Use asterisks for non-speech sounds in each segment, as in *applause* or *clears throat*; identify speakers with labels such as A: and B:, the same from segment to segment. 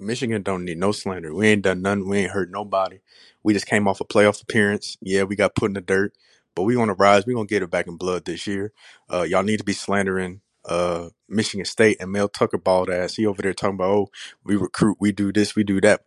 A: Michigan don't need no slander. We ain't done nothing. We ain't hurt nobody. We just came off a playoff appearance. Yeah, we got put in the dirt, but we on the rise. We gonna get it back in blood this year. Uh, y'all need to be slandering uh Michigan State and Mel Tucker bald ass. He over there talking about oh we recruit, we do this, we do that.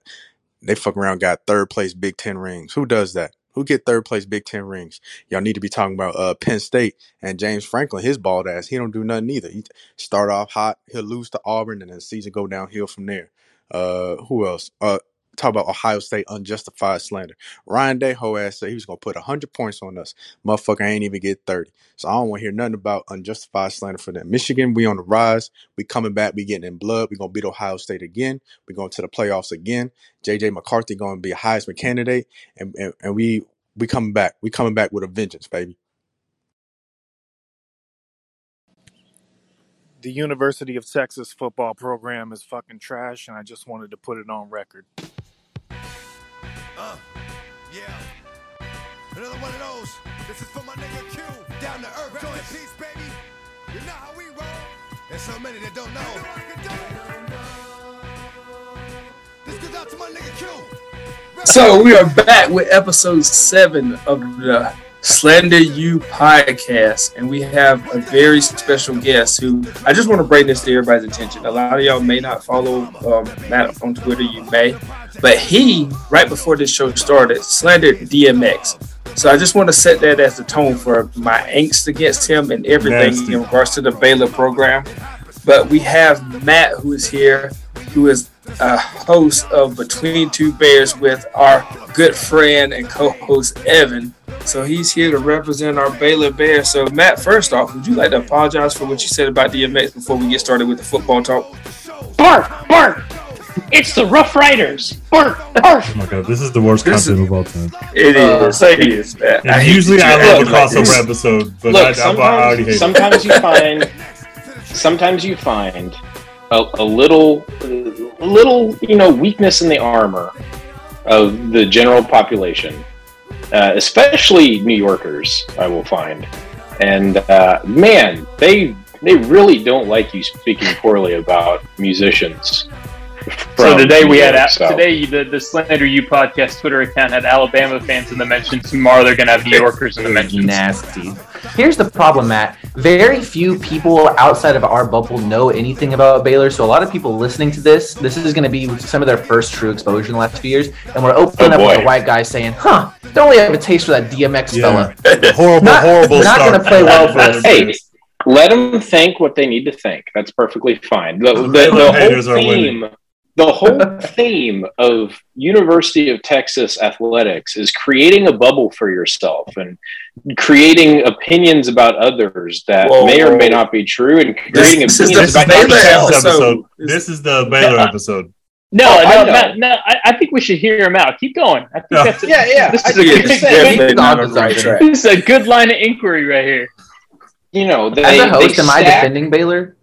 A: They fuck around got third place Big Ten rings. Who does that? Who get third place Big Ten rings? Y'all need to be talking about uh Penn State and James Franklin, his bald ass. He don't do nothing either. He start off hot, he'll lose to Auburn, and then the season go downhill from there. Uh, who else? Uh, talk about Ohio State unjustified slander. Ryan Day ass said he was gonna put hundred points on us. Motherfucker ain't even get thirty. So I don't want to hear nothing about unjustified slander for them. Michigan, we on the rise. We coming back. We getting in blood. We gonna beat Ohio State again. We going to the playoffs again. JJ McCarthy gonna be a Heisman candidate, and and, and we we coming back. We coming back with a vengeance, baby.
B: The University of Texas football program is fucking trash, and I just wanted to put it on record.
C: Uh, yeah. Another one of those. This is for my nigga Q. Down to earth, join peace, baby. You know how we roll. There's so many that don't know. This goes out to my nigga Q.
D: So we are back with episode seven of the Slander You podcast, and we have a very special guest who I just want to bring this to everybody's attention. A lot of y'all may not follow um, Matt on Twitter, you may, but he right before this show started slandered DMX. So I just want to set that as the tone for my angst against him and everything
E: Nasty.
D: in regards to the Baylor program. But we have Matt who is here, who is a host of Between Two Bears with our good friend and co-host Evan. So he's here to represent our Baylor Bears. So Matt, first off, would you like to apologize for what you said about DMX before we get started with the football talk?
F: Bark, bark! It's the Rough Riders. Bark, bark!
E: Oh my god, this is the worst
D: This
E: content of all time.
D: It is. Uh, it is. Matt.
E: And usually I love a
D: act like
E: crossover episode, but
F: Look,
E: I, I, I already hate
F: sometimes,
E: it.
F: sometimes you find, sometimes you find a, a little, a little, you know, weakness in the armor of the general population, uh, especially New Yorkers. I will find, and uh, man, they they really don't like you speaking poorly about musicians.
G: So today we had
F: York, so-
G: today the the Slander U podcast Twitter account had Alabama fans in the mention. Tomorrow they're gonna have New Yorkers in the mention.
H: Nasty. Here's the problem, Matt. Very few people outside of our bubble know anything about Baylor. So a lot of people listening to this, this is going to be some of their first true exposure in the last few years. And we're opening
F: Oh,
H: up with a white guy saying, "Huh, don't really have a taste for that DMX
E: Yeah.
H: fella." *laughs*
E: horrible,
H: Not-
E: horrible.
H: not
E: start
H: gonna play well *laughs* for
E: Baylor
H: us.
F: Hey, let them think what they need to think. That's perfectly fine. The, the, the whole
E: are winning.
F: theme, the whole theme of University of Texas athletics is creating a bubble for yourself and creating opinions about others that
D: Whoa,
F: may or may not be true, and
D: This-
F: creating
D: this is
F: opinions
D: the
F: about
D: Baylor
F: yourself.
E: This
D: episode.
E: episode. This is the Baylor
G: Yeah.
E: episode.
G: No,
F: Oh, I
G: no,
F: know.
G: Matt, no. I, I think we should hear him out. Keep going. I think
E: Yeah.
G: that's a,
F: Yeah, yeah.
G: This
F: I
G: is a
F: think
G: good,
D: It's
F: it's
D: definitely not
H: Dog
D: on the right
G: this is a good line of inquiry right here.
F: You know, they,
H: As a host,
F: they
H: am I defending Baylor?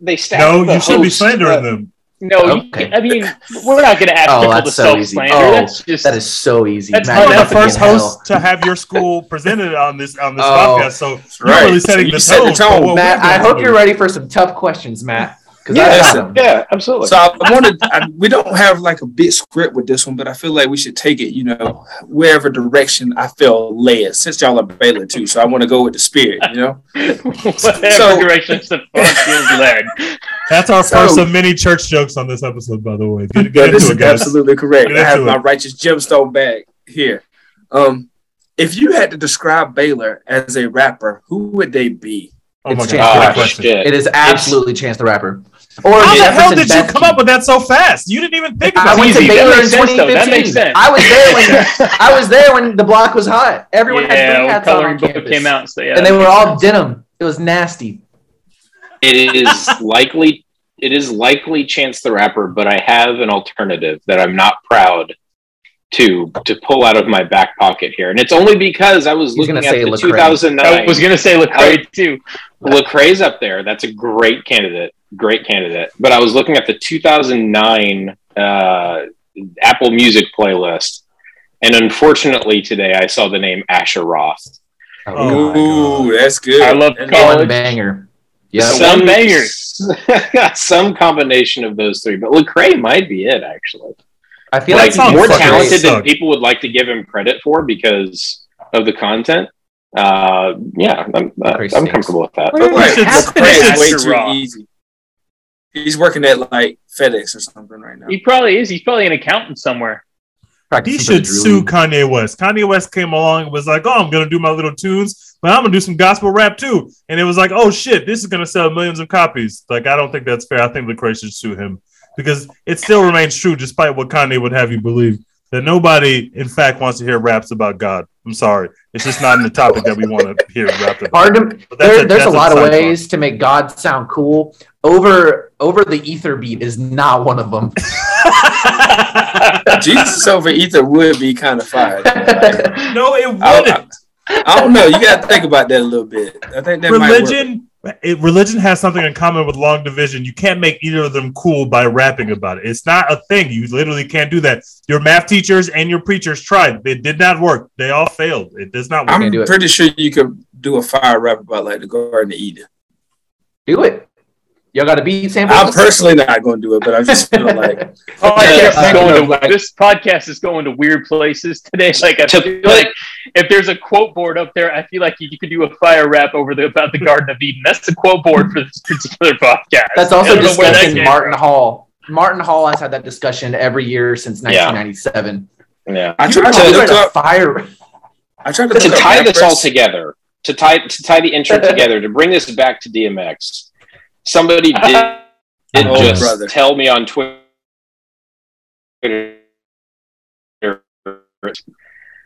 F: They stack
E: No,
F: the
E: you should be slandering
F: uh,
E: them.
G: No,
H: Okay.
G: can't- I mean we're not gonna ask
H: Oh,
G: people to
H: that's so
G: self
H: easy.
G: slander.
H: Oh,
G: that's just
H: That is so easy.
G: That's
H: Matt,
G: not
E: the first
H: fucking hell.
E: host to have your school *laughs* presented on this on this
H: Oh,
E: podcast, so you're really setting
D: You
E: the
D: set the
E: tone. for
D: tone.
H: Matt, I hope you're ready for some tough questions, Matt. Because
F: Yeah,
H: I got
D: listen.
H: them.
F: yeah, absolutely.
D: So I wanted, I, we don't have like a big script with this one, but I feel like we should take it, you know, wherever direction I feel led. Since y'all are Baylor too, so I want to go with the spirit, you know. *laughs*
G: whatever
D: So-
G: direction the fuck feels led.
E: That's our
D: So-
E: first of many church jokes on this episode, by the way. Get, get
D: this
E: into
D: is
E: it, guys.
D: absolutely correct. I have
E: into
D: my
E: it.
D: righteous gemstone bag here. Um, if you had to describe Baylor as a rapper, who would they be?
E: Oh my
H: It's
E: god,
H: Chance
E: great
H: the Rapper.
E: question.
F: shit.
H: It is absolutely Chance the Rapper. Or
E: How the hell
H: Jefferson
E: did you
H: Bethke.
E: come up with that so fast? You didn't even think
H: I
E: about
H: went
E: it.
H: to
G: easy. That
H: in
G: makes sense, though. That makes sense.
H: I was there when *laughs* I was there when the block was hot. Everyone had
G: yeah,
H: green
G: when
H: hats on
G: coloring
H: on
G: book
H: campus,
G: came out, so yeah,
H: and they were all
G: sense.
H: denim. It was nasty.
F: it is *laughs* likely it is likely Chance the Rapper, but I have an alternative that I'm not proud to to pull out of my back pocket here, and it's only because I was
H: He's
F: looking at the
H: Lecrae.
F: 2009.
G: I was gonna say Lecrae too.
F: Lecrae's up there. That's a great candidate. Great candidate. But I was looking at the 2009 uh, Apple Music playlist, and unfortunately today I saw the name Asher Roth.
E: Oh
D: Ooh, that's good.
G: I love
D: And-
G: college.
H: One banger. Yeah.
G: Some bangers. *laughs*
F: some combination of those three, but Lecrae might be it actually.
H: I feel
F: like
H: like
E: sounds
F: more talented than people would like to give him credit for because of the content. Uh, yeah, I'm, uh, I'm comfortable with that.
D: But like,
E: should-
D: Lecrae is way too
G: Raw.
D: easy. He's working at like FedEx or something right now.
G: He probably is. He's probably an accountant somewhere.
H: practicing
E: He should sue Kanye West. Kanye West came along and was like, "Oh, I'm gonna do my little tunes, but I'm gonna do some gospel rap too." And it was like, "Oh shit, this is gonna sell millions of copies." Like, I don't think that's fair. I think Lecrae should sue him because it still remains true, despite what Kanye would have you believe, that nobody, in fact, wants to hear raps about God. I'm sorry, it's just not in the topic that we want to hear raps about. *laughs*
H: Hard to,
E: But
H: there,
E: a-
H: there's a
E: that's a
H: lot of
E: sidebar.
H: ways to make God sound cool. Over over the ether beat is not one of them. *laughs*
D: Jesus over ether would be kind of fire. Like, *laughs*
E: no, it
D: I,
E: wouldn't.
D: I, I don't know. You got to think about that a little bit. I think that might
E: religion it, religion has something in common with long division. You can't make either of them cool by rapping about it. It's not a thing. You literally can't do that. Your math teachers and your preachers tried. It did not work. They all failed. It does not work.
D: I'm
H: do
D: pretty sure you could do a fire rap about like the Garden of Eden.
H: Do it. Y'all got to beat sample?
D: I'm personally not going to do it, but I'm just feel *laughs* like
G: Oh, I
F: Yeah,
G: guess going
D: know,
G: to, *laughs*
D: like-
G: this podcast is going to weird places today. *laughs* Like I
F: To
G: feel
F: put-
G: like if there's a quote board up there, I feel like you, you could do a fire rap over the about the Garden of Eden. That's the quote board for this particular podcast.
H: That's also
G: don't know where that
H: Martin
G: from.
H: Hall. Martin Hall has had that discussion every year since 1997.
F: Yeah.
D: I tried
H: talk
D: to
H: about
D: look
H: a
D: up.
H: fire.
D: I tried to,
F: to
D: look up
F: tie this all together, to tie to tie the intro together, to bring this back to DMX, somebody *laughs* did, did
D: Oh,
F: just
D: brother.
F: tell me on Twitter.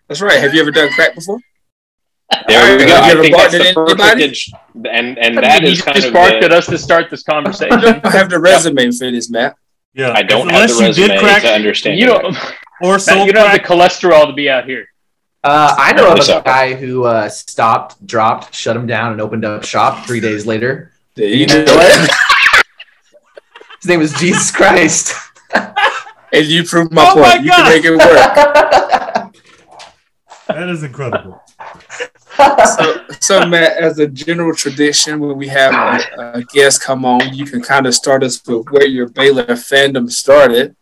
D: That's right. Have you ever done crack before?
F: There we go.
D: Have you
F: I
D: ever
F: think that's the
D: at
F: perfect and and
G: I
F: that
G: mean,
F: is
G: you
F: kind
G: just
F: of
G: barked
F: the-
G: at us to start this conversation. *laughs*
D: I have the resume for this, Matt.
E: yeah
F: I don't
E: unless
F: have the
E: you did
F: resume
E: crack
F: to understand.
G: you don't.
E: or
G: Matt, you don't have the cholesterol to be out here.
H: Uh, I know of a guy who uh, stopped, dropped, shut him down, and opened up shop three days later.
D: There
H: You
D: you
H: know
D: go.
H: what? *laughs* His name was Jesus Christ. *laughs*
D: And you proved my
E: Oh my
D: point. you can make it work. *laughs*
E: that is incredible
D: so, so, Matt, as a general tradition, when we have a, a guest come on, you can kind of start us with where your Baylor fandom started.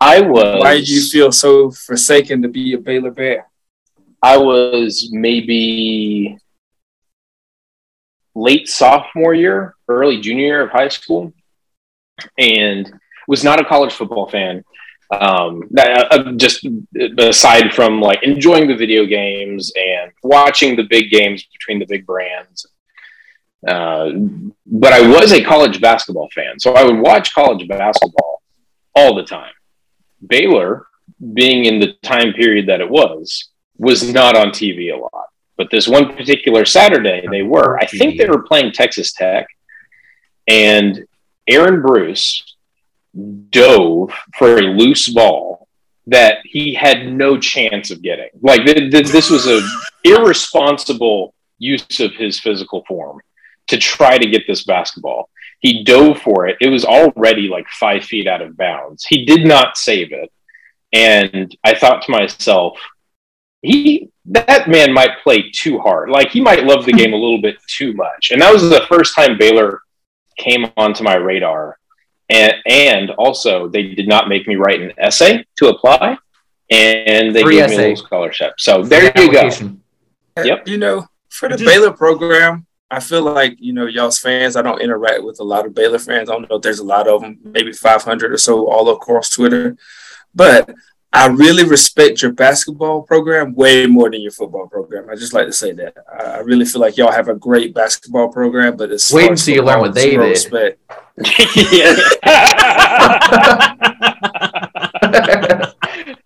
F: I was.
D: Why did you feel so forsaken to be a Baylor Bear?
F: I was maybe late sophomore year, early junior year of high school, and was not a college football fan. Um, that- uh, just aside from like enjoying the video games and watching the big games between the big brands. Uh, but I was a college basketball fan, so I would watch college basketball all the time. Baylor, being in the time period that it was, was not on TV a lot. But this one particular Saturday, they were. I think they were playing Texas Tech, and Aaron Bruce dove for a loose ball that he had no chance of getting. Like th- th- this was a irresponsible use of his physical form to try to get this basketball. He dove for it. It was already like five feet out of bounds. He did not save it. And I thought to myself, he that man might play too hard. Like he might love the *laughs* game a little bit too much. And that was the first time Baylor came onto my radar. And and also they did not make me write an essay to apply. And they
H: Free
F: gave me a little scholarship. So there you go. Yep.
D: You know, for the
E: just-
D: Baylor program, I feel like, you know, y'all's fans, I don't interact with a lot of Baylor fans. I don't know if there's a lot of them, maybe 500 or so all across Twitter. But I really respect your basketball program way more than your football program. I just like to say that. I I really feel like y'all have a great basketball program, but it's
H: Wait until you learn what they did.
D: Respect. *laughs*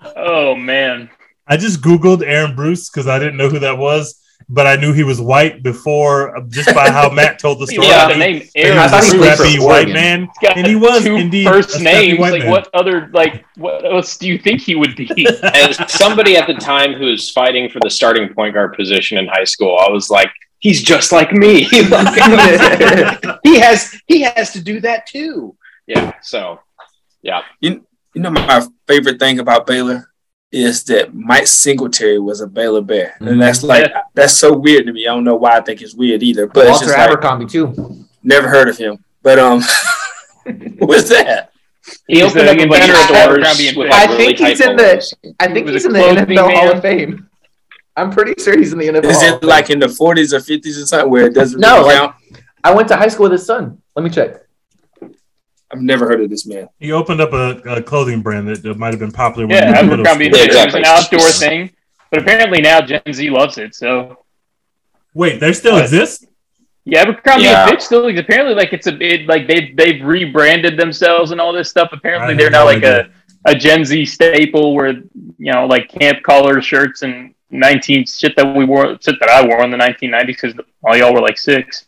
D: *laughs*
G: oh man.
E: I just Googled Aaron Bruce because I didn't know who that was, but I knew he was white before uh, just by how Matt told the *laughs* story.
G: Yeah, the name
E: that he
G: Aaron
H: I thought
E: a
H: he
G: Bruce
H: played
E: scrappy white man, and he was
G: two
E: indeed
G: first
E: a scrappy
G: names. Like
E: man.
G: what other like what else do you think he would be? *laughs*
F: As somebody at the time who was fighting for the starting point guard position in high school, I was like, he's just like me. *laughs* He has he has to do that too. Yeah. So yeah.
D: You know, my favorite thing about Baylor is that Mike Singletary was a Baylor Bear,
H: Mhm.
D: and that's like that's so weird to me. I don't know why I think it's weird either, but it's
H: Walter
D: just like
H: Abercrombie too.
D: never heard of him. But um, *laughs* what's that?
F: He
G: He's
F: opened
G: the
F: up a bunch of
G: of
F: doors with like
H: I
F: really
H: think he's in the- I think he's in the
G: clothing
H: NFL Hall of Fame. I'm pretty sure he's in the NFL.
D: Is
H: Hall
D: it
H: of Fame.
D: like in the 40s or 50s or something where it doesn't
H: No,
D: really
H: like- I went to high school with his son. Let me check.
D: I've never heard of this man.
E: He opened up a, a clothing brand that, that might have been popular. When
G: Yeah,
E: he was in middle
G: Abercrombie and
E: school.
F: Yeah,
G: was an outdoor thing, but apparently now Gen Z loves it. So
E: Wait, they still
G: What?
E: exist?
G: yeah, Abercrombie
F: Yeah.
G: and Fitch still apparently like it's a it, like they've they've rebranded themselves and all this stuff. Apparently
E: I
G: they're
E: had
G: now
E: no
G: like
E: idea.
G: a a Gen Z staple where you know like camp collar shirts and 19 shit that we wore shit that I wore in the 1990s because all y'all were like six.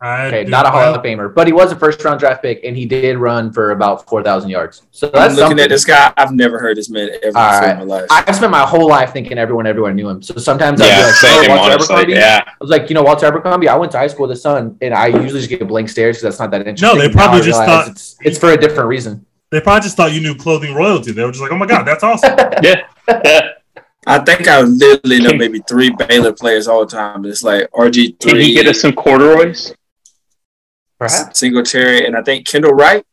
E: I
H: Okay, not a Hall of Famer, but he was a first round draft pick, and he did run for about four thousand yards. So
D: I'm looking
H: something.
D: at this guy. I've never heard this man ever
H: All right.
D: in my life.
H: I spent my whole life thinking everyone, everyone knew him. So sometimes I'd be like,
F: same,
H: "Oh, Walter
F: honestly.
H: Abercrombie."
F: Yeah.
H: I was like, you know, Walter Abercrombie. I went to high school with his son, and I usually just get blank stares because that's not that interesting.
E: No,
H: they
E: probably just thought-
H: it's, it's for a different reason.
E: They probably just thought you knew clothing royalty. They were just like, "Oh my god, that's awesome." *laughs*
G: Yeah. Yeah. *laughs*
D: I think I literally know maybe three Baylor players all the time. It's like RG
G: Can you get us some corduroys?
H: Perhaps
D: Singletary, and I think Kendall Wright.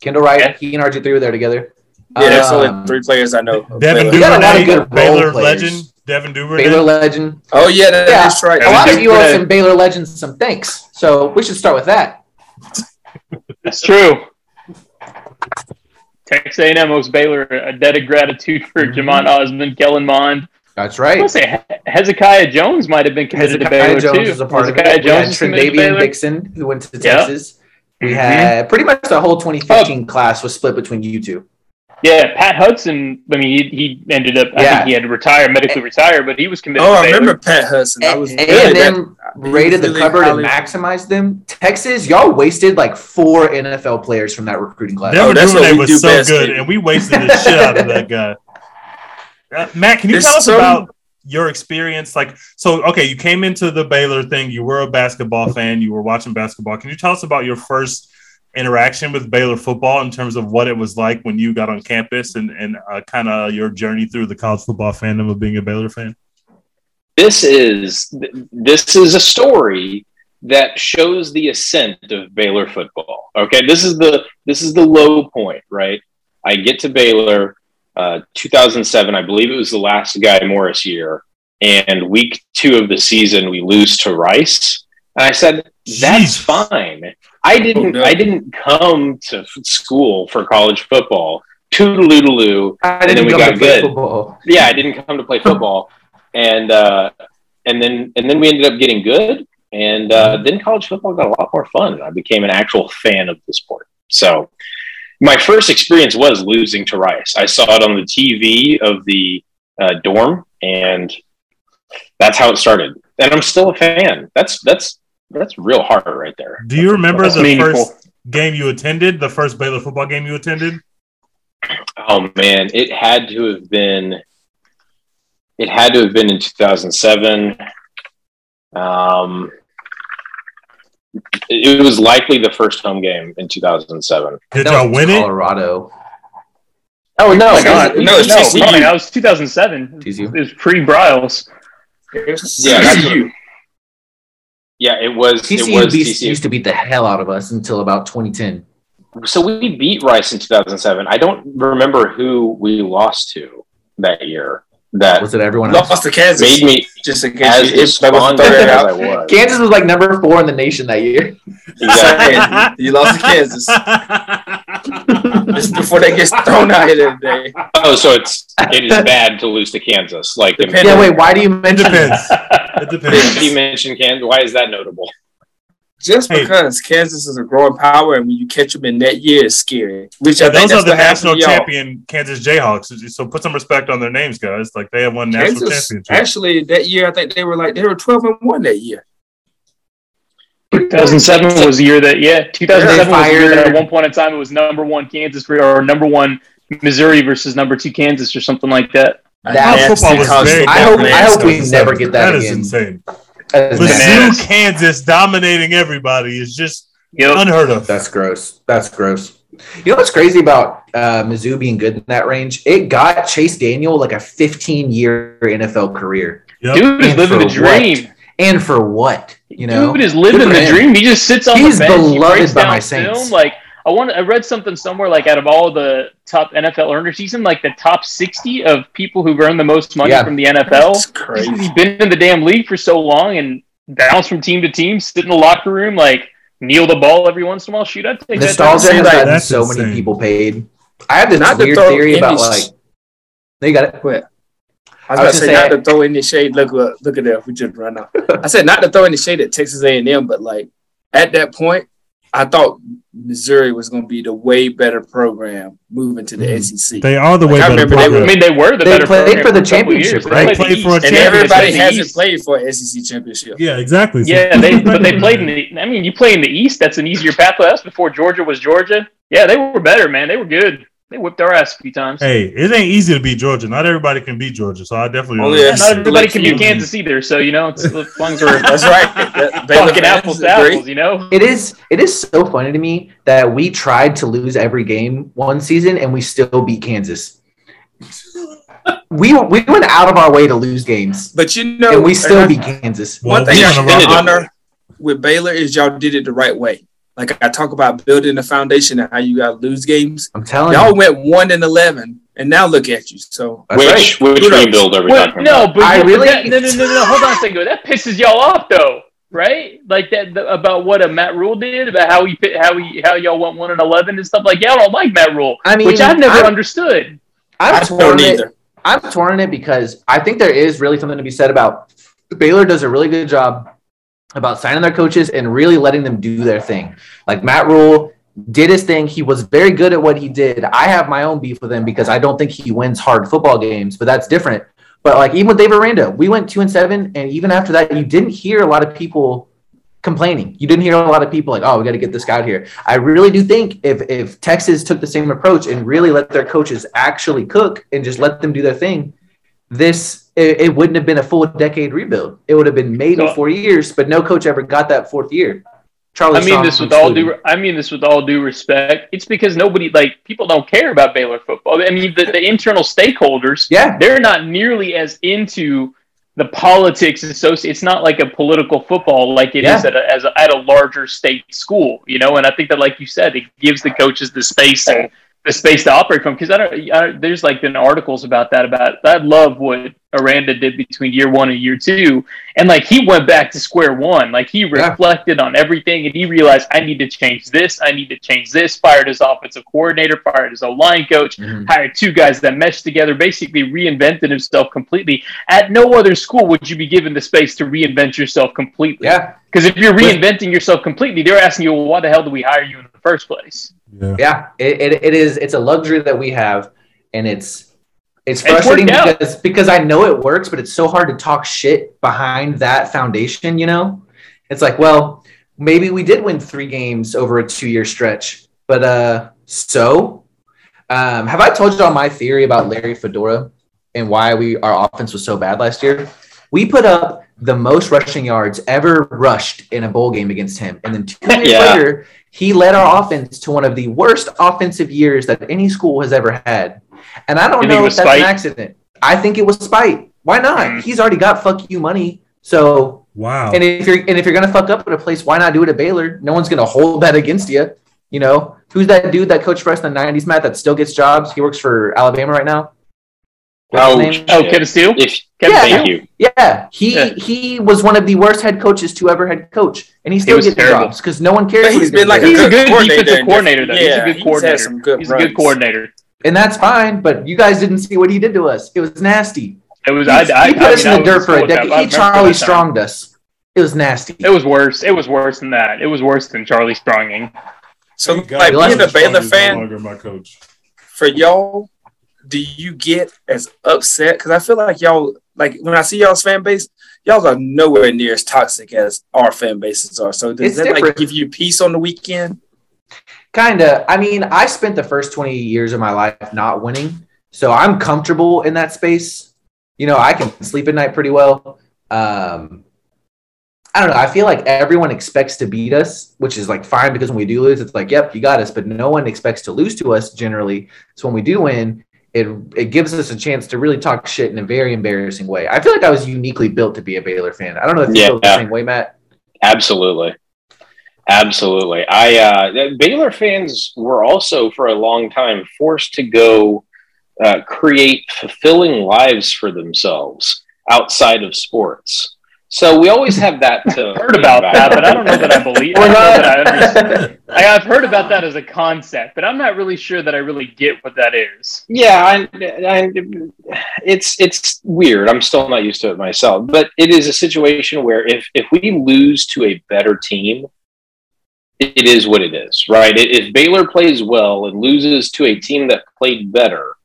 H: Kendall Wright,
G: Yeah.
H: he and RG three were there together.
D: Yeah, that's
H: Um,
D: only three players I know.
E: Devin
D: Baylor.
H: A lot of
E: Duvernay,
H: good
E: Baylor
H: players.
E: legend. Devin Duvernay.
H: Baylor legend.
D: Oh yeah, that-
H: Yeah.
D: that's right.
H: A lot of you owe some Baylor legends some thanks. So we should start with that.
G: That's true. Texas A&M owes Baylor a debt of gratitude for
H: Mhm.
G: Jhamon Ausbon, Kellen Mond.
H: That's
G: I
H: right.
G: want to say Hezekiah Jones might have been committed to
H: Hezekiah
G: Baylor
H: Jones
G: too.
H: is a part of
G: Hezekiah
H: it. We had
G: Jones is committed to
H: Dixon, who went to
G: Yeah.
H: Texas. We
G: Mhm.
H: had pretty much the whole 2015 class was split between you two.
G: Yeah, Pat Hudson. I mean, he, he ended up. I
H: Yeah.
G: think he had to retire, medically retire, but he was committed.
D: Oh,
G: to
D: I remember Pat Hudson. I was
H: A
D: really
H: and
D: that-
H: M rated the
D: really
H: cupboard and maximized them. Texas, y'all wasted like four NFL players from that recruiting class.
E: Devin
D: Oh, that's what
E: Duvernay
D: we
E: was
D: do
E: so
D: best,
E: good,
D: baby.
E: and we wasted the shit out of that guy. *laughs* Uh, Matt, can you
D: There's
E: tell us
D: some-
E: about your experience? Like, so okay, you came into the Baylor thing. You were a basketball fan. You were watching basketball. Can you tell us about your first interaction with Baylor football in terms of what it was like when you got on campus and and uh, kind of your journey through the college football fandom of being a Baylor fan?
F: this is this is a story that shows the ascent of Baylor football. Okay, this is the this is the low point, right? I get to Baylor, uh, 2007, I believe it was the last Guy Morriss year, and week two of the season we lose to Rice, and I said that's
E: Jesus.
F: fine. I didn't
D: Oh, no.
F: I didn't come to f- school for college football. Toodaloo
H: I
F: and then we got good.
H: Football.
F: yeah, I didn't come to play football, and uh, and then and then we ended up getting good, and uh, then college football got a lot more fun. I became an actual fan of the sport. So my first experience was losing to Rice. I saw it on the TV of the uh, dorm, and that's how it started. And I'm still a fan. That's that's that's real hard right there.
E: Do you remember
G: That's
E: the
G: meaningful.
E: first game you attended? The first Baylor football game you attended?
F: Oh man, it had to have been. It had to have been in 2007. Um, it was likely the first home game in 2007.
E: Did
H: That
E: y'all
H: was
E: win it?
H: Colorado. Oh no,
G: Oh my God.
D: No, it's
G: no,
D: TCU.
G: Brian, that was 2007.
H: TCU.
G: It was pre Briles.
F: Yeah,
D: TCU.
F: Yeah, it was. it was
H: beats-
F: TCU.
H: used to beat the hell out of us until about 2010.
F: So we beat Rice in 2007. I don't remember who we lost to that year. That
H: Was it everyone else?
D: Lost to Kansas.
F: made me
D: just in
F: as
D: case you, if that wasn't
F: despondent
D: thrown
F: as I
D: out.
F: was.
H: Kansas was like number four in the nation that year.
F: Exactly. *laughs*
D: You lost to Kansas. *laughs* Just before they get thrown out here today.
F: Oh, so it's it is bad to lose to Kansas. Like
D: Depending-
H: Yeah, wait, why do you mention
E: depends.
H: that? *laughs*
E: It
F: Did
E: depends.
F: you mention Kansas? Why is that notable?
D: Just
E: Hey.
D: because Kansas is a growing power, and when you catch them in that year, it's scary. Which
E: Yeah,
D: I think
E: those are the national
D: to y'all.
E: champion Kansas Jayhawks. So put some respect on their names, guys. Like they have won national championship.
D: actually, that year I think they were like they were twelve and one that year.
G: 2007 was the year that, yeah, 2007 was the year that at one point in time it was number one Kansas for, or number one Missouri versus number two Kansas or something like that.
H: That-
E: College football was very.
H: I hope-
E: dominant
H: I hope we never get that
E: That is
H: again.
E: insane.
H: That is
E: Mizzou,
H: nasty.
E: Kansas dominating everybody is just
G: Yep.
E: unheard of.
H: That's gross. That's gross. You know what's crazy about uh, Mizzou being good in that range? It got Chase Daniel like a 15 year NFL career.
E: Yep.
G: Dude is
H: And
G: living the
H: for what?
G: dream.
H: And for what? You know?
G: Dude is living
H: Good
G: the
H: him.
G: dream. He just sits on
H: He's
G: the bench. He
H: beloved
G: breaks
H: by
G: down
H: my Saints.
G: film. Like I want. I read something somewhere. Like out of all the top NFL earners, he's in like the top sixty of people who've earned the most money
H: Yeah.
G: from the NFL.
D: It's crazy.
G: He's been in the damn league for so long and bounce from team to team, sit in the locker room, like kneel the ball every once in a while. Shoot, I'd take
H: Nostalgia
G: that.
H: has gotten so
E: insane.
H: many people paid. I have this
D: Not to
H: weird
D: throw
H: theory about
D: any-
H: like. They got it.
D: Quit. I was
H: I
D: about
H: was
D: to say
H: gonna
D: not
H: say-
D: to throw any shade. Look, look, look at that. We just run out. *laughs* I said not to throw any shade at Texas A and M, but like at that point, I thought Missouri was going to be the way better program moving to the
H: Mhm.
D: SEC.
E: They are the
D: Like,
E: way
D: I
E: better.
D: remember they
G: I
D: were-
E: program.
G: mean, they were the
H: They
G: better
H: played
G: program
H: for the championship,
G: years. They
H: right?
G: played
E: Played for a
G: East.
D: and
E: championship.
D: everybody
G: the
D: hasn't
G: East.
D: played for an SEC championship.
E: yeah, exactly. So-
G: Yeah, they but they played in *laughs* the. I mean, you play in the East. That's an easier pathway. That's before Georgia was Georgia. Yeah, they were better, man. They were good. They whipped our ass a few times.
E: Hey, it ain't easy to beat Georgia. Not everybody can beat Georgia, so I definitely.
D: Oh,
G: Yeah, not everybody can
D: you.
G: beat Kansas either. So you know, it's as long as we're
D: That's right. That-
G: fucking apples to apples. You know.
H: It is. It is so funny to me that we tried to lose every game one season and we still beat Kansas. we we went out of our way to lose games
D: But you know,
H: and we still beat Kansas.
E: Well,
D: one thing
E: we
D: I
E: on the
D: honor with Baylor is y'all did it the right way. Like I talk about building the foundation and how you got to lose games.
H: I'm telling
D: Y'all
H: you.
D: went one and eleven, and now look at you. So
H: That's
F: which
H: right.
F: which
D: Kudos.
F: rebuild are we
G: Well,
F: talking
G: no,
F: about?
G: but,
H: I really-
G: that, *laughs* no, no, no, no. Hold on a second. That pisses y'all off, though, right? Like that the, about what a Matt Rhule did about how he how he how y'all went one and eleven and stuff like. Y'all don't like Matt Rhule,
H: I mean,
G: which I've never
H: I'm-
G: understood.
H: I'm
D: I
H: torn
D: don't
H: it.
D: either.
H: I'm torn on it because I think there is really something to be said about Baylor does a really good job about signing their coaches and really letting them do their thing. Like Matt Rhule did his thing. He was very good at what he did. I have my own beef with him because I don't think he wins hard football games, but that's different. But like even with Dave Aranda, we went two and seven, and even after that, you didn't hear a lot of people complaining. You didn't hear a lot of people like, "Oh, we got to get this guy out here." I really do think if if Texas took the same approach and really let their coaches actually cook and just let them do their thing, this it, it wouldn't have been a full decade rebuild. It would have been maybe
G: So-
H: four years, but no coach ever got that fourth year. Charlie
G: I mean
H: Strong
G: this with all due. I mean this with all due respect. It's because nobody like people don't care about Baylor football. I mean the, the internal stakeholders.
H: Yeah,
G: they're not nearly as into the politics associated. It's not like a political football like it is
H: Yeah.
G: at a, as a, at a larger state school, you know. And I think that, like you said, it gives the coaches the space and the space to operate from. Because I don't, I, there's like been articles about that. About I love what Aranda did between year one and year two, and like he went back to square one. Like he
H: Yeah.
G: reflected on everything, and he realized I need to change this. I need to change this. Fired his offensive coordinator. Fired his line coach
H: Mhm.
G: hired two guys that meshed together, basically reinvented himself completely. At no other school would you be given the space to reinvent yourself completely.
H: yeah,
G: Because if you're reinventing yourself completely, they're asking you, well, why the hell do we hire you in the first place?
E: Yeah.
H: yeah. It, it, it is. It's a luxury that we have, and it's it's
G: It's
H: frustrating
G: worked out.
H: because because I know it works, but it's so hard to talk shit behind that foundation. You know, it's like, well, maybe we did win three games over a two year stretch, but uh, so um, have I told you all my theory about Larry Fedora and why we our offense was so bad last year? We put up the most rushing yards ever rushed in a bowl game against him, and then two *laughs* years
F: Yeah.
H: later, he led our offense to one of the worst offensive years that any school has ever had. And I don't
G: You
H: know if that's
G: spite?
H: an accident. I think it was spite. Why not?
G: Mm.
H: He's already got fuck you money. So
E: Wow.
H: and if you're and if you're gonna fuck up at a place, why not do it at Baylor? No one's gonna hold that against you. You know who's that dude that coached for us in the '90s, Matt? That still gets jobs. He works for Alabama right now. What's
F: Oh,
H: name?
G: Oh,
F: shit.
G: Kevin Steele?
F: If
G: Kevin
H: Yeah.
F: Thank you.
H: Yeah, he
G: Yeah.
H: he was one of the worst head coaches to ever head coach, and he still
G: was
H: gets
G: terrible.
H: jobs because no one cares.
D: But he's been like
H: there.
G: He's a
D: good
G: good
D: coordinator
G: defensive
D: in
G: coordinator, though. He's a good coordinator.
D: some good
G: He's a good coordinator.
H: and that's fine. But you guys didn't see what he did to us. It was nasty.
G: It was.
H: He,
G: I, I,
H: he put
G: I
H: us
G: mean,
H: in the dirt for a
G: cool with that,
H: decade. He Charlie stronged us. It was nasty.
G: It was worse. It was worse than that. It was worse than Charlie Stronging.
D: So,
E: Thank
D: like being a Baylor
E: Strong no
D: fan,
E: longer my coach.
D: for y'all, do you get as upset? Because I feel like y'all, like when I see y'all's fan base, y'all are nowhere near as toxic as our fan bases are. So does
H: It's
D: that like give you peace on the weekend?
H: Kinda. I mean, I spent the first 20 years of my life not winning. So I'm comfortable in that space. You know, I can sleep at night pretty well. Um, I don't know. I feel like everyone expects to beat us, which is like fine because when we do lose, it's like, yep, you got us. But no one expects to lose to us generally. So when we do win, it it gives us a chance to really talk shit in a very embarrassing way. I feel like I was uniquely built to be a Baylor fan. I don't know if you
F: Yeah.
H: feel the same way, Matt.
F: Absolutely. Absolutely. I uh Baylor fans were also for a long time forced to go uh, create fulfilling lives for themselves outside of sports. So we always have that *laughs* to
G: heard about that, but *laughs* I don't know that I believe.
H: We're
G: that I I, I've heard about that as a concept, but I'm not really sure that I really get what that is.
F: Yeah, I, I, it's it's weird. I'm still not used to it myself, but it is a situation where if if we lose to a better team, it is what it is, right? If Baylor plays well and loses to a team that played better,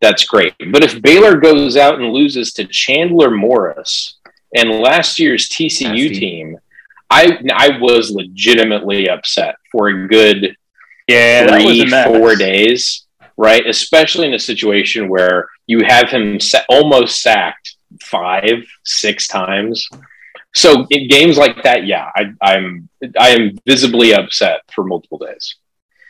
F: that's great. But if Baylor goes out and loses to Chandler Morris and last year's TCU
H: Nasty.
F: team, I I was legitimately upset for a good
G: Yeah,
F: three, four days, right? Especially in a situation where you have him sa- almost sacked five, six times. So in games like that, yeah, I, I'm I am visibly upset for multiple days.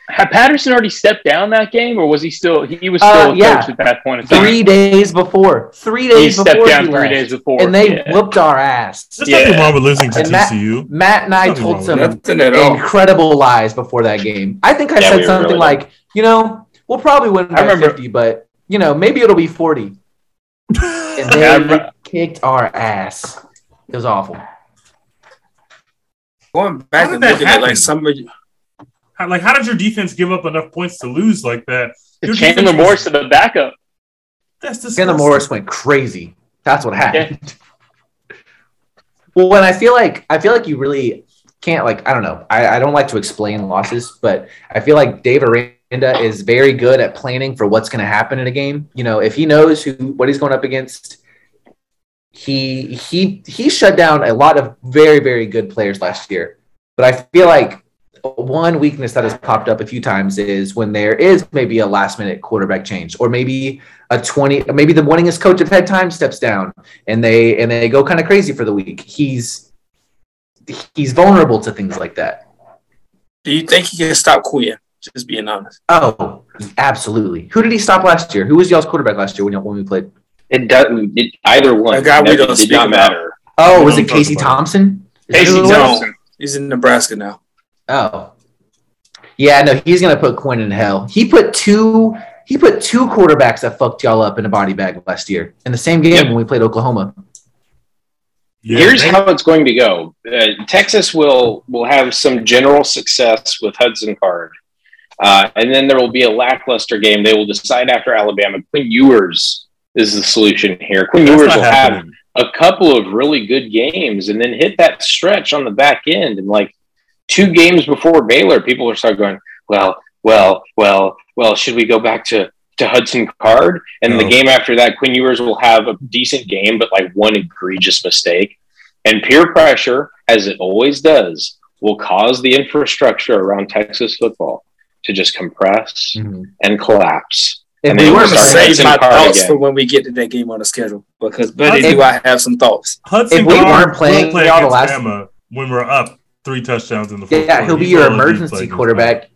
G: Had Patterson already stepped down that game, or was he still? He was
H: Uh,
G: still a
H: yeah.
G: coach at that point in time.
H: Three days before. Three days.
G: he
H: days
G: stepped
H: before
G: down
H: he
G: three
H: left.
G: days before,
H: and they
G: yeah.
H: whooped our ass.
E: There's nothing wrong with losing to
H: And Matt-
E: TCU.
H: Matt and I
E: Nothing
H: told some
E: with
D: all.
H: incredible lies before that game. I think I
F: Yeah,
H: said
F: we
H: something
F: really
H: like, you know, we'll probably win by
G: I remember-
H: 50, but you know, maybe it'll be 40. *laughs* And
G: Yeah, I
H: they kicked our ass. It was awful.
D: Going back and
E: did
D: looking at like some of you,
E: How, like, how did your defense give up enough points to lose like that? Your
G: Chandler
E: defense was-
G: Morris to the backup.
E: That's disgusting.
H: Chandler Morris went crazy. That's what happened. *laughs* well, when I feel like I feel like you really can't like I don't know. I, I don't like to explain losses, but I feel like Dave Aranda is very good at planning for what's going to happen in a game. You know, if he knows who what he's going up against, he he he shut down a lot of very very good players last year. But I feel like one weakness that has popped up a few times is when there is maybe a last minute quarterback change or maybe a 20 maybe the winningest coach of head time steps down and they and they go kind of crazy for the week he's he's vulnerable to things like that
D: do you think he can stop Quinn? Just being honest.
H: oh absolutely who did he stop last year who was y'all's quarterback last year when, y'all- when we played
F: It doesn't it, either one.
D: A guy we don't
F: did
D: speak
F: not
D: about.
F: matter.
H: oh
E: We
H: was it casey thompson Is
G: Casey
H: who it was?
G: Thompson.
D: He's in Nebraska now.
H: Oh yeah no he's gonna put quinn in hell he put two he put two quarterbacks that fucked y'all up in a body bag last year in the same game
F: Yep.
H: when we played oklahoma
E: Yeah,
F: Here's
E: they-
F: how it's going to go. Uh, Texas will will have some general success with Hudson Card, uh, and then there will be a lackluster game. They will decide after Alabama. Quinn Ewers is the solution here. Quinn
E: that's
F: Ewers
E: not
F: will have a couple of really good games, and then hit that stretch on the back end. And like two games before Baylor, people will start going, "Well, well, well, well. Should we go back to?" To Hudson Card, and the game after that, Quinn Ewers will have a decent game, but like one egregious mistake. And peer pressure, as it always does, will cause the infrastructure around Texas football to just compress mm-hmm. and collapse.
H: if
F: And
H: we
F: they
H: weren't
D: gonna
F: start
H: playing,
D: save
F: Hudson
D: my
F: Card
D: thoughts
F: again.
D: for when we get to that game on the schedule because buddy,
H: If-
D: do I have some thoughts?
E: Hudson
H: if we
E: Card
H: weren't
E: will
H: playing
E: play
H: y'all the last-
E: Bama when we're up three touchdowns in the fourth
H: Yeah,
E: quarter.
H: he'll be
E: He's
H: your emergency quarterback.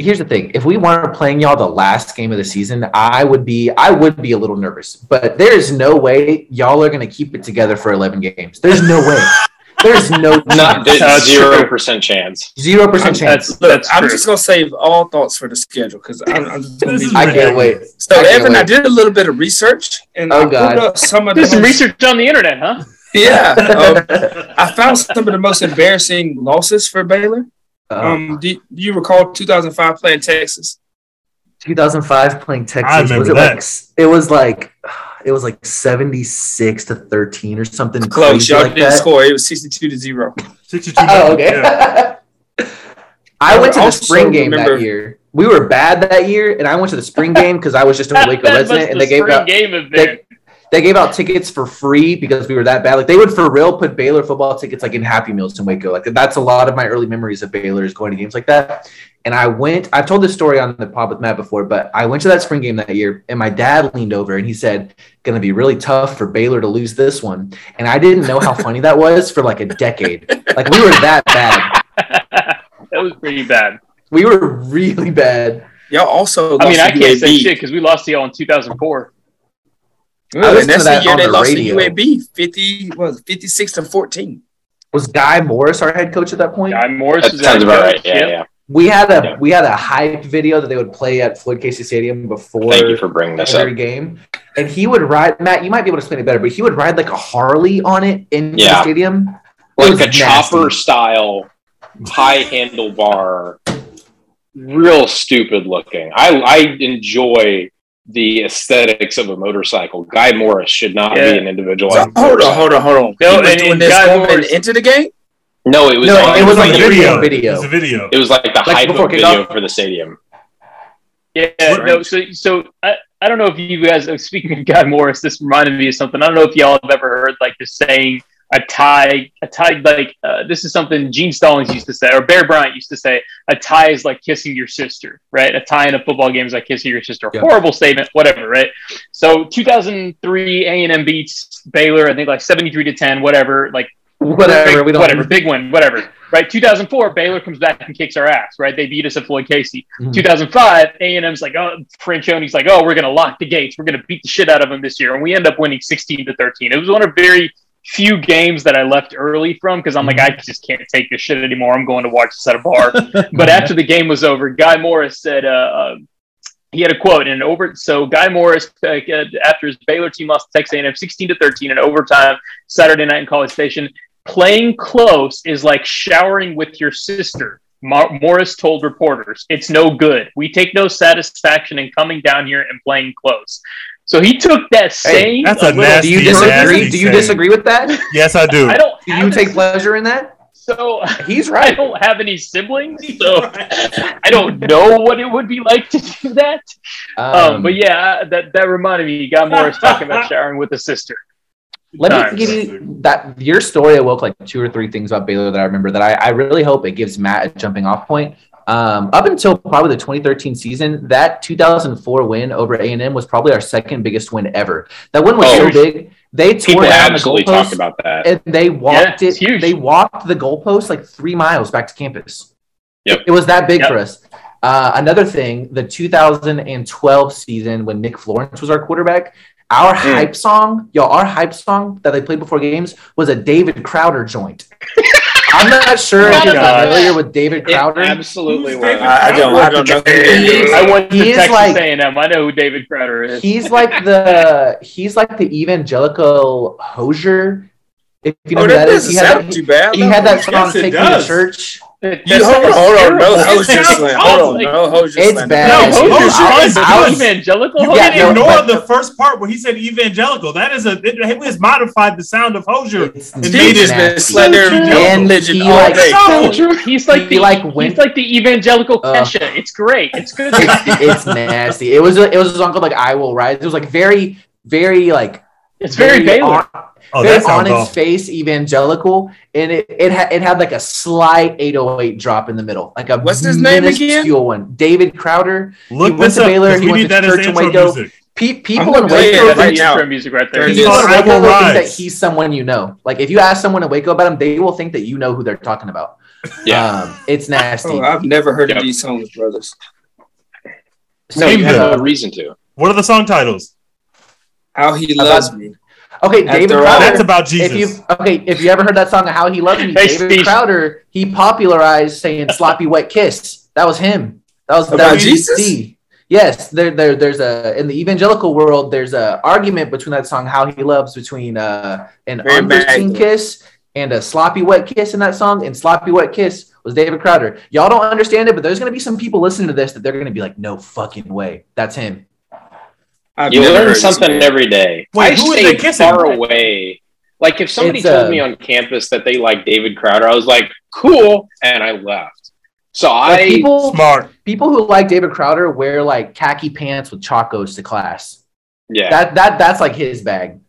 H: Here's the thing: if we weren't playing y'all the last game of the season, I would be I would be a little nervous. But there's no way y'all are going to keep it together for 11 games. There's no way. *laughs* There's no
F: Not
H: chance.
G: That's
F: zero percent chance.
H: zero percent chance.
G: That's
D: Look,
G: that's
D: I'm
G: true.
D: just gonna save all thoughts for the schedule because I'm, I'm just gonna be.
H: I can't wait.
D: so,
H: I can't
D: Evan, I did a little bit of research and
H: Oh,
D: I pulled
H: God.
D: up some of the
G: Did some
D: most-
G: research on the internet, huh? *laughs*
D: Yeah, um, I *laughs* found some of the most embarrassing losses for Baylor.
H: Uh,
D: Um, do, do you recall 2005 playing Texas?
H: 2005 playing Texas.
E: I remember
H: was it
E: that.
H: like it was like *sighs* it was like 76 to 13 or something
D: Close.
H: crazy
D: Y'all
H: like
D: didn't
H: that.
D: score. It was 62 to zero.
E: 62
H: Oh, okay.
E: yeah. *laughs*
H: I went to the spring game
D: remember-
H: that year. We were bad that year, and I went to the spring game because I was just a Waco resident,
G: must
H: and
G: the
H: they gave
G: spring
H: out
G: game have
H: they,
G: been.
H: They gave out tickets for free because we were that bad. Like they would for real put Baylor football tickets like in Happy Meals in Waco. Like that's a lot of my early memories of Baylor is going to games like that. And I went, I've told this story on the pod with Matt before, but I went to that spring game that year and my dad leaned over and he said, Gonna be really tough for Baylor to lose this one. And I didn't know how funny that was for like a decade. Like we were that bad. *laughs*
G: that was pretty bad.
H: We were really bad.
D: Y'all also.
G: I mean,
D: lost
G: I
D: to
G: can't say shit because we lost to y'all in 2004.
H: I
D: Well,
H: listened
D: and that's
H: to that
D: the year
H: on
D: they
H: the
D: lost
H: radio.
D: to UAB, fifty was fifty six to fourteen.
H: Was Guy Morriss our head coach at that point?
G: Guy Morriss
F: That
G: was
F: sounds
G: our
F: about
G: coach,
F: right. Yeah,
G: yep.
F: yeah.
H: We had a
F: Yeah.
H: we had a hype video that they would play at Floyd Casey Stadium before
F: Thank you for bringing this up.
H: every game. And he would ride Matt, you might be able to explain it better, but he would ride like a Harley on it in the stadium. It
F: Like a
H: nasty.
F: chopper style, high handlebar, real stupid looking. I I enjoy the aesthetics of a motorcycle. Guy Morriss should not
G: Yeah.
F: be an individual.
D: So,
F: on
D: hold on, hold on, hold on.
G: No,
D: he was
G: and-
D: doing
G: and
D: this
G: Guy Morriss-
D: into the game.
F: No, it was.
H: No,
F: on-
H: it was like
E: a
H: the
E: video.
H: video.
E: It was a video.
F: It was like the
H: Like
F: hype
H: before
F: of video
H: kickoff?
F: for the stadium.
G: Yeah,
D: Right.
G: no. So, so I, I don't know if you guys. uh, Speaking of Guy Morriss, this reminded me of something. I don't know if y'all have ever heard like the saying a tie, a tie. Like uh, this is something Gene Stallings used to say, or Bear Bryant used to say. A tie is like kissing your sister, right? A tie in a football game is like kissing your sister.
H: Yeah.
G: Horrible statement, whatever, right? So 2003, A and M beats Baylor. I think like 73 to 10, whatever. Like
H: Whatever,
G: big,
H: we don't
G: whatever, big win, whatever. Right, 2004, Baylor comes back and kicks our ass. Right, they beat us at Floyd Casey.
H: Mhm.
G: 2005, A and M's like, oh, Franchione's like, oh, we're gonna lock the gates. We're gonna beat the shit out of them this year, and we end up winning 16 to 13. It was one of very few games that I left early from because I'm like, I just can't take this shit anymore. I'm going to watch this at a bar. *laughs* but after the game was over, Guy Morriss said, uh, uh, he had a quote and over. So Guy Morriss, uh, after his Baylor team lost to Texas A&M 16 to 13 in overtime Saturday night in College Station, playing close is like showering with your sister. Mar- Morriss told reporters, "It's no good. We take no satisfaction in coming down here and playing close." So he took that same.
E: that's a
G: little-
E: nasty-
H: Do you
E: Nasty
H: disagree? Do you disagree with that? *laughs*
E: Yes, I do.
G: I don't.
H: Do you take
G: a-
H: pleasure in that?
G: So
H: He's *laughs* right.
G: I don't have any siblings, so *laughs* I don't know what it would be like to do that. Um, but yeah, that that reminded me. You got Morriss talking about showering with a sister.
H: Let
G: times.
H: me give you that your story awoke like two or three things about Baylor that I remember that I, I really hope it gives Matt a jumping off point. Um, up until probably the 2013 season, that 2004 win over A&M was probably our second biggest win ever. That win was
F: Oh,
H: so big. They tore down the goalpost
F: about that.
H: and they walked
G: Yeah,
H: it.
G: huge.
H: They walked the goalpost like three miles back to campus.
F: Yep.
H: It was that big
G: Yep.
H: for us. Uh, another thing, the 2012 season when Nick Florence was our quarterback, our
F: Mm.
H: hype song, y'all, our hype song that they played before games was a David Crowder joint. *laughs* I'm not sure if you're familiar with David
F: It
H: Crowder.
F: absolutely
E: Who's
F: was.
D: I, I don't, I don't know. Who that is.
G: I went to
H: He is
G: Texas
H: like-
G: A&M. I know who David Crowder is.
H: He's like the he's like the evangelical Hozier. If you know
D: Oh,
H: who
D: that
H: that is, he had that,
D: too bad.
H: he had that song
E: Yes,
H: "Take Me to. Church."
G: That
D: You, hold on, hold on. No
G: terrible.
E: Hozier
D: slam. Hold on.
G: like-
D: No Hozier
H: It's
D: slam.
H: bad.
G: No,
E: Hozier's
G: Hozier's
E: fine,
G: fine,
E: but
G: but
E: I was-
G: evangelical
E: You
G: Hozier.
E: can't
H: no,
E: ignore
H: but-
E: the first part where he said evangelical. That is a it, it has modified the sound of Hozier.
H: It's
E: It
D: Steve
E: made
D: has been
H: nasty.
D: slandering religion
H: he
D: all
H: like-
D: day.
E: No.
G: He's like
H: He
G: the
H: like went-
G: he's like the evangelical
H: Uh,
G: Kesha. It's great. It's good.
H: it's, it's nasty. It was a, it was a song called like "I Will Rise." It was like very very like
G: It's very Baylor.
H: On,
E: Oh,
H: very on its
E: awful.
H: face evangelical, and it it had it had like a slight 808 drop in the middle, like a
D: What's his name again?
H: minuscule one. David Crowder.
E: Look
H: went
E: this
H: to
E: up.
H: Baylor,
E: 'cause
H: he went to church in Waco.
E: music.
H: Pe- people in
D: play it
H: Waco,
D: right
G: That's
H: think,
D: now.
G: music right there.
D: Turn
H: people in. Waco
E: Will
H: will think that he's someone you know. Like if you ask someone in Waco about him, they will think that you know who they're talking about.
F: Yeah.
H: Um, it's nasty.
D: Oh, I've never heard
F: Yep.
D: of these songs, brothers.
F: No, you have no reason to.
E: What are the song titles?
D: How he
H: About-
D: loves me.
H: Okay, David
D: all-
H: Crowder.
E: That's about
H: if
E: Jesus.
H: you okay, if you ever heard that song "How He Loves Me,"
G: Hey,
H: David
G: Steve.
H: Crowder he popularized saying "sloppy wet kiss." That was him. That was that
D: About
H: was
D: Jesus?
H: DC. Yes, there, there, there's a in the evangelical world. There's a argument between that song "How He Loves" between uh, an
D: Very
H: underseen
D: Magdalene.
H: kiss and a sloppy wet kiss in that song. And sloppy wet kiss was David Crowder. Y'all don't understand it, but there's gonna be some people listening to this that they're gonna be like, "No fucking way, that's him."
D: I've
F: You learn something
D: man.
F: every day.
E: Wait,
F: I
E: who is
F: stayed
E: they kissing?
F: far away. Like if somebody
H: It's,
F: told
H: uh,
F: me on campus that they like David Crowder, I was like, cool, and I left. So
H: Like,
F: I
H: people,
E: Smart.
H: people who like David Crowder wear like khaki pants with chacos to class.
F: yeah.
H: That that that's like his bag.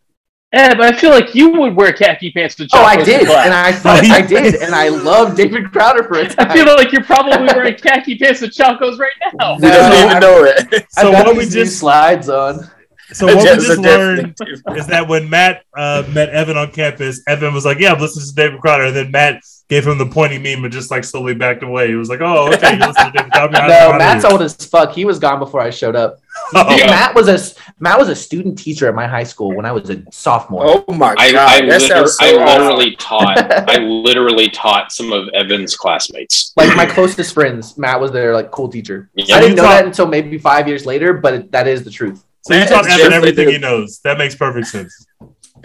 G: Yeah, but I feel like you would wear khaki pants to
H: Oh, I did,
G: class.
H: and I *laughs* thought I did, and I love David Crowder for a time. *laughs*
G: I feel like you're probably wearing khaki pants and chacos right now. *laughs*
D: We don't even
H: I-
D: know it.
E: So
H: I've got
E: what we
H: these new
E: just
H: slides on.
E: So *laughs* what we just learned *laughs* is that when Matt uh, met Evan on campus, Evan was like, "Yeah, I'm listening to David Crowder," and then Matt gave him the pointy meme and just like slowly backed away. He was like, "Oh, okay, you listen to David Crowder."
H: No,
E: I
H: Matt's
E: know
H: old as fuck. He was gone before I showed up. *laughs*
E: Oh,
F: Yeah.
H: Matt was a Matt was a student teacher at my high school when I was a sophomore.
D: Oh my
F: I,
D: god,
F: I,
D: that
F: liter-
D: sounds so
F: I literally taught. I literally taught some of Evan's classmates.
H: Like my closest friends, Matt was their like cool teacher.
F: Yeah.
H: I didn't know
E: taught-
H: that until maybe five years later, but it, that is the truth.
E: So you
D: Matt
E: taught Evan everything he knows. That makes perfect sense.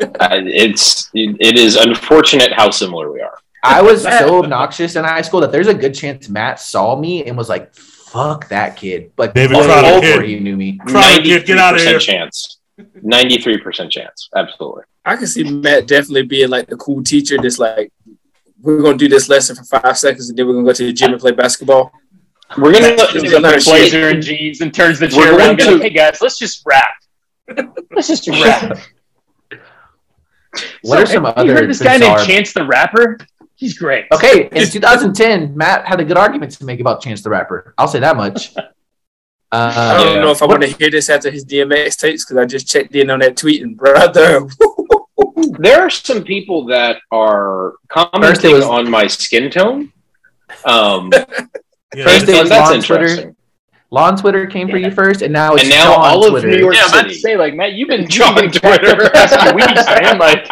F: Uh, it's it, it is unfortunate how similar we are.
H: I was *laughs* so obnoxious in high school that there's a good chance Matt saw me and was like, "Fuck that kid," but
E: David
H: long
E: Crowder,
H: before
E: kid.
H: he knew me.
E: Crowder, kid, get outta here.
F: chance. Ninety-three percent chance. Absolutely.
D: I can see Matt definitely being like the cool teacher that's like, we're gonna do this lesson for five seconds and then we're gonna go to the gym and play basketball.
F: We're gonna.
D: He's
G: He's
D: a
G: a
D: shit.
G: blazer and jeans and turns the
F: We're
G: chair around. and
F: going
G: be like,
F: to-
G: Hey guys, let's just rap. *laughs* Let's just rap. *laughs*
H: What are some
G: have
H: other
G: You heard this guy named Chance the Rapper? He's great.
H: Okay, *laughs* in 2010, Matt had a good argument to make about Chance the Rapper. I'll say that much.
D: I
H: Uh,
D: don't
F: Yeah.
D: know if I want to hear this after his DMX tapes because I just checked in on that tweet and brother.
F: There are some people that are commenting
H: was-
F: on my skin tone. Um,
E: Yeah,
H: First
F: and
H: it was
F: that's
H: on Twitter.
F: interesting.
H: Lawn Twitter came for you first, and now it's
F: And now
H: John
F: all of
H: Twitter.
F: New York
G: Yeah, I'm about to
F: City.
G: say, like, Matt, you've been
F: John
G: you've been jacked up
F: Twitter.
G: the past few weeks, man. *laughs* Like,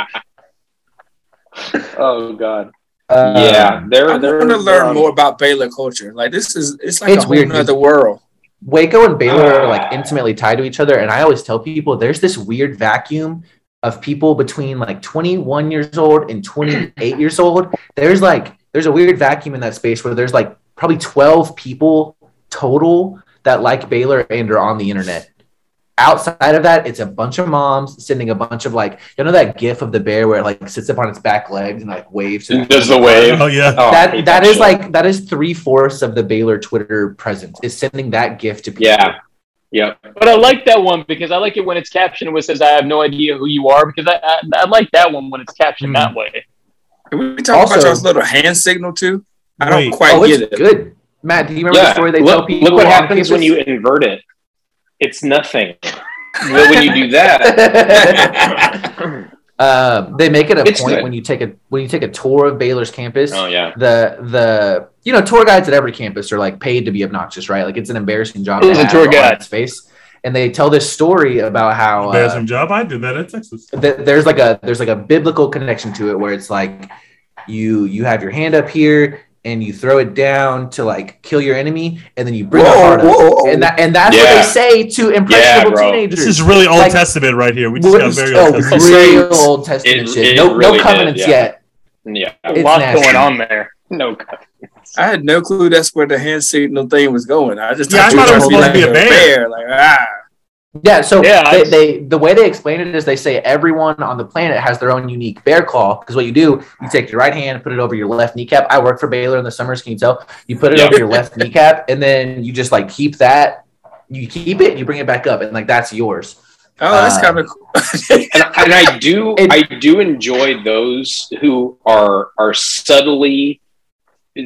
F: Oh God.
H: Uh,
F: yeah, there.
D: I
F: there.
D: want to learn
F: um,
D: more about Baylor culture. Like this is it's like
H: It's
D: a whole
H: weird, dude.
D: nother world.
H: Waco and Baylor are
F: Ah.
H: like intimately tied to each other, and I always tell people there's this weird vacuum of people between like 21 years old and 28 years old. There's like there's a weird vacuum in that space where there's like probably 12 people total that like Baylor and are on the internet. Outside of that, it's a bunch of moms sending a bunch of like you know that gif of the bear where it like sits up on its back legs and like waves. to
F: Does the wave?
E: Oh yeah.
F: Oh,
H: that
F: hate
H: that is
F: shit.
H: like that is three fourths of the Baylor Twitter presence is sending that GIF to people.
F: Yeah. Yep.
G: but I like that one because I like it when it's captioned with says, "I have no idea who you are," because I I, I like that one when it's captioned
E: Hmm.
G: that way.
D: Can we talk
H: Also-
D: about y'all's little hand signal too? I don't
E: Wait.
D: quite
H: Oh,
D: get
H: it's
D: it.
H: good. Matt, do you remember the story they
F: look,
H: tell people?
F: look what
H: on
F: happens when you invert it. It's nothing. *laughs* *laughs* Well, when you do that. *laughs*
H: Um, they make it a
F: It's
H: point
F: good.
H: when you take a when you take a tour of Baylor's campus.
F: oh yeah.
H: The the you know tour guides at every campus are like paid to be obnoxious, right? Like it's an embarrassing job.
G: Who's
H: to
G: a tour
H: on
G: guide?
H: its face, and they tell this story about how uh,
E: Embarrassing job. I did that in Texas.
H: th- there's like a there's like a biblical connection to it where it's like you you have your hand up here and you throw it down to like kill your enemy and then you bring
D: Whoa,
H: a heart up
D: whoa, whoa.
H: and that and that's what they say to impressionable
F: bro.
H: teenagers.
E: This is really Old
H: Like-
E: Testament right here. We just got
H: What-
E: very
H: oh,
E: Old Testament.
H: real Old Testament
F: It-
H: shit.
F: it
H: No,
F: really
H: no
F: did,
H: covenants
F: yeah.
H: yet.
F: Yeah.
G: A
H: It's
G: lot
H: nasty.
G: going on there.
F: No.
D: I had no clue that's where the hand signal thing was going. I just
E: Yeah, I
D: thought,
E: thought it was
D: were
E: supposed to be a bear.
D: Like ah,
H: Yeah, so
G: Yeah,
H: they,
G: I-
H: they the way they explain it is they say everyone on the planet has their own unique bear claw. Because what you do, you take your right hand, put it over your left kneecap. I work for Baylor in the summers. Can you tell? You put it
F: Yeah.
H: over your left kneecap, and then you just like keep that. You keep it, you bring it back up, and like that's yours.
D: oh, that's
H: Uh,
D: kind of cool. *laughs*
F: and, and I do *laughs*
H: It-
F: I do enjoy those who are are subtly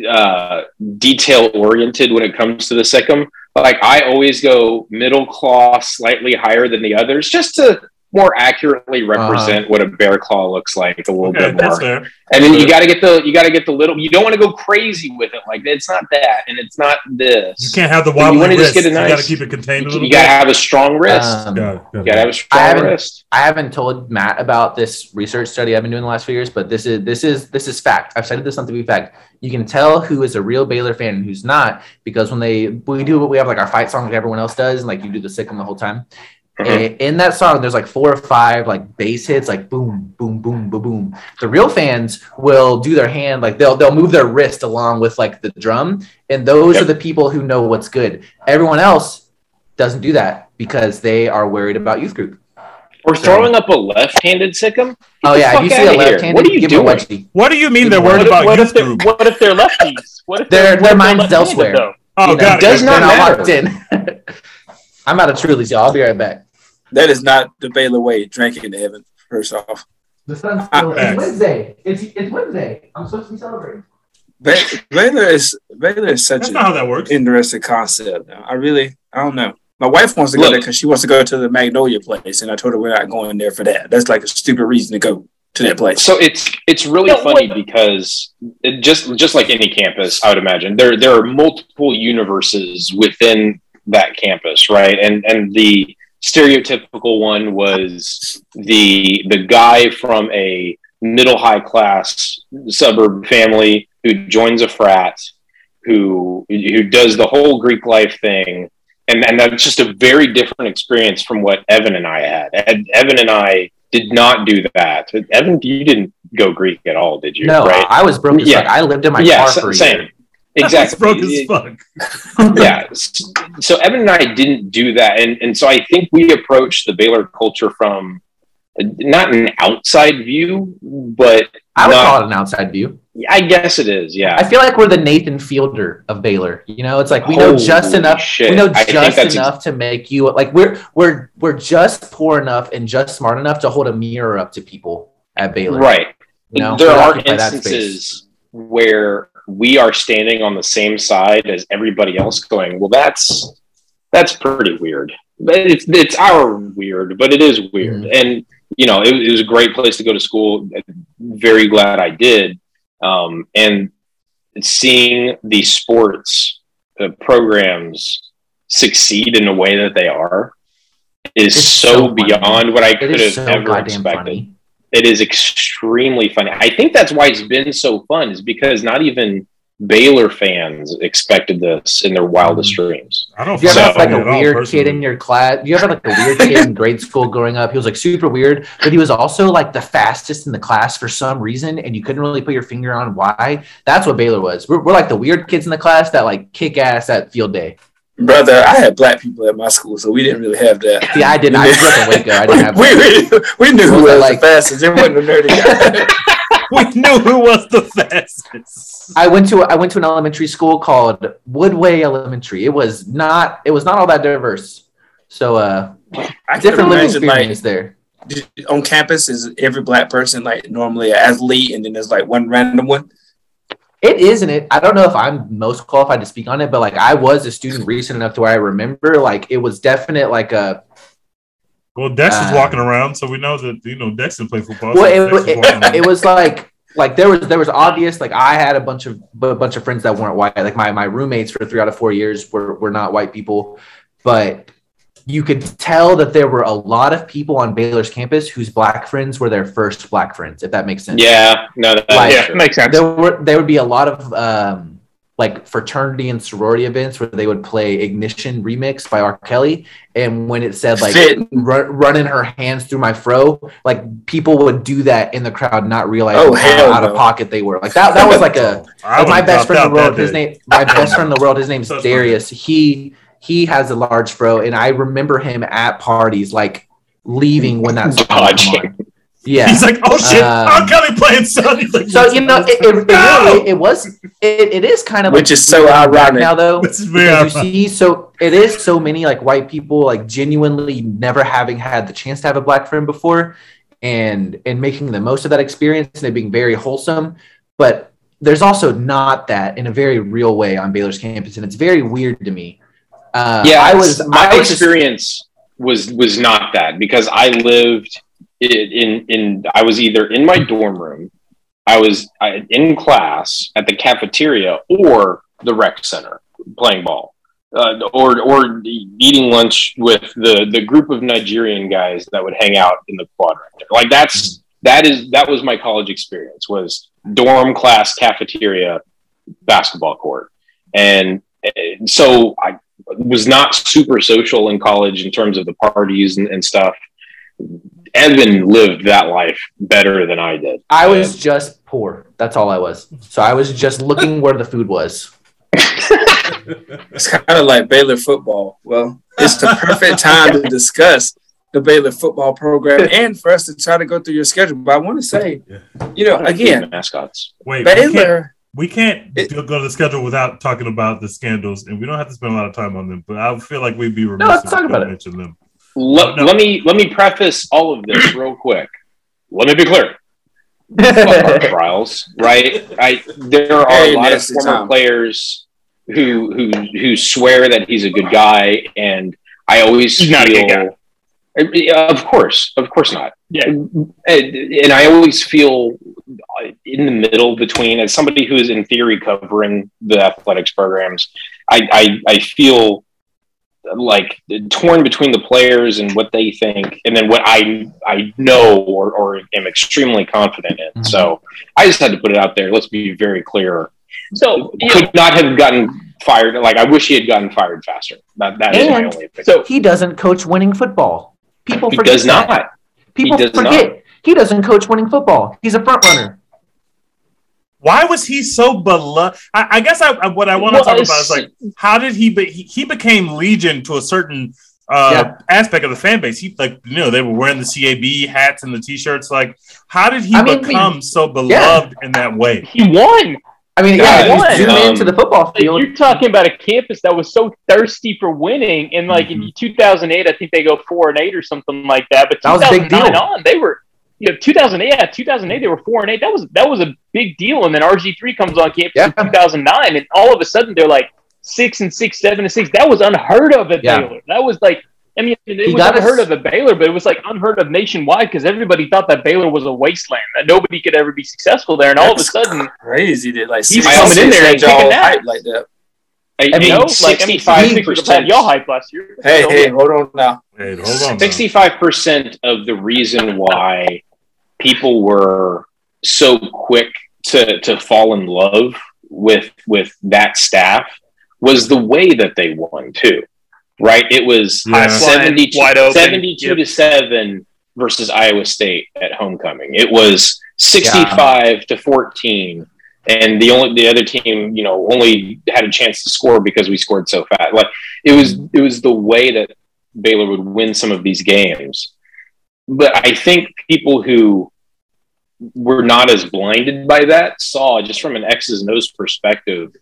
F: uh, detail oriented when it comes to the Sic 'em. Like I always go middle claw, slightly higher than the others, just to more accurately represent what a bear claw looks like a little
E: Okay,
F: bit more.
E: fair.
F: And then you got to get the you got to get the little. You don't want to go crazy with it. Like it's not that, and it's not this.
E: You can't have the
F: But you
E: wobbly
F: wanna just get a
E: You got to keep it contained a
F: You, got to have a strong wrist.
H: Um,
E: Got it,
F: you got to have a
H: I
F: strong
H: haven't-
F: wrist.
H: I haven't told Matt about this research study I've been doing the last few years, but this is this is this is fact. I've cited this on to be fact. You can tell who is a real Baylor fan and who's not because when they we do what we have like our fight song like everyone else does, and like you do the sick the whole time.
F: Mhm.
H: And in that song, there's like four or five like bass hits, like boom, boom, boom, boom, boom. The real fans will do their hand like they'll they'll move their wrist along with like the drum, and those
F: Yep.
H: are the people who know what's good. Everyone else doesn't do that because they are worried about youth group.
F: We're throwing up a left-handed Sic
H: 'em.
F: Oh
H: yeah, if you see a left-handed,
F: What are you
H: give
F: doing?
H: him a wedgie.
E: What do you mean they're worried
G: What
E: about
G: what,
E: youth
G: if
E: group?
G: what if they're lefties? What if
H: Their-
G: they're,
H: their
G: what if they're
H: mind's elsewhere.
G: though?
E: Oh,
H: You know,
E: God.
F: It
H: does
F: not
H: not locked in. *laughs* I'm out of Truly's, y'all. I'll be right back.
D: That is not the Baylor way. Drinking, Evan. First off,
H: The sun's still. It's. Wednesday. It's it's Wednesday. I'm supposed to be celebrating.
D: Ba- Baylor is Baylor is such
E: That's
D: an
E: not how that works.
D: interesting concept. I really, I don't know. My wife wants to go
F: Look.
D: there because she wants to go to the Magnolia place, and I told her we're not going there for that. That's like a stupid reason to go to that place.
F: So it's it's really
G: No,
F: funny
G: wait.
F: because it just just like any campus, I would imagine there there are multiple universes within that campus, right? And and the stereotypical one was the the guy from a middle high class suburb family who joins a frat, who who does the whole Greek life thing. And, and that's just a very different experience from what Evan and I had. Ed- Evan and I did not do that. Evan, you didn't go Greek at all, did you?
H: No,
F: right?
H: I was broke
F: Yeah.
H: I lived in my
F: yeah,
H: car for
F: same. *laughs*
H: year.
F: Exactly.
E: broke as fuck. *laughs*
F: yeah. So Evan and I didn't do that, and and so I think we approached the Baylor culture from not an outside view, but
H: I would
F: not-
H: call it an outside view.
F: I guess it is. Yeah.
H: I feel like we're the Nathan Fielder of Baylor. You know, it's like we know just enough.
F: shit.
H: We know just
F: that's ex-
H: enough to make you like we're we're we're just poor enough and just smart enough to hold a mirror up to people at Baylor.
F: Right.
H: You know,
F: there are
H: occupy that space.
F: instances where we are standing on the same side as everybody else going well that's that's pretty weird but it's it's our weird but it is weird
H: Mhm.
F: and you know it, it was a great place to go to school very glad i did um, and seeing the sports uh, programs succeed in the way that they are is
H: It's
F: so,
H: funny.
F: beyond what i could have
H: so
F: ever expected
H: funny.
F: It is extremely funny. I think that's why it's been so fun, is because not even Baylor fans expected this in their wildest
H: Mm-hmm.
F: dreams.
E: I don't
H: Do you ever
E: find
H: have like a
E: at all,
H: weird kid in your class? Do you ever have like a weird kid in grade school growing up? He was like super weird, but he was also like the fastest in the class for some reason, and you couldn't really put your finger on why. That's what Baylor was. We're, we're like the weird kids in the class that like kick ass at field day.
D: Brother, I had black people at my school, so we didn't really have that.
H: See, I didn't. I grew up in Waco. I didn't have. *laughs*
D: we, we, we knew who
H: Was it like-
D: the fastest. It wasn't a nerdy guy. *laughs*
E: we knew who was the fastest.
H: I went to I went to an elementary school called Woodway Elementary. It was not it was not all that diverse. So uh
D: I can
H: different living
D: imagine, like,
H: there.
D: on campus is every black person like normally an athlete and then there's like one random one
H: It is, and it. I don't know if I'm most qualified to speak on it, but like I was a student recent enough to where I remember like it was definite like a.
E: Well, Dex was
H: Uh,
E: walking around, so we know that you know Dex didn't play football.
H: Well,
E: so
H: it,
E: was
H: it, it was like like there was there was obvious like I had a bunch of a bunch of friends that weren't white. Like my my roommates for three out of four years were were not white people, but you could tell that there were a lot of people on Baylor's campus whose black friends were their first black friends. If that makes sense.
F: Yeah, no, that,
H: Like-
G: Yeah, makes sense.
H: there were there would be a lot of um, like fraternity and sorority events where they would play Ignition remix by R. Kelly, and when it said like run, running her hands through my fro, like people would do that in the crowd, not realizing
D: Oh,
H: how
D: hell
H: out of pocket they were. Like that that was like a *laughs* like my best friend in the world. His name, my best friend in the world. His *laughs* name's
E: Such
H: Darius. He he has a large fro, and I remember him at parties like leaving when that song
F: Dodging.
H: Yeah,
E: He's like, oh shit,
H: Um,
E: R. Kelly playing son. He's *laughs* like,
H: so you know, it, it, it, really, it was it, it is kind of
D: Which
H: like
D: is so
H: weird back
D: ironic.
H: now though.
E: This is very
H: you see, so it is so many like white people like genuinely never having had the chance to have a black friend before, and and making the most of that experience and it being very wholesome. But there's also not that in a very real way on Baylor's campus, and it's very weird to me. Uh,
F: yeah,
H: I was
F: my
H: I was just-
F: experience was was not that because I lived in, in in I was either in my dorm room, I was in class at the cafeteria or the rec center playing ball, uh, or or eating lunch with the the group of Nigerian guys that would hang out in the quad. Like that's that is that was my college experience was dorm class cafeteria basketball court and uh, so I was not super social in college in terms of the parties and, and stuff. Evan lived that life better than I did.
H: I was just poor. That's all I was. So I was just looking where the food was.
D: It's kind of like Baylor football. Well, it's the perfect time to discuss the Baylor football program and for us to try to go through your schedule. But I want to say, you know, again,
F: mascots.
E: Wait, we can't,
D: Baylor.
E: We can't
D: It-
E: go to the schedule without talking about the scandals, and we don't have to spend a lot of time on them. But I feel like we'd be remiss
H: let's
E: if
H: talk
E: we
H: about
E: didn't
H: it.
E: mention them.
F: Let,
E: No.
F: let me let me preface all of this real quick. let me be clear. Fuck Art *laughs* Briles, right? I there are
D: Hey,
F: a lot of former
D: Tom.
F: players who who who swear that he's a good guy, and I always
G: He's not a good
F: feel. Uh, Of course, of course not.
G: Yeah.
F: and, and I always feel in the middle between as somebody who is in theory covering the athletics programs. I I, I feel like torn between the players and what they think, and then what I I know or, or am extremely confident in.
H: Mhm.
F: So I just had to put it out there. Let's be very clear.
G: So you know,
F: Could not have gotten fired. Like I wish he had gotten fired faster. That that is my only opinion.
G: so
H: he doesn't coach winning football. People
F: he
H: forget
F: does
H: that.
F: Not.
H: People
F: He does
H: forget he doesn't coach winning football. He's a front runner.
E: Why was he so beloved? I, I guess I, I- what I want to
G: Well,
E: talk about is like how did he, be, he he became legion to a certain uh,
H: Yeah.
E: aspect of the fan base. He like you know they were wearing the CAB hats and the t-shirts. Like how did he
H: I mean,
E: become so beloved in that way?
G: he won.
H: I mean,
F: Yeah,
H: yeah,
G: what?
H: zoom
F: Um,
H: into the football
G: Like,
H: field.
G: you're talking about a campus that was so thirsty for winning, and like
H: Mm-hmm.
G: in 2008, I think they go four and eight or something like that. But
H: That was a big
G: 2009
H: deal.
G: on, they were you know 2008, yeah, 2008 they were four and eight. That was that was a big deal. And then RG3 comes on campus
H: Yeah.
G: in 2009, and all of a sudden they're like six and six, seven and six. That was unheard of at
H: Yeah.
G: Baylor. That was like. I mean, it
H: He
G: was
H: got
G: unheard
H: us-
G: of at Baylor, but it was like unheard of nationwide because everybody thought that Baylor was a wasteland, that nobody could ever be successful there. And all of a sudden,
D: crazy that like
G: He's
D: six-
F: coming in
G: there and
D: had y'all
G: kicking ass.
D: like that.
F: I,
G: you
F: mean,
G: know, like I mean,
F: sixty-five
G: 66 had y'all
F: percent.
G: hype last year.
D: Hey,
G: So,
D: hey, hold on now.
E: Hey, hold on. now.
F: Sixty-five percent of the reason why people were so quick to to fall in love with with that staff was the way that they won too. Right? It was
E: Yeah.
F: 72,
G: Wide open.
F: 72
G: Yep.
F: to 7 versus Iowa State at homecoming. It was 65 to 14 and the only the other team, you know, only had a chance to score because we scored so fast. Like it was it was the way that Baylor would win some of these games. But I think people who were not as blinded by that saw just from an X's and O's perspective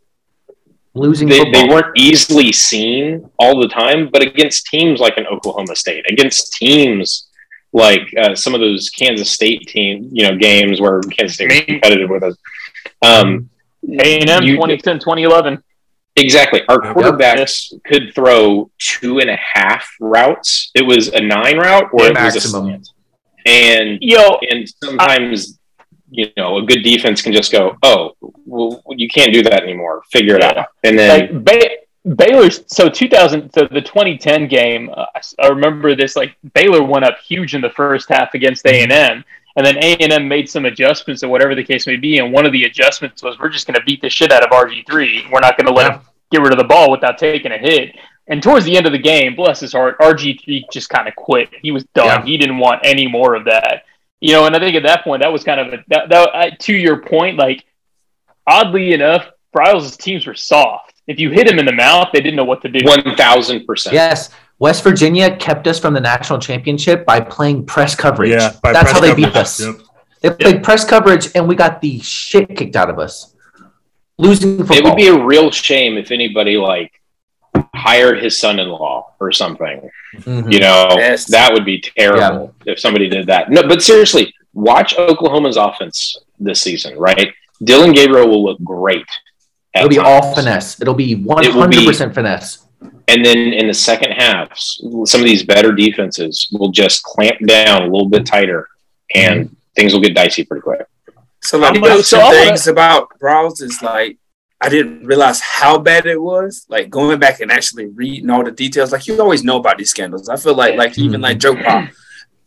H: losing
F: they, they weren't easily seen all the time, but against teams like an Oklahoma State, against teams like uh, some of those Kansas State team, you know, games where Kansas State was competitive with us. Um,
G: A&M
F: you-
G: 2010, 2011.
F: Exactly. Our
E: Yep.
F: quarterbacks could throw two and a half routes. It was a nine route or
H: Yeah,
F: it was a
H: maximum.
F: slant. And
G: Yo,
F: and sometimes you know a good defense can just go, oh, well, you can't do that anymore. Figure it
G: Yeah.
F: out. And then
G: like ba- Baylor's so 2000 so the 2010 game uh, I remember this like Baylor went up huge in the first half against A&M and then A&M made some adjustments or whatever the case may be and one of the adjustments was we're just going to beat the shit out of RG3 we're not going to let him get rid of the ball without taking a hit and towards the end of the game bless his heart RG3 just kind of quit he was done
H: Yeah.
G: he didn't want any more of that you know and I think at that point that was kind of a that, that uh, to your point like oddly enough, Briles' teams were soft. If you hit him in the mouth, they didn't know what to do.
F: one thousand percent.
H: Yes, West Virginia kept us from the national championship by playing press coverage.
E: Yeah, by
H: That's how they
E: coverage.
H: beat us.
E: Yep.
H: They played press coverage, and we got the shit kicked out of us. Losing football.
F: It would be a real shame if anybody like hired his son-in-law or something.
H: Mhm.
F: You know,
D: Yes.
F: that would be terrible if somebody did that. No, but seriously, watch Oklahoma's offense this season. Right, Dillon Gabriel will look great.
H: It'll be all finesse. It'll be one
F: It
H: hundred
F: be-
H: percent finesse.
F: And then in the second half, some of these better defenses will just clamp down a little bit tighter, and things will get dicey pretty quick.
D: So like
G: I'm
D: the
G: gonna- so
D: things about Briles is like I didn't realize how bad it was. Like going back and actually reading all the details. Like you always know about these scandals. I feel like like even like JoePa. Mm-hmm.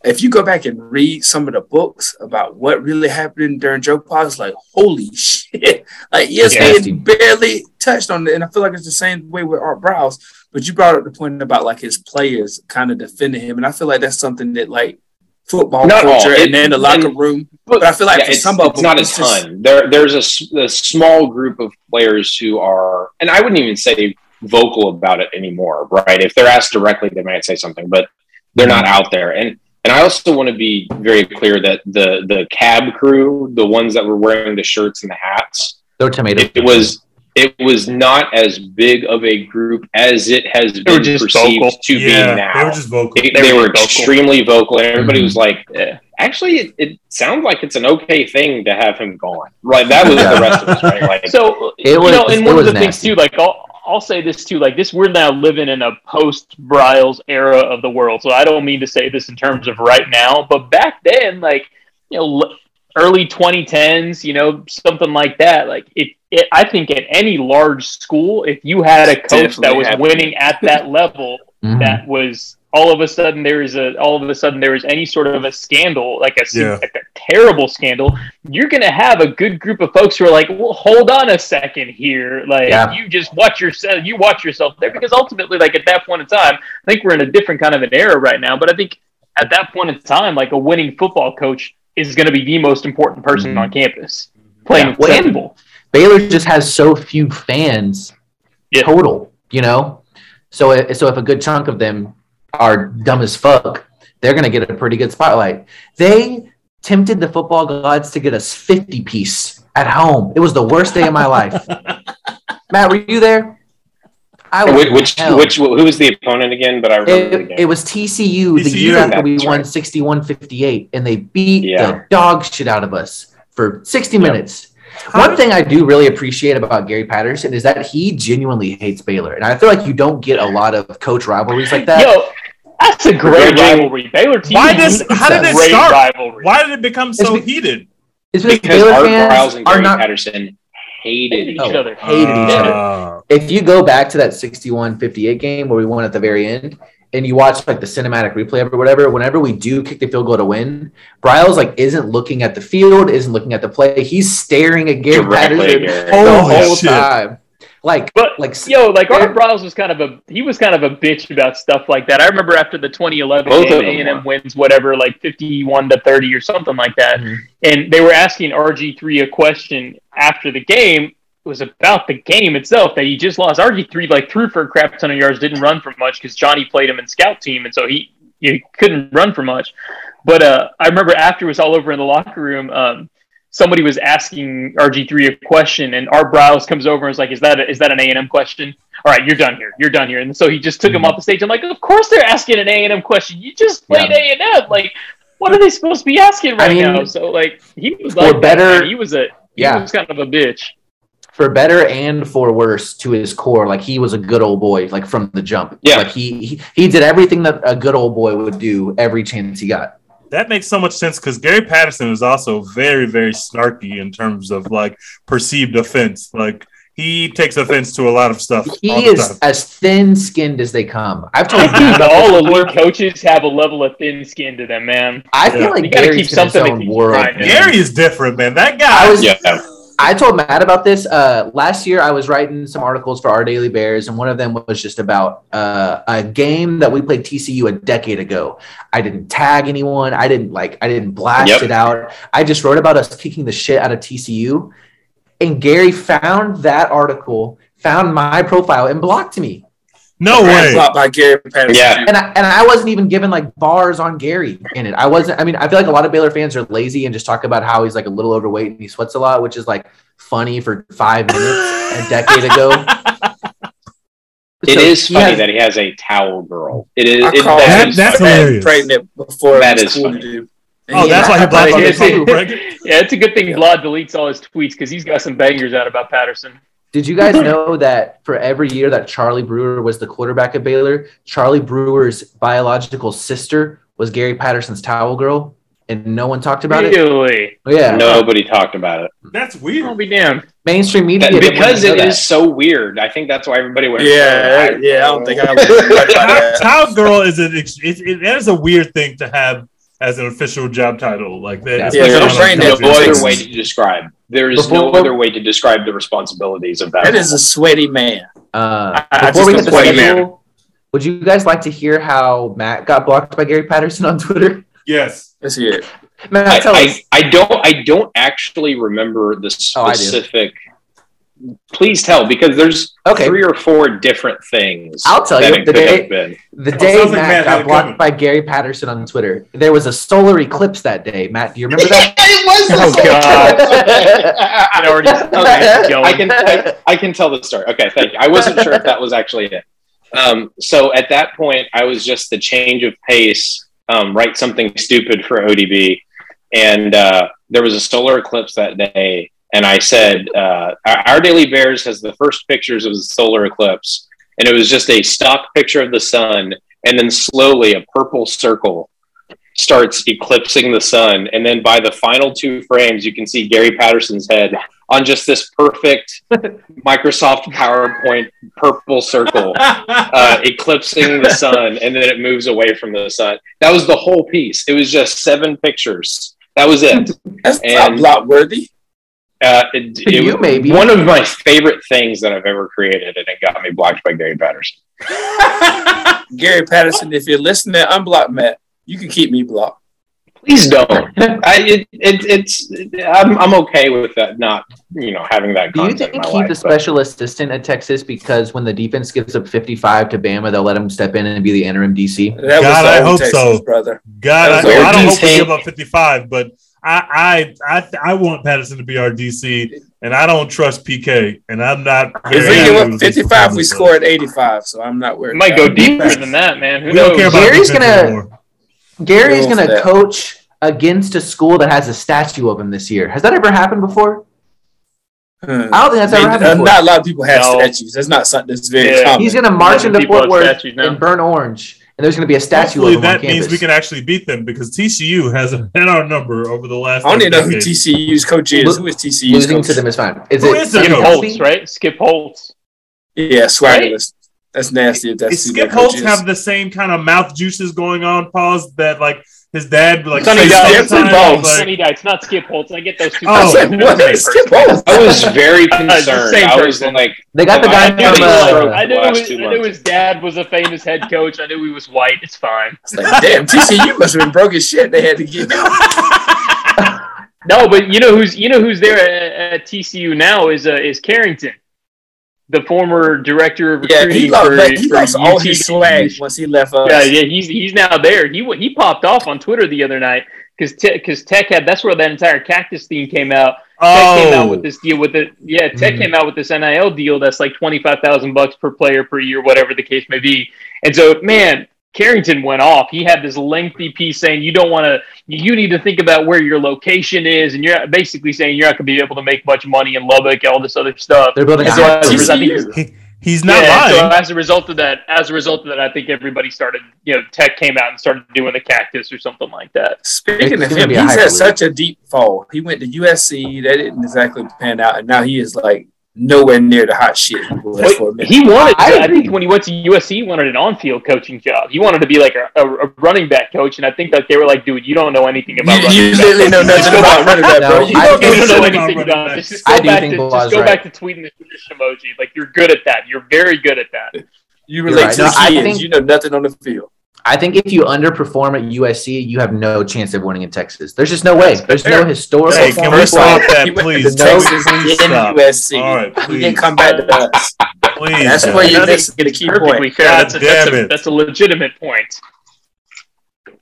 D: If you go back and read some of the books about what really happened during JoePa, it's like holy shit. *laughs* Like yes, they barely touched on it, and I feel like it's the same way with Art Briles. But you brought up the point about like his players kind of defending him, and I feel like that's something that like football
F: Not
D: culture
F: It-
D: and then the locker
F: and-
D: room. But I feel like
F: Yeah,
D: for
F: it's,
D: some of
F: it's
D: them,
F: not a
D: it's just-
F: ton. There, there's a s- a, small group of players who are, and I wouldn't even say vocal about it anymore, right? If they're asked directly, they might say something, but they're not out there. And and I also want to be very clear that the the cab crew, the ones that were wearing the shirts and the hats,
H: They're tomato.
F: it, it was it was not as big of a group as it has
G: were
F: been
G: just
F: perceived
G: vocal.
F: to
E: Yeah,
F: be now.
E: they were just vocal.
F: They,
G: They
F: they
G: were
F: were
G: vocal.
F: extremely vocal, and everybody mhm. was like,
G: Yeah.
F: actually, it, it sounds like it's an okay thing to have him gone. Right, that was the rest of us, right? Like, *laughs*
G: So
H: It was, you
G: know, and one of
H: was
G: the things too, like I'll, I'll say this too, like this, we're now living in a post Briles era of the world. So I don't mean to say this in terms of right now, but back then, like you know, l- early 2010s, you know, something like that. Like it, it I think at any large school, if you had a coach that was
D: happening.
G: winning at that *laughs* level,
H: Mhm.
G: that was all of a sudden there is a all of a sudden there is any sort of a scandal like a,
E: Yeah.
G: like a terrible scandal you're gonna have a good group of folks who are like well hold on a second here like
H: Yeah.
G: you just watch yourself you watch yourself there because ultimately like at that point in time i think we're in a different kind of an era right now but i think at that point in time like a winning football coach is going to be the most important person
H: Mhm.
G: on campus playing
H: Yeah. Well, and- Baylor just has so few fans
G: Yeah.
H: total, you know. So i- so if a good chunk of them are dumb as fuck, they're gonna get a pretty good spotlight. They tempted the football gods to get us fifty piece at home. It was the worst day of my life. *laughs* Matt, were you there? I was
F: which which, which who was the opponent again? But I remember the
H: It,
F: game.
H: it was TCU, the
E: TCU,
H: year after we
F: that's
H: won
F: right.
H: 61 58, and they beat
F: Yeah.
H: the dog shit out of us for 60
F: Yep.
H: minutes. One thing I do really appreciate about Gary Patterson is that he genuinely hates Baylor. And I feel like you don't get a lot of coach rivalries like that.
G: yo that's a great
F: Grudging-
G: rivalry baylor team
E: Why does- how did it start?
G: rivalry.
E: Why did it become so
H: It's be-
E: heated?
H: it's because,
F: because
H: Baylor
F: Art
H: fans
F: Briles and
H: are
F: Gary
H: not.
F: Patterson hated each
H: Oh,
G: other.
H: hated each other.
E: Uh,
H: If you go back to that 61 58 game where we won at the very end, and you watch like the cinematic replay or whatever, whenever we do kick the field goal to win, Briles like isn't looking at the field, isn't looking at the play. He's staring at Gary
F: Directly
H: Patterson the whole
E: shit.
H: time. Like,
G: But
H: like
G: yo, like Art Briles was kind of a he was kind of a bitch about stuff like that. I remember after the 2011
F: Both
G: game, A and M
F: were.
G: wins whatever, like 51 to 30 or something like that,
H: Mhm.
G: and they were asking RG3 a question after the game. It was about the game itself that he just lost. RG3 like threw for a crap ton of yards, didn't run for much because Johnny played him in scout team, and so he he couldn't run for much. But uh, I remember after it was all over in the locker room. Um, somebody was asking RG3 a question, and Art Briles comes over and is like, "Is that a, is that an A and M question? All right, you're done here. You're done here." And so he just took him mm-hmm. off the stage. I'm like, "Of course they're asking an A and M question. You just played A and M. Like, what are they supposed to be asking right
H: I mean,
G: now?" So like, he was
H: for
G: like,
H: better-
G: man. he was a he
H: Yeah.
G: was kind of a bitch.
H: for better and for worse to his core like he was a good old boy like from the jump
F: Yeah.
H: like he he, he did everything that a good old boy would do every chance he got
E: that makes so much sense because Gary Patterson is also very, very snarky in terms of like perceived offense. Like he takes offense to a lot of stuff.
H: he
E: all the
H: is
E: time.
H: as thin skinned as they come i've told
G: you
H: Matt about
G: all
H: this
G: elite
H: before.
G: coaches have a level of thin skin to them, man.
H: i feel
E: Yeah.
H: like
G: You gotta
H: gary's
G: keep
H: in his
G: something to
H: own
G: keep
H: world
E: Gary is different, man. That guy.
H: I was-
F: Yeah,
H: I told Matt about this uh, last year. I was writing some articles for our Daily Bears, and one of them was just about uh, a game that we played TCU a decade ago. I didn't tag anyone. I didn't like. I didn't blast
F: Yep.
H: it out. I just wrote about us kicking the shit out of TCU. And Gary found that article, found my profile, and blocked me.
E: No way.
D: Blocked by Gary Patterson.
F: Yeah.
H: And I, and I wasn't even given like bars on Gary in it. I wasn't. I mean, I feel like a lot of Baylor fans are lazy and just talk about how he's like a little overweight and he sweats a lot, which is like funny for five minutes a decade ago. *laughs*
F: it
H: So
F: is funny
H: has-
F: that he has a towel girl. It is. It, that
E: That-
F: is
E: that's
F: funny.
E: hilarious.
D: Pregnant before
F: That
D: it was
F: is
D: cool
F: funny.
D: to do.
E: Oh, that's why he blocked on
H: Yeah.
E: the
G: Yeah, it's a good thing Vlad deletes all his tweets because he's got some bangers out about Patterson.
H: Did you guys *laughs* know that for every year that Charlie Brewer was the quarterback at Baylor, Charlie Brewer's biological sister was Gary Patterson's towel girl, and no one talked about it?
G: Really?
H: Oh, yeah,
F: Nobody talked about it
E: That's
G: I'll
E: weird.
G: be damned.
H: mainstream media
F: That- because
H: know
F: it
H: that.
F: is so weird. I think that's why everybody went.
D: Yeah,
F: "Oh,
D: yeah. I don't think I would. right. *laughs*
E: Towel girl is an it, it, that is a weird thing to have as an official job title. Like that.
H: Yeah.
E: especially
D: Yeah,
E: on
D: they're
E: a
F: There's no
D: Texas.
F: other way to describe. There is no other way to describe the responsibilities of that.
D: That is a sweaty man.
H: Uh,
D: I- I
H: before we
D: just
H: get to
D: don't blame
H: schedule, would you guys like to hear how Matt got blocked by Gary Patterson on Twitter?
E: Yes.
D: Let's hear it.
H: Matt,
F: I,
H: tell
F: I,
H: us.
F: I don't I don't actually remember the
H: Oh,
F: specific. Please tell because there's
H: Okay.
F: three or four different things.
H: I'll tell you, the day- The
E: Oh,
H: day
E: sounds like
H: Matt,
E: Matt
H: got blocked
E: coming.
H: by Gary Patterson on Twitter, there was a solar eclipse that day. Matt, do you remember that? *laughs*
F: it was
G: Oh,
F: the
G: God. It already *laughs*
F: okay. I can I, I can tell the story. Okay, thank you. I wasn't sure if that was actually it. Um, so at that point, I was just the change of pace. Um, write something stupid for ODB, and uh, there was a solar eclipse that day. And I said, uh, our, our Daily Bears has the first pictures of the solar eclipse, and it was just a stock picture of the sun, and then slowly a purple circle starts eclipsing the sun, and then by the final two frames, you can see Gary Patterson's head on just this perfect *laughs* Microsoft PowerPoint purple circle uh, eclipsing the sun, and then it moves away from the sun. That was the whole piece. It was just seven pictures. That was it.
D: That's not
F: And-
D: block worthy.
F: Uh, it, it
H: you, maybe.
F: one of my favorite things that I've ever created, and it got me blocked by Gary Patterson. *laughs*
D: Gary Patterson, if you're listening, unblock Matt. You can keep me blocked.
F: Please don't. I, it, it, it's I'm, I'm okay with that. Not you know having that.
H: Do you think
F: in my
H: he's
F: life,
H: the
F: but-
H: special assistant at Texas because when the defense gives up 55 to Bama, they'll let him step in and be the interim DC?
D: That
E: God,
D: the
E: I hope
D: Texas,
E: so.
D: brother.
E: God, I, I don't hope we
F: DC.
E: give up 55, but I, I, I, I want Patterson to be our DC, and I don't trust PK, and I'm not.
D: If
E: very
D: we
E: happy
D: give up 55, we
E: performance,
D: score at 85, so I'm not worried.
G: It might go deeper than that, man. Who
E: We don't care about
H: Gary's gonna-
E: anymore.
H: Gary's going to
D: that.
H: coach against a school that has a statue of him this year. Has that ever happened before?
D: Hmm.
H: I don't think that's
D: I
H: ever
D: mean,
H: happened
D: uh,
H: before.
D: not a lot of people have
G: No.
D: statues. That's not something that's very
G: Yeah.
D: common.
H: He's going to march into Fort Worth
G: statues now.
H: and burn orange, and there's going to be a statue
E: Hopefully
H: of him
E: that
H: on campus.
E: means we can actually beat them because TCU has hit our number over the last.
D: I don't even know who
E: decade.
D: TCU's coach is.
H: Lo-
D: Who is TCU's
H: Losing
D: coach?
H: to them is fine. Is
E: Who
H: it
E: is the
G: Skip
E: coach?
G: Holtz, right? Skip Holtz.
D: Yeah, swaggerless. That's nasty. If that's
E: Does Skip
D: that
E: Holtz have the same kind of mouth juices going on? Pause that like his dad like
G: Sonny
E: says
G: Dykes.
E: sometimes, like-
G: Sonny Dykes, not Skip Holtz. I get those two.
E: Oh,
D: I said,
G: confused.
D: what
G: They're
D: is
G: the
D: Skip. Holtz?
F: I was *laughs* very concerned.
G: same
F: I was like,
H: They got the guy
G: I knew,
H: from.
G: he
F: was
G: was,
H: Uh,
G: I, knew
F: the
G: his, I knew his dad was a famous head coach. I knew he was white. It's fine.
D: It's like, damn, TCU must have been broke as shit. They had to get *laughs*
G: No, but you know who's you know who's there at, at TCU now is uh, is Carrington, the former director of
D: Yeah,
G: recruiting
D: he lost,
G: for,
D: he
G: for
D: lost all
G: UT.
D: his swag once he left us.
G: Yeah, yeah, he's he's now there. He he popped off on Twitter the other night because because Tech had that's where that entire cactus theme came out. Tech came out
E: Oh,
G: with this deal with it. Yeah, Tech
E: Mhm.
G: came out with this NIL deal that's like twenty five thousand bucks per player per year, whatever the case may be. And so, man, Carrington went off. He had this lengthy piece saying you don't want to, you need to think about where your location is, and you're basically saying you're not going to be able to make much money in Lubbock, all this other stuff.
H: they're building a
G: so a
H: school.
G: result- I think he's-
E: he, he's not
G: yeah, so as a result of that, as a result of that, I think everybody started, you know, Tech came out and started doing the cactus or something like that.
D: Speaking
H: It's
D: of him, he's had such a deep fall. He went to USC. That didn't exactly pan out, and now he is like nowhere near the hot shit he was
G: Wait,
D: for a minute.
G: he wanted.
H: I
G: I, I think when he went to USC, he wanted an on-field coaching job. He wanted to be like a, a, a running back coach, and I think that they were like, "Dude, you don't know anything about
D: You,
G: running
D: you
G: back
D: literally know
G: coaching. Just
D: nothing
G: go
D: about running back, bro.
H: No,
D: You don't
G: don't know
H: he's
D: know
H: running
G: anything
E: back.
G: about this. Just
H: I
G: go
H: do
G: back
H: think
G: to
H: Blah's
G: just go
H: right.
G: back to tweeting the tradition emoji. Like you're good at that. You're very good at that.
D: You relate
H: right.
D: to
H: No,
D: the
H: I
D: kids.
H: think-
D: you know nothing on the field.
H: I think if you underperform at USC, you have no chance of winning in Texas. There's just no way. There's no historical.
E: Hey, can we
D: First
E: stop
D: off,
E: that,
D: he
E: please?
D: to
H: No,
D: Texas
H: please
D: and
E: stop.
D: USC.
E: All right,
D: he
E: please.
D: didn't come back to us.
E: Please.
D: That's where you're
G: That's
D: missing the key point.
G: fair. That's a, that's, a, that's a legitimate point.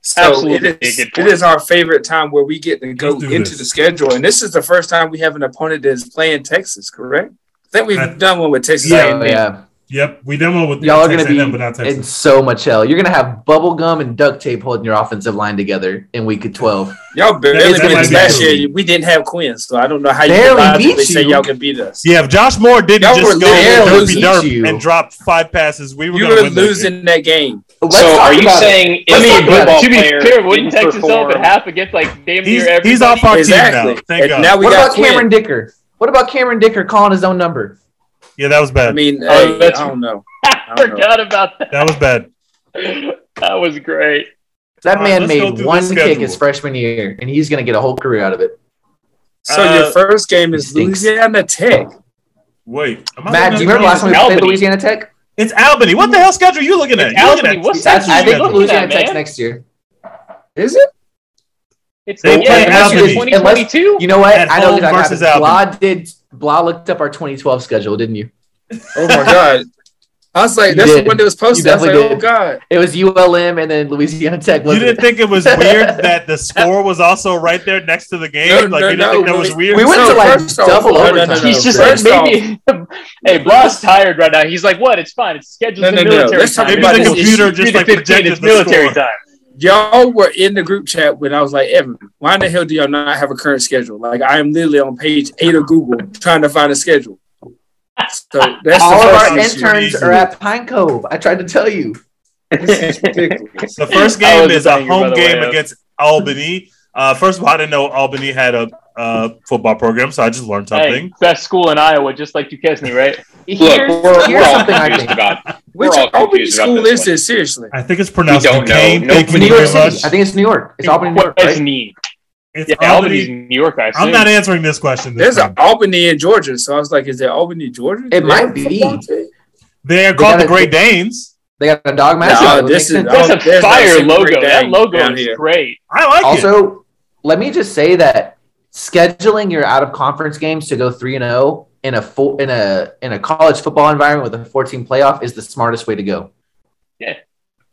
D: So
G: Absolutely
D: it
G: a
D: is,
G: good
D: it
G: point.
D: is our favorite time where we get to go into
E: this.
D: the schedule, and this is the first time we have an opponent that is playing Texas. Correct? I think we've
E: I-
D: done one with Texas
E: Yeah,
H: yeah.
E: Yep, we done one with
H: Y'all are going to
E: A&M, but not
H: be in so much hell. You're going to have bubble gum and duct tape holding your offensive line together in week of 12. *laughs*
D: Y'all barely
E: That-
H: that
D: beat us last year. We didn't have Quinn, so I don't know how you
H: Barely
D: can logically
H: beat
D: say
H: you.
D: y'all can beat us.
E: Yeah, if Josh Moore didn't
D: Y'all
E: just go
D: barely
E: derpy
H: beat
E: derp
H: you.
E: and drop five passes, we were
D: You were
E: win that
D: losing that game.
H: Let's
F: so are you
H: about it.
F: saying
H: Let's
F: if
H: talk
F: a
H: it.
F: football
G: to be
F: player
G: fair, wouldn't
F: didn't
G: Texas up
F: perform-
G: at half against like damn
E: He's,
G: near everybody?
E: he's off our
D: Exactly.
E: team now. Thank God.
D: now we
H: What
D: got
H: about Cameron Dicker? What about Cameron Dicker calling his own number?
E: Yeah, that was bad.
D: I mean,
G: Oh,
D: hey, I
G: that's-
D: don't know. *laughs*
G: I
D: don't know.
G: forgot about that.
E: that was bad.
G: That was great.
H: That
E: All right,
H: man
E: let's
H: made one kick
E: schedule.
H: his freshman year, and he's going to get a whole career out of it.
D: So
E: Uh,
D: your first game is
H: stinks.
D: Louisiana Tech.
E: Wait,
H: Matt,
E: looking
H: do you
E: at
H: remember last time we played
G: Albany.
H: Louisiana Tech?
E: It's Albany. What the hell schedule are you looking at?
G: It's
E: You looking
G: Albany.
E: at-
G: What's
H: That's,
G: that?
H: I think Louisiana
G: man?
H: Tech's next year.
D: Is it?
G: It's
E: They
G: yeah,
E: play
G: it's
E: Albany.
G: 2022.
H: You know what?
E: At
H: I know
E: home
H: exactly
E: versus
H: what.
E: Albany.
H: Did. Blah looked up our 2012 schedule, didn't you?
D: Oh my god! I was like,
H: You
D: that's
H: did.
D: when it was posted. I was like,
H: definitely
D: oh god!
H: It was ULM and then Louisiana Tech.
E: You didn't
H: it?
E: think it was weird that the *laughs* score was also right there next to the game?
D: No,
E: like
D: no,
E: you didn't
D: no,
E: think that
D: no.
E: was weird?
H: we went
D: So
H: to like
D: first off-
H: double
D: no, no,
H: overtime.
D: no, no.
G: He's just
D: First
G: maybe. *laughs* hey, Blah's tired right now. He's like, "What? It's fine. It's scheduled
D: No,
G: in
D: no, no.
G: military
D: Let's
G: time.
E: Maybe the computer just like
G: 3:15,
E: projected
G: it's military time."
D: Y'all were in the group chat when I was like, Evan, why in the hell do y'all not have a current schedule? Like I am literally on page eight of Google trying to find a schedule. So that's
H: All
D: the
H: of our interns are at Pine Cove. I tried to tell you.
D: This is *laughs* ridiculous.
E: The first game is a home game
G: way.
E: against Albany. Uh, first of all, I didn't know Albany had a uh, football program, so I just learned
G: Hey,
E: something.
G: best school in Iowa, just like Duquesne, right? *laughs*
F: Look,
H: Here's,
F: we're, we're all confused about.
D: Which
F: We're all
D: Albany
F: confused about
D: school
F: this
D: is
F: one.
D: this? Seriously.
E: I think it's pronounced
F: We don't.
E: Duquesne.
F: No
E: Thank you
H: New York
E: very
H: City.
E: much.
H: I think it's New York. It's Albany, New York, right?
E: It's
G: Yeah,
E: Albany.
G: Albany's New York, I
E: I'm not answering this question. This
D: There's
E: time.
D: an Albany in Georgia, so I was like, is there Albany, Georgia?
H: It
D: Do
H: might be.
E: They are called
H: got
E: the
H: a-
E: Great Danes.
H: They got a dog match.
D: No,
H: It
D: this is-
G: That's a fire logo.
D: great
G: That logo is great.
E: I like it.
H: Also, let me just say that scheduling your out of conference games to go three and zero in a full in a in a college football environment with a 14 playoff is the smartest way to go.
G: Yeah.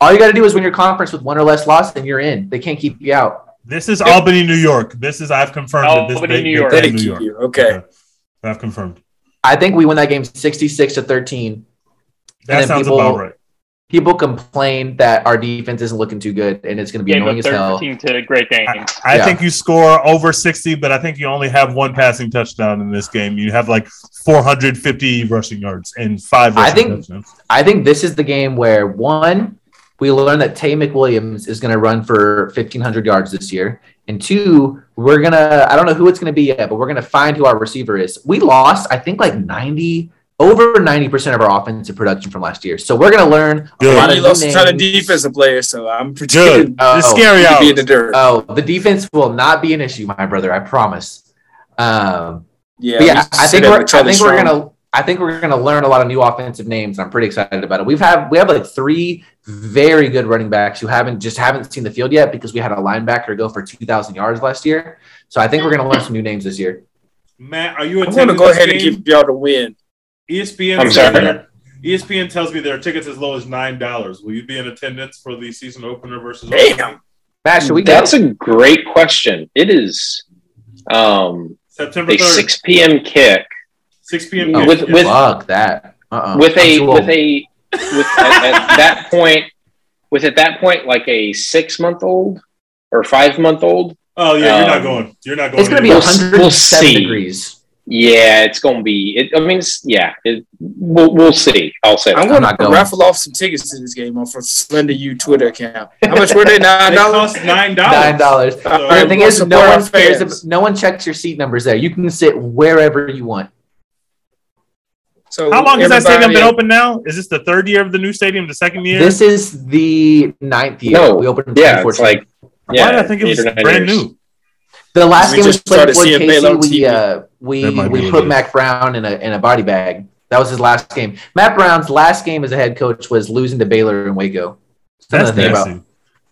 H: All you got to do is win your conference with one or less loss, and you're in. They can't keep you out.
E: This is Albany, New York. This is I've confirmed it. This
G: Albany,
E: big-
G: New
E: big
G: York.
E: time
D: Thank
E: New
D: you.
E: York.
D: Okay.
E: I've confirmed.
H: I think we win that game 66 to 13.
E: That
H: And
E: sounds
H: people-
E: about right.
H: People complain that our defense isn't looking too good, and it's going to be
G: Game
H: annoying as hell.
G: to Great
E: I, I
H: Yeah.
E: think you score over 60, but I think you only have one passing touchdown in this game. You have like 450 rushing yards and five
H: I think-
E: touchdowns.
H: I think this is the game where one, we learn that Taye McWilliams is going to run for 1,500 yards this year. And two, we're going to, I don't know who it's going to be yet, but we're going to find who our receiver is. We lost, I think, like 90, over 90% of our offensive production from last year. So we're going to learn a lot of
D: lost
H: new
D: a ton of
H: names.
D: defensive players, so I'm
E: Good.
D: pretending
H: Oh,
E: it's scary
D: to be in
E: out.
D: the dirt.
H: Oh, the defense will not be an issue, my brother. I promise. Um,
D: yeah,
H: yeah,
D: we
H: I think we're, I
D: other
H: think we're gonna I think we're gonna learn a lot of new offensive names. I'm pretty excited about it. We've have we have like three very good running backs who haven't just haven't seen the field yet because we had a linebacker go for 2,000 yards last year. So I think we're gonna learn some new names this year.
E: Matt, are you
D: I'm going to go
E: this
D: ahead and give y'all the win.
E: ESPN.
F: I'm sorry?
E: ESPN tells me there are tickets as low as nine dollars. Will you be in attendance for the season opener versus?
D: Damn.
E: Albany?
H: Matt, should we go?
F: That's a great question. It is um,
E: September
F: a 6 p.m. kick
E: six p.m. Kick.
F: with- with-
H: Fuck that. Uh-uh.
F: with
H: I'm
F: a with a with at, at that point with at that point like a six month old or five month old.
E: oh yeah, you're not
F: um,
E: going. You're not going.
H: it's gonna be
F: We'll-
H: 107
F: we'll see.
H: degrees.
F: Yeah, it's gonna be. It, I mean, it's, yeah, it, we'll we'll see. I'll say.
D: I'm
F: that.
D: going
H: not
D: to
H: going.
D: raffle off some tickets to this game off of Slender U Twitter account. How much were they? *laughs* Nine dollars.
E: cost nine
H: Nine
E: dollars.
H: dollars.
E: So-
H: The thing is, no one cares.
D: fans.
H: ab- No one checks your seat numbers there. You can sit wherever you want.
D: So
E: How long has that stadium been open now? Is this the third year of the new stadium? The second year?
H: This is the ninth year.
F: No,
H: we opened in
F: Yeah, it's like.
E: Why
F: Yeah,
E: did I think it was
F: eight or nine
E: brand
F: years.
E: new?
H: The last
D: We
H: game was
D: just
H: played
D: started
H: for Casey. We uh, we
E: That might be
H: we put
E: it is.
H: Mack Brown in a in a body bag. That was his last game. Mack Brown's last game as a head coach was losing to Baylor in Waco.
E: That's
H: Something to
E: nasty.
H: about.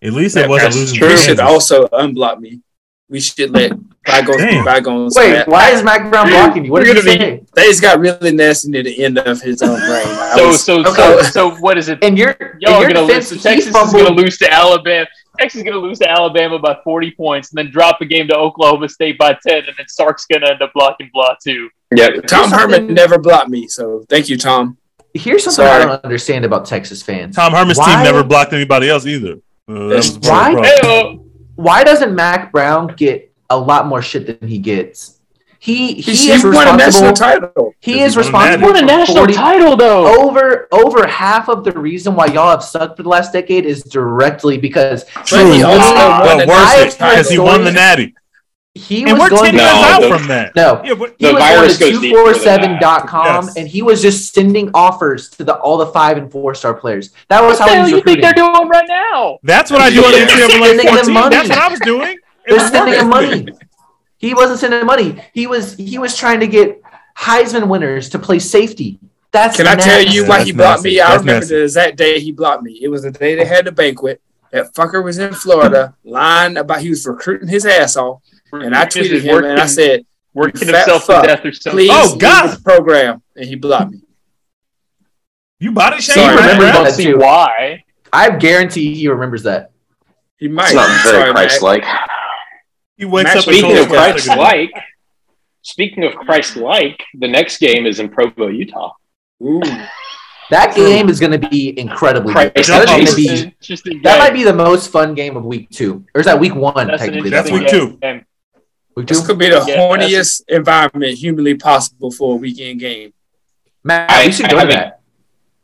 E: At least it wasn't losing.
F: true.
D: should also unblock me. We should let bygones be
E: Damn.
D: bygones.
H: Wait,
D: Matt.
H: why is Mack Brown blocking you? What
D: We're
H: did he
D: gonna
H: say?
D: Things got really nasty near the end of his own brain.
G: So,
D: was-
G: so,
H: okay.
G: so, so, what is it?
H: And you're
G: Y'all
H: in
G: are
H: your
G: gonna lose.
H: he
G: Texas is gonna lose to Alabama. Texas is gonna lose to Alabama by 40 points, and then drop a game to Oklahoma State by 10, and then Sark's gonna end up blocking block too.
F: Yeah,
D: Tom Herman
H: something-
D: never blocked me, so thank you, Tom.
H: Here's something
D: Sorry.
H: I don't understand about Texas fans.
E: Tom Herman's
H: Why-
E: team never blocked anybody else either. Uh, that was part of the
H: Why?
E: problem.
G: Hey, oh,
H: Why doesn't Mack Brown get a lot more shit than he gets? He he
D: He,
H: is
D: he won a national
H: responsible.
D: title.
H: He
E: Because
H: is
E: he won a
H: responsible
G: won a national
H: 40
G: title though.
H: over over half of the reason why y'all have sucked for the last decade is directly because
D: But he also won
E: But
D: the
E: worse, it because he won the natty.
H: he
E: And
H: was
E: we're
H: going
E: 10
H: to
E: years
F: No,
E: out
F: the-
E: from that.
H: no.
E: Yeah, but
H: He
F: The
H: was
F: virus
H: going
F: goes
H: to
F: deeper than that.
H: 247.com
E: Yes.
H: and he was just sending offers to the all the five and four star players. That was
G: What the
H: how
G: hell
H: he
G: you think they're doing right now?
E: that's what I do on
F: Yeah.
E: NCAA
H: Sending them
E: 14.
H: money.
E: That's what I was doing.
H: They're
E: was
H: sending him money. He wasn't sending money. He was he was trying to get Heisman winners to play safety. That's
D: Can I tell you why
E: that's
D: he blocked
E: nasty.
D: me? I
E: That's
D: remember
E: nasty.
D: the exact day he blocked me. It was the day they had the banquet. That fucker was in Florida, lying about he was recruiting his ass off, and I tweeted him and I said,
G: working himself
D: fuck,
G: to death or something.
D: "Please,
E: Oh,
D: leave
E: God.
D: the program," and he blocked me.
E: You body
H: He
E: shaming
D: Sorry,
E: Matt
H: remembers
G: I don't
H: that
G: see
H: too.
G: why.
H: I guarantee he remembers that.
D: He might.
F: It's not very Christ-like.
E: He wakes
D: Matt,
E: up
F: Speaking of
E: us that's the good-
F: Christ-like, speaking of Christ-like, the next game is in Provo, Utah.
D: Ooh.
H: That game is going to be incredibly good.
F: Christ,
H: That's going to be
G: Interesting
H: that might be the most fun game of week two, or is that week one?
G: That's an
H: technically,
E: That's week two.
G: game.
H: week
D: This
H: two.
D: could be the
G: Yeah,
D: horniest environment humanly possible for a weekend game.
H: Matt,
F: I-
H: we should
F: I
H: go to
F: haven't-
H: that.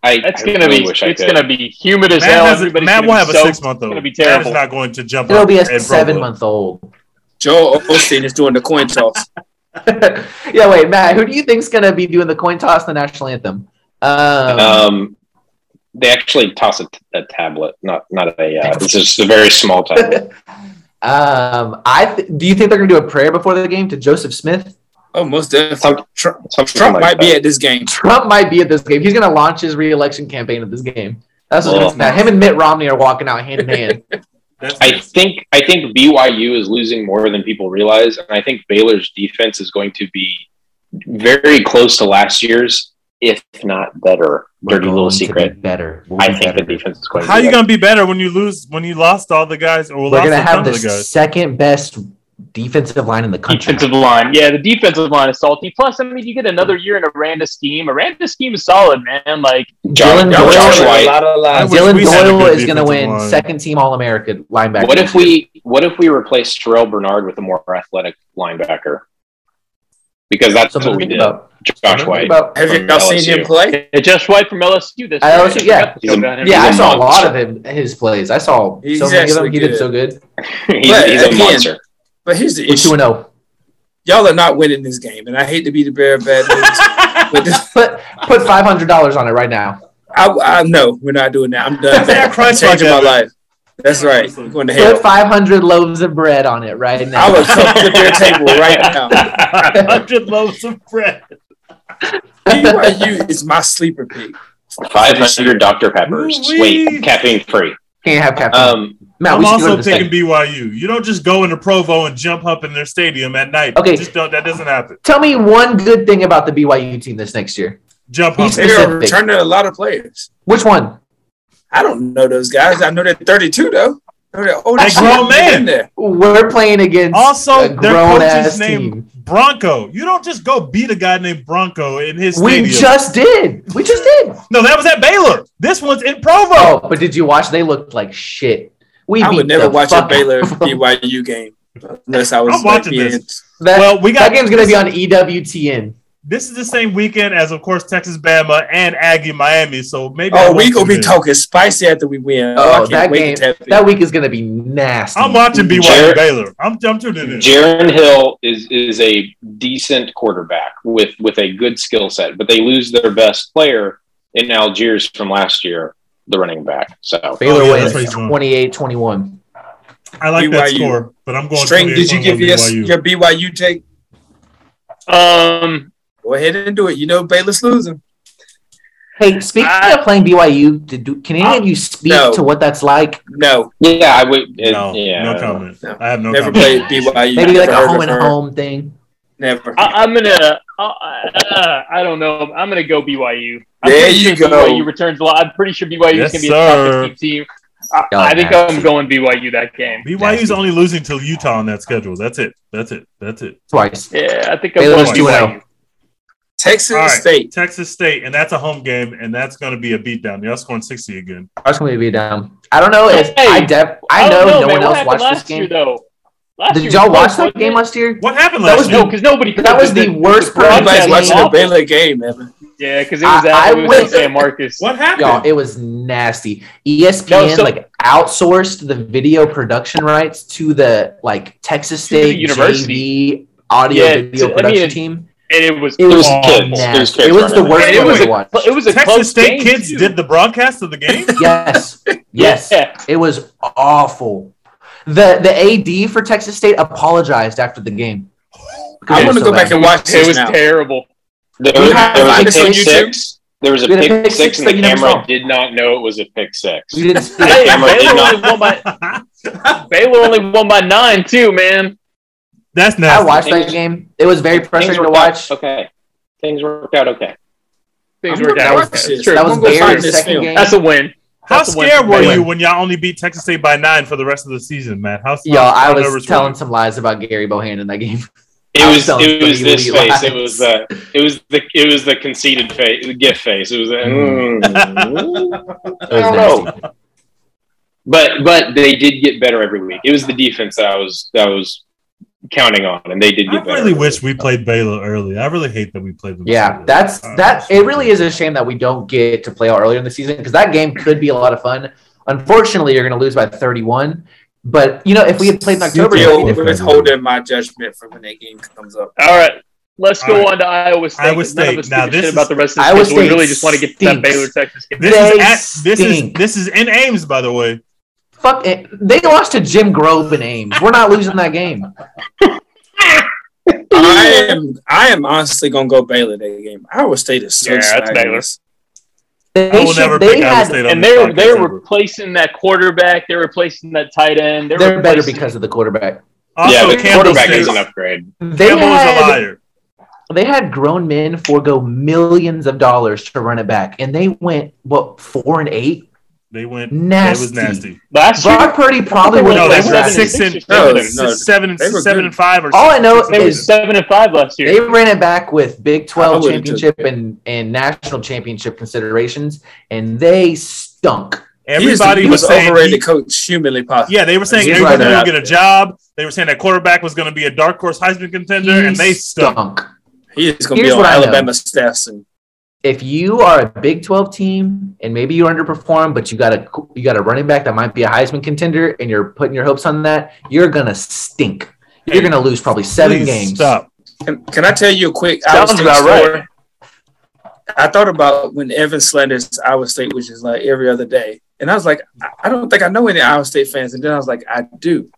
F: I,
G: That's
F: I
G: gonna
F: really
G: be it's gonna be humid as
E: Matt,
G: hell.
E: has Matt will
G: be
E: have a six month old.
G: It's
E: old.
G: gonna be
E: Matt is
G: terrible.
E: not going to jump
H: It'll
E: up
H: be a seven
E: Provo.
H: month old.
D: Joel Osteen is doing the coin toss. *laughs*
H: yeah, wait, Matt, who do you think's going to be doing the coin toss, the national anthem? Um,
F: Um, they actually toss a, a tablet, not not a. Uh, it's just a very small tablet. *laughs*
H: um, I th- do you think they're going to do a prayer before the game to Joseph Smith?
D: Oh, most definitely.
F: Some-
D: Trump, Trump
F: like
D: might be at this game.
H: Trump might be at this game. He's going to launch his reelection campaign at this game. That's what's
F: Well-
H: going to happen. Him and Mitt Romney are walking out hand in hand. *laughs*
E: That's
F: I
E: nice.
F: think I think BYU is losing more than people realize, and I think Baylor's defense is going to be very close to last year's, if not better.
H: We're
F: Dirty little
H: to be
F: secret.
H: better. We'll
F: I
H: be
F: think
H: better.
F: the defense is going.
E: How
F: to
E: are you gonna be better when you lose when you lost all the guys or
H: We're
E: lost
H: going to have the
E: the guys?
H: second best defensive line in the country.
G: Defensive line, yeah, the defensive line is salty. Plus, I mean, you get another year in Aranda scheme. Aranda scheme is solid, man. Like,
D: Dillon
H: Doyle-
F: Josh
D: a
F: White.
D: lot of
E: I
D: lies.
E: wish
H: Dillon
E: we had a
H: Doyle is going to win
E: line.
H: second team All America linebacker.
F: What if we what if we replace Terrel Bernard with a more athletic linebacker? Because that's
H: Something
F: what we did.
H: about.
F: Josh
H: Something to think
F: White.
H: about.
D: Have
F: from
D: y'all seen him
F: LSU.
D: play?
G: yeah, Josh White from LSU this year.
H: LSU, yeah.
G: I forgot to talk about him.
H: Yeah, I saw a lot of him his plays. I saw
D: He's
H: so many of them.
D: actually
H: He did so good. *laughs*
F: he's,
D: But
F: he's a
D: again-
F: monster.
D: But here's the
H: We're two
D: issue.
H: and oh. zero.
D: Y'all are not winning this game, and I hate to be the bearer of bad news. *laughs* but this,
H: Put put five hundred dollars on it right now.
D: I, I know we're not doing that. I'm done.
E: Yeah,
D: I'm changing
E: like
D: my life. That's right. I'm going to
H: Put
D: hell.
H: five hundred loaves of bread on it right now.
D: I would come to their table right now.
E: Hundred loaves of bread.
D: BYU is my sleeper pick.
F: Five hundred Dr Peppers. Wait, caffeine free.
H: Can't have caffeine.
F: Um,
H: Matt,
E: I'm
H: we should go
E: also
H: to this
E: picking
H: thing.
E: BYU. You don't just go into Provo and jump up in their stadium at night.
H: Okay.
E: just don't, that doesn't happen.
H: Tell me one good thing about the BYU team this next year.
E: Jump up.
D: They are returning a lot of players.
H: Which one?
D: I don't know those guys. I know they're 32 though. I know they're old
E: Hey,
D: as shit.
E: grown man.
D: There.
H: We're playing against
E: Also,
H: a
E: their
H: grown
E: coach's
H: ass
E: name
H: team.
E: Bronco. You don't just go beat a guy named Bronco in his
H: We
E: stadium.
H: just did. We just did.
E: no, that was at Baylor. This one's in Provo.
H: Oh, but did you watch? They looked like shit. We
D: I would never watch a Baylor
H: out of them.
D: BYU game unless I was
E: I'm watching
D: like,
E: this.
H: That,
E: Well, we got
H: that game's gonna be on EWTN.
E: This is the same weekend as, of course, Texas, Bama, and Aggie, Miami. So maybe. I
D: Oh,
E: won't
D: we gonna be
E: in.
D: talking spicy after we win. Oh,
H: Oh, that game.
D: to tap in.
H: That week is gonna be nasty.
E: I'm watching BYU
F: Jared-
E: Baylor. I'm, I'm tuning in.
F: Jaren Hall is is a decent quarterback with with a good skill set, but they lose their best player in Allgeier from last year, the running back. So
H: Baylor
E: Oh, yeah,
H: wins
E: right,
H: 28-21.
E: I like that
D: BYU.
E: score, but I'm going.
D: String, did you give your,
E: BYU.
D: your BYU take?
G: Um,
D: Go ahead and do it. You know Baylor's losing.
H: Hey, speaking
G: I-
H: of playing BYU, did, do, can any of you speak
D: No.
H: to what that's like?
D: No,
F: yeah, I would. it-
E: No,
F: yeah,
E: no comment.
D: No.
E: I have no
D: never
E: comment.
D: played BYU.
H: Maybe like a home and
D: her.
H: home thing.
D: Never.
G: I, I'm gonna. Uh, uh, I don't know. I'm gonna go BYU. I'm
D: There you
G: sure
D: go.
G: BYU returns a lot. I'm pretty sure BYU
E: Yes,
G: is gonna be a top 15 team. I, I think. I'm going BYU that game.
E: BYU's
H: Nasty.
E: only losing to Utah on that schedule. That's it. That's it. That's it.
H: Twice.
G: Yeah, I think I'm
H: Baylor's
G: going
H: 2-0.
G: BYU.
D: Texas
E: All right.
D: State.
E: Texas State, and that's a home game, and that's going to be a beatdown. Y'all scoring 60 again.
H: I was going to be down. I don't know if
G: Hey,
H: I def. I know,
G: don't
H: no
G: man.
H: one
G: What
H: else
G: happened
H: watched
G: last
H: this
G: Year,
H: game.
G: though? Last
H: Did
G: year
H: y'all watch that game last year?
E: What happened
H: That
E: last
H: was
E: year?
G: No, because nobody.
H: That was the worst
G: broadcast
D: Everybody's
H: broadcast
D: watching a
G: awful.
D: Baylor game, Evan.
G: Yeah, because it was
H: I-
G: at
H: I
G: it was
H: went-
G: at San Marcos.
E: What happened?
H: Y'all, it was nasty. ESPN
G: No, so-
H: like outsourced the video production rights to the like Texas
G: To the
H: State
G: university.
H: JV audio
G: Yeah,
H: video
G: to- I
H: production
G: mean,
H: team.
G: And it was
H: It was,
F: was kids. It was kids
H: It was the worst
G: it
H: one
G: was a
H: watch.
G: it was a
E: Texas
G: close
E: State
G: game,
E: kids
G: too.
E: did the broadcast of the game.
H: Yes, *laughs* yes,
G: Yeah.
H: it was awful. The the AD for Texas State apologized after the game.
D: I
H: It
D: want to
H: so
D: go back and watch
G: It
D: this
G: was
D: now.
G: terrible.
F: There was, there was a pick
D: YouTube.
F: six. There was a
H: We a
F: pick
H: pick
F: six,
H: six
F: and the camera did not know it was a pick six.
H: You didn't see
G: Hey,
H: it.
F: camera did
G: Baylor
F: not-
G: only won by *laughs* Baylor only won by nine too, man.
E: That's
H: I
E: nasty.
H: watched that game. It was very
F: Things
H: frustrating to
F: worked out
H: watch.
F: Okay, things worked out okay.
G: Things
D: I'm
G: worked out.
D: watch
G: okay.
D: this.
H: That was
D: gonna go find
H: Bears' second game.
G: That's a win.
E: How
G: That's a win
E: scared were you when y'all only beat Texas State by nine for the rest of the season, man? How,
H: Y'all,
E: how
H: I was telling some lies about Gerry Bohanon in that game.
F: It *laughs*
H: was
F: was
H: telling
F: it was this
H: Lee
F: face.
H: lies.
F: It was the it was the it was the conceited face, the gift face. It was. The, mm, *laughs*
H: It
F: I don't
H: nasty.
F: know. But but they did get better every week. It was the defense that I was that I was counting on, and they did
E: I
F: get better.
E: really
F: every
E: wish we played Baylor early. I really hate that we played them.
H: Yeah,
E: so
H: that's
E: early.
H: that. It really is a shame that we don't get to play out earlier in the season because that game could be a lot of fun. Unfortunately, you're going to lose by 31. But you know, if we had played in October, it would
D: Still
H: be different.
D: my judgment for when that game comes up.
G: All right. Let's go
E: All right.
G: on to Iowa State.
E: Iowa
G: 'cause None
E: State.
G: of us
E: Now, this
G: shit
E: is-
G: about the rest of the
H: Iowa
G: schedule. We
H: State
G: really just want to get to that. Baylor Texas game.
E: This
H: They
E: is at this is this is in Ames, by the way.
H: Fuck it. They lost to Jim Grove in Ames. We're not losing that game. *laughs*
D: I am I am honestly gonna go Baylor that game. Iowa State is so
G: Yeah, that's
D: stagnant.
H: They,
E: I will
H: should-
E: never
H: they
E: pick Iowa State on
G: And they're they're
E: ever.
G: replacing that quarterback. They're replacing that tight end. They're,
H: they're better because of the quarterback.
E: Also,
F: yeah, the quarterback
E: State-
F: is an upgrade.
H: They
E: Campbell is a
H: had,
E: liar.
H: they had grown men forego millions of dollars to run it back, and they went what four and eight.
E: They went.
H: Nasty.
E: It was nasty.
G: last year.
H: Brock Purdy probably
G: They were
E: No,
H: have
E: they were
G: seven
E: six and no,
D: something. No,
E: seven,
D: they
E: seven and five or
H: All I know
E: six and
G: They were
H: is-
G: seven and five last year.
H: They ran it back with Big 12 championship and, and national championship considerations, and they stunk.
E: everybody
D: he
E: was
D: was
E: saying
D: overrated
E: he-
D: coach humanly possible.
E: Yeah, they were saying
H: He's
E: everybody
H: right
E: was going to get a job. They were saying that quarterback was going to be a dark horse Heisman contender, and they stunk.
D: He is gonna be on
H: what I know.
D: Alabama staff soon.
H: If you are a Big 12 team and maybe you underperform, but you got a you got a running back that might be a Heisman contender, and you're putting your hopes on that, you're gonna stink. You're
E: Hey,
H: gonna lose probably seven
E: Please
H: games.
E: Stop.
D: Can, can I tell you a quick
G: Sounds
D: Iowa State
G: about right.
D: I thought about when Evan slanders Iowa State, which is like every other day. And I was like, I- I don't think I know any Iowa State fans. And then I was like, I do.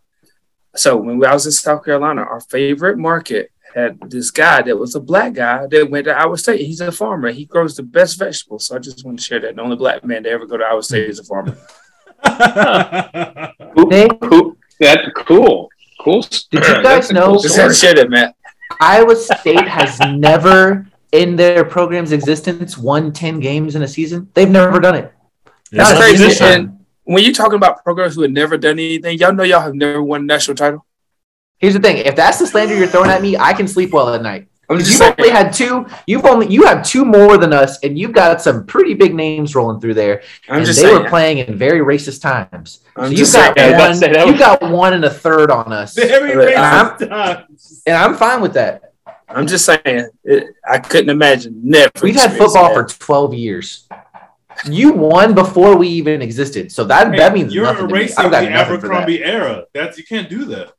D: So when I was in South Carolina, our favorite market had this guy that was a black guy that went to Iowa State. He's a farmer. He grows the best vegetables. So I just want to share that. The only black man to ever go to Iowa State is a farmer. *laughs*
H: They-
F: Cool. That cool. Cool.
H: Did you guys know
D: Just had to share that, Matt.
H: Iowa State has never in their program's existence won 10 games in a season? They've never done it.
D: That's crazy. And when you're talking about programs who have never done anything, y'all know y'all have never won a national title.
H: Here's the thing: if that's the slander you're throwing at me, I can sleep well at night.
D: I'm
H: Because
D: just
H: you've
D: saying.
H: only had two. You've only you have two more than us, and you've got some pretty big names rolling through there.
D: I'm
H: and
D: just
H: they
D: saying.
H: were playing in very racist times.
D: I'm
H: so you
D: just
H: got *laughs*
D: saying.
G: I was about to
H: one.
G: that
H: You got one and a third on us, and
E: Very
D: Look,
E: racist times.
H: And I'm fine with that.
D: I'm just saying. It, I couldn't imagine never.
H: We've had
D: experiencing
H: football for 12 years. You won before we even existed, so that that means
E: you're
H: nothing to me.
E: erasing
H: I've
E: the
H: got nothing.
E: Abercrombie era. That's you can't do that.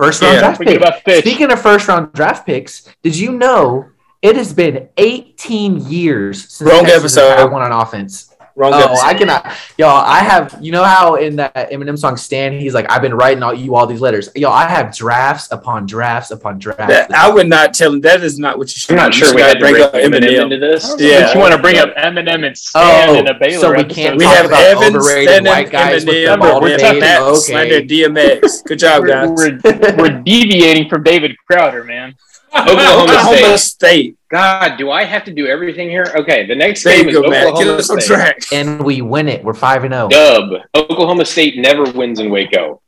H: First round
D: Yeah.
H: draft
G: Forget
H: pick.
G: Fish.
H: Speaking of first round draft picks, did you know it has been 18 years since
D: Wrong
H: Texas has
D: episode.
H: had one on offense?
D: Wrong
H: Oh,
D: episode.
H: I cannot. Y'all, I have, you know how in that Eminem song Stan, he's like, I've been writing all you all these letters. Y'all, I have drafts upon drafts upon drafts.
D: That, I would not tell him. That is not what you should.
F: I'm not
D: you
F: sure
D: should
F: we
D: not
F: had to
D: bring
F: bring
D: up
F: Eminem
D: Eminem.
F: into this.
D: Yeah.
G: But you want to bring up Eminem and Stan
H: Oh,
G: and a Baylor
H: so we can't
D: We have
H: about
D: Evans,
H: overrated
D: Stanton,
H: white guys with the
D: Eminem,
H: bald
G: we're
H: fade.
D: Matt,
H: Okay.
D: Slander, DMX. Good job, guys.
G: We're, we're, we're deviating from David Crowder, man. *laughs*
F: Oklahoma
D: Oklahoma
F: State.
D: State.
F: God, do I have to do everything here? Okay, the next
D: There
F: game is
D: go, Matt. Get
F: Oklahoma
D: us on
F: State.
D: track.
H: and we win it. We're 5 and 0.
F: Dub. Oklahoma State never wins in Waco.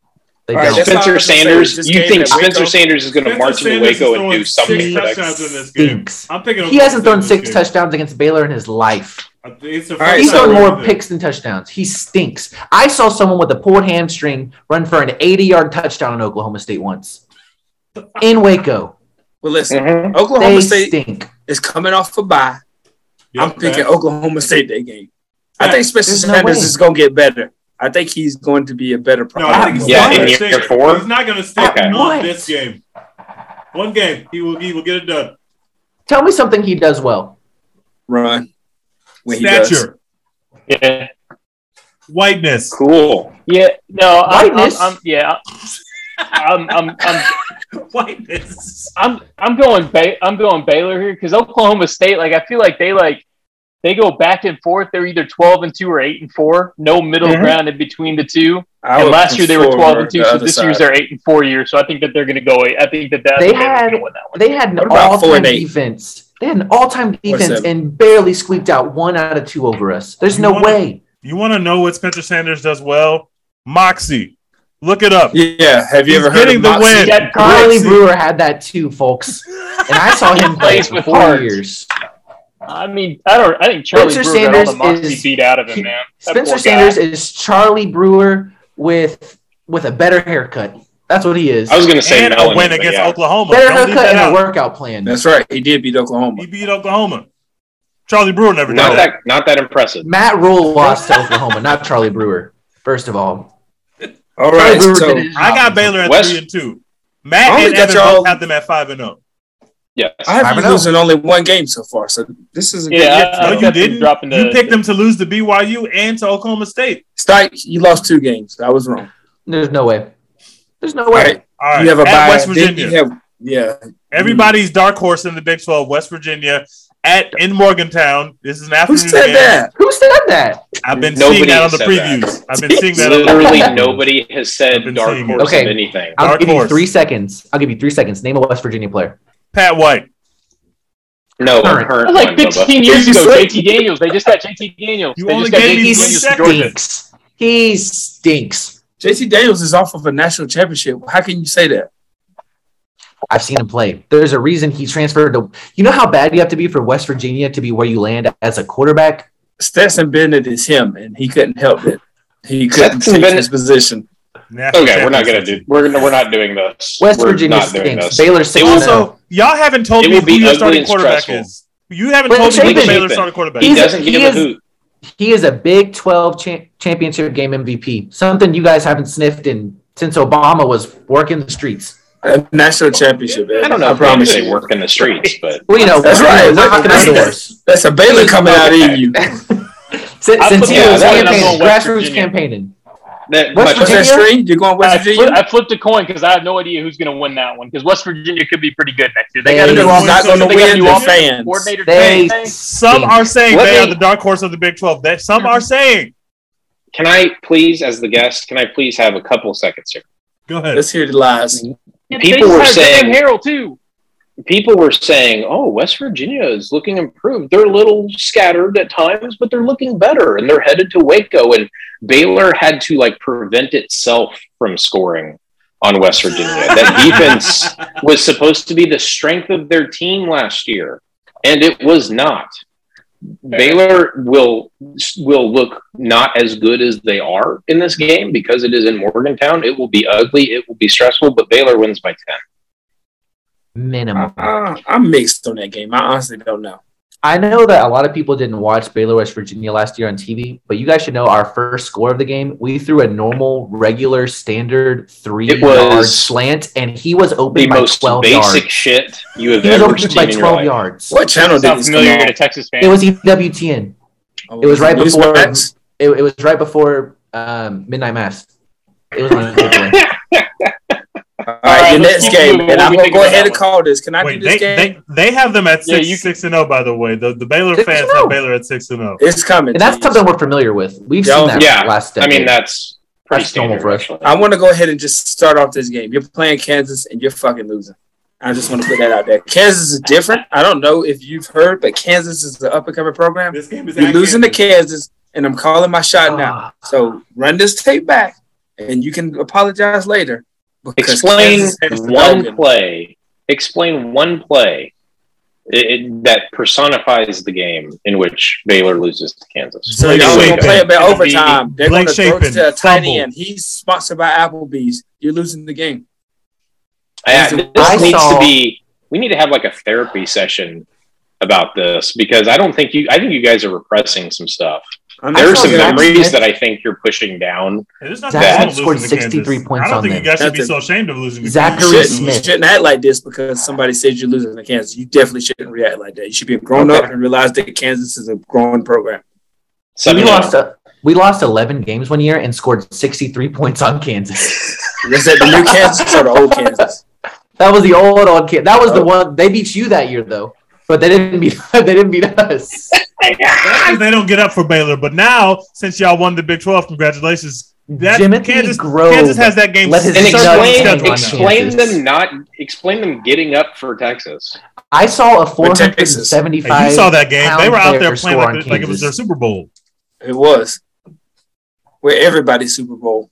H: They
D: All right,
H: don't.
D: that's all I
F: Spencer
D: was gonna say.
F: Sanders, you think Spencer
D: Waco-
F: Sanders is going to march into
E: Sanders is
F: Waco and do something
E: six touchdowns in this game.
H: Stinks.
E: I'm thinking
H: He hasn't thrown six
E: State this
H: touchdowns against Baylor in his life.
E: game. It's the
D: All right,
E: first
H: He's
D: so-
E: time
H: thrown more
E: we're-
H: picks than touchdowns. He stinks. I saw someone with a pulled hamstring run for an 80 yard touchdown in Oklahoma State once. In Waco.
D: Well, listen.
F: Mhm.
D: Oklahoma
H: They
D: State
H: stink.
D: is coming off a bye. I'm
E: Yep,
D: picking
E: facts.
D: Oklahoma State that game. I think Spencer
H: There's no
D: Sanders is going to get better. I think he's going to be a better
E: No, I think he's
F: Yeah,
E: not
F: in
E: gonna
F: year four?
E: He's not going to stick
F: Okay.
E: on this game. One game, he will he will get it done.
H: Tell me something he does well.
D: run when he does.
E: Stature,
G: Yeah,
E: whiteness.
F: Cool.
G: yeah. No, I'm, I'm,
H: Whiteness?
G: I'm yeah. I'm, I'm, I'm, *laughs*
E: whiteness.
G: I'm, I'm going. Ba- I'm going Baylor here because Oklahoma State. Like, I feel like they like they go back and forth. They're either twelve and two or eight and four. No middle
F: Mhm.
G: ground in between the two.
D: I
G: and last year they were twelve and two, so this
D: side.
G: year's their eight and four year. So I think that they're going to go. I think that that's
H: They had-
G: gonna that.
H: They had an
D: What about four
H: all
D: and
H: time defense. They had an all time defense and barely squeaked out one out of two over us. There's
E: You
H: no
E: wanna-
H: way.
E: You want to know what Spencer Sanders does well? Moxie. Look it up.
D: Yeah, have you
E: He's
D: ever heard
E: getting
D: of
E: the
D: Moxie?
E: win.
G: That
H: Charlie
G: Moxie-
H: Brewer had that too, folks. And I saw him *laughs* play for four
G: heart.
H: years.
G: I mean, I don't. I think Charlie
H: Spencer
G: Brewer got all the
H: Sanders
G: moxie
H: is-
G: beat out of him,
H: he-
G: man. That
H: Spencer. Sanders is Charlie Brewer with with a better haircut. That's what he is.
F: I was going to say
E: and a win against
F: yeah.
E: Oklahoma.
H: better
E: Don't leave
H: haircut
E: that
H: and a
E: out.
H: workout plan.
D: That's right. He did beat Oklahoma.
E: He beat Oklahoma. Charlie Brewer never did
F: Not
E: that.
F: that, not that impressive.
H: Matt Rhule lost to Oklahoma, not Charlie Brewer. First of all,
D: All
H: Charlie
D: so
E: I got Baylor at
F: West-
E: three and two. Matt
D: I only
E: and
D: got
E: Evan
D: y'all-
E: both have them at five and oh. zero.
F: Yes.
D: I have
H: Five
D: you
H: and oh.
D: losing only one game so far, so this is a good
G: Yeah,
D: year.
G: I-
D: for
G: I
E: No,
D: y'all.
E: you
G: got them
E: didn't.
G: dropping the-
E: you picked them to lose to BYU and to Oklahoma State.
D: Stike, you lost two games. I was wrong.
H: There's no way. There's no way.
D: right,
E: All right,
D: you have a
E: at
D: bye.
E: West Virginia.
D: Have, yeah,
E: Everybody's dark horse in the Big 12, West Virginia, at in Morgantown. This is an afternoon.
D: who said
E: game.
D: that?
H: Who said that?
E: I've been
F: Nobody
E: seeing that on the
F: said that.
E: previews. I've been *laughs* seeing that.
F: Literally nobody has
E: I've
F: said
E: been
F: dark horse
H: Okay.
F: of anything.
H: I'll
E: Dark
H: give you three seconds. I'll give you three seconds. Name a West Virginia player.
E: Pat White.
F: No,
H: Current.
F: current.
G: Like
F: one, Bubba.
G: 15 years ago. JT Daniels. They just got JT Daniels.
E: You
G: they
E: only gave me three seconds.
H: Stinks. He stinks.
D: JT Daniels is off of a national championship. How can you say that?
H: I've seen him play. There's a reason he transferred to. You know how bad you have to be for West Virginia to be where you land as a quarterback.
D: Stetson Bennett is him, and he couldn't help it. He couldn't
F: Stetson
D: take
F: Bennett-
D: his position.
E: National
F: Okay, we're not gonna do. We're we're not doing this.
H: West
F: We're
H: Virginia
F: not doing
H: stinks.
F: this.
H: Baylor six
F: It will-
H: and oh.
E: Also, y'all haven't told me who
F: be
E: your starting quarterback
F: stressful.
E: is. You haven't
H: Blake
E: told me who the
H: Shapen.
E: Baylor starting quarterback
F: He
E: is.
F: Doesn't
H: he
F: give
H: is-
F: a hoot.
H: He is a Big 12 cha- championship game MVP. Something you guys haven't sniffed in since Obama was working the streets.
D: A national championship.
F: I don't know
D: I promise
F: they
D: you.
F: work in the streets, but
H: Well, you know,
D: That's right.
H: knocking on doors.
D: That's a Baylor coming out in you. *laughs*
H: Since,
G: I
H: since
G: put-
H: he
F: yeah,
H: was campaigning,
G: West
H: grassroots campaigning.
F: that
H: West
F: much
D: What's that
H: Virginia?
D: stream? You going West
G: I,
D: Virginia?
G: fli- I flipped a coin because I have no idea who's going to win that one. Because West Virginia could be pretty good next year. They got a
H: They-
G: new
D: They're
E: Who's
D: not
G: offensive-
D: going to
G: they got
D: win.
G: new
D: The
G: offensive
D: fans.
G: coordinator.
H: They
G: Trey.
E: Some are saying
F: Let
E: they are the dark horse of the Big 12. That some are saying.
F: Can I please, as the guest, can I please have a couple seconds here?
E: Go ahead.
D: Let's hear the lies.
G: Yeah,
F: People were saying-
G: Harrell too.
F: People were saying, "Oh, West Virginia is looking improved. They're a little scattered at times, but they're looking better, and they're headed to Waco." And Baylor had to like prevent itself from scoring on West Virginia. *laughs* That defense was supposed to be the strength of their team last year, and it was not. Baylor will will look not as good as they are in this game because it is in Morgantown. It will be ugly. It will be stressful, but Baylor wins by ten.
H: Minimum.
D: Uh, I'm mixed on that game. I honestly don't know.
H: I know that a lot of people didn't watch Baylor West Virginia last year on TV, but you guys should know our first score of the game. We threw a normal, regular, standard three
F: It was
H: yard slant, and he was open by
F: the
H: by
F: most
H: 12
F: basic
H: yards.
F: shit you have
H: He was
F: ever
H: open
F: seen
H: by
F: in your
H: 12
F: life.
H: yards.
D: What channel did this
G: familiar
D: on?
G: to Texas fans.
H: It was EWTN.
D: Oh,
H: It was right before.
D: Newsmax?
H: It, it was right before um, midnight mass. It was on takeaway. *laughs*
D: All
G: right,
D: right, your next game, and I'm gonna go ahead and call this. Can I
E: Wait,
D: do this
E: they,
D: game?
E: they they have them at
G: Yeah,
E: six
G: you-
E: six and zero. By the way, the the Baylor
H: Six
E: fans have
H: oh.
E: Baylor at six and zero.
D: It's coming.
H: And that's
D: to you.
H: something we're familiar with. We've
D: Yo,
H: seen that
F: yeah.
H: last
F: I mean, that's pretty
H: That's normal for us.
D: I want to go ahead and just start off this game. You're playing Kansas, and you're fucking losing. I just want to put that out there. Kansas is different. I don't know if you've heard, but Kansas is the up and coming program.
E: This game is
D: You're
E: at
D: losing to
E: Kansas.
D: Kansas, and I'm calling my shot now.
H: Ah.
D: So run this tape back, and you can apologize later. Because
F: Explain
D: Kansas has the
F: one
D: dog
F: play. Explain one play it, it- that personifies the game in which Baylor loses to Kansas.
D: So
E: Blake
D: y'all gonna play it back
G: It'll
D: overtime. They're gonna throw it to a tight end. He's sponsored by Applebee's. You're losing the game.
F: I,
D: Listen,
F: this
H: I
F: needs
H: saw-
F: to be. We need to have like a therapy session about this because I don't think you. I think you guys are repressing some stuff.
D: I'm
F: There are some
H: Zach
F: memories
H: Smith-
F: that I think you're pushing down.
E: It's not
H: Zach
E: that
H: Smith scored 63
E: Kansas.
H: points
E: I don't
H: on
E: think
H: them.
E: you guys should be
D: That's
E: so ashamed of losing.
H: Zachary
D: You
E: Kansas.
D: shouldn't, you
H: Smith.
D: shouldn't act like this because somebody said you're losing to Kansas. You definitely shouldn't react like that. You should be a grown up and realize that Kansas is a growing program.
F: So
H: we lost. A, we lost 11 games one year and scored 63 points on Kansas. *laughs*
D: Is that the new Kansas or the old Kansas?
H: That was the old old kid. That was the oh. one they beat you that year though, but they didn't beat. *laughs* they didn't beat us.
E: They don't get up for Baylor. But now, since y'all won the Big 12, congratulations. That,
H: Jimothy
E: Kansas,
H: Grove
E: Kansas has that game.
H: let his
F: And
E: circled
H: nuts
E: on the
F: explain,
H: hang
E: schedule
H: on
F: explain them not. Explain them getting up for Texas.
H: I saw a 475.
E: Hey, you saw that game. They were out there playing like,
H: score
E: like it was their Super Bowl.
D: It was. We're everybody's Super Bowl.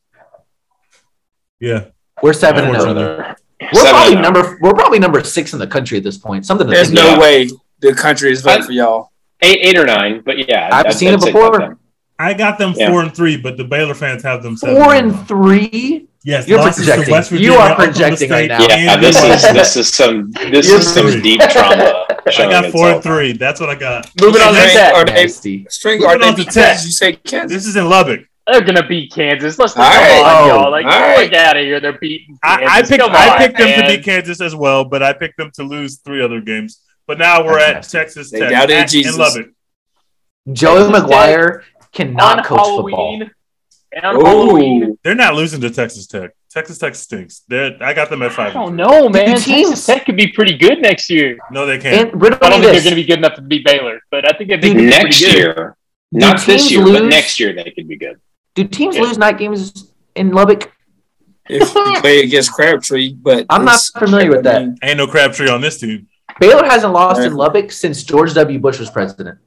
E: Yeah.
H: We're seven and zero.
E: Unfortunately.
H: We're
F: Seven
H: probably number we're probably number six in the country at this point. Something to
D: There's
H: think
D: no
H: about.
D: way the country is voting for y'all.
F: eight, eight or nine, but yeah,
H: I've
F: I'd-
H: seen
F: I'd
H: it before.
E: I got them
F: Yeah.
E: four and three, but the Baylor fans have them seven.
H: Four
E: and
H: and
E: one.
H: three.
E: Yes,
H: You're
E: losses
H: projecting.
E: To West
H: You are
E: Oklahoma
H: projecting right now.
F: Yeah,
E: and
F: this is this is some this
H: You're
F: is some deep trauma. *laughs*
E: I got four and three. That's what I got.
D: Moving on to
G: Next
D: Tech.
G: up.
D: Are they string?
E: Moving
D: Are they
E: on to Tech.
D: You say Kansas?
E: This is in Lubbock.
G: They're gonna beat Kansas. Let's
D: All
G: come
D: right.
G: on,
H: Oh,
G: y'all. Like,
D: all
G: get
D: right.
G: the out of here. They're beating. Kansas.
E: I, I picked
G: Come
E: I
G: on,
E: picked them to beat Kansas as well, but I picked them to lose three other games. But now we're at
H: Fantastic.
E: Texas
D: They
E: Tech
D: doubted
E: at,
D: Jesus.
E: in Lubbock.
H: Joey
G: Texas
H: McGuire
G: on
H: cannot coach football.
G: Halloween. On Halloween.
E: They're not losing to Texas Tech. Texas Tech stinks. They're, I got them at five.
G: I don't know, man.
H: teams-
G: Texas Tech could be pretty good next year.
E: No, they can't.
H: And
G: I don't think
H: this.
G: they're going to be good enough to beat Baylor, but I think they
H: Dude,
G: could be
F: Next
G: pretty good.
F: year,
H: Do
F: not this
H: teams
F: year, but next year they could be good.
H: Do teams
G: Yeah.
H: lose night games in Lubbock?
D: If you *laughs* play against Crabtree, but
H: I'm not familiar with that.
E: Ain't no Crabtree on this team.
H: Baylor hasn't lost in Lubbock since George W. Bush was president.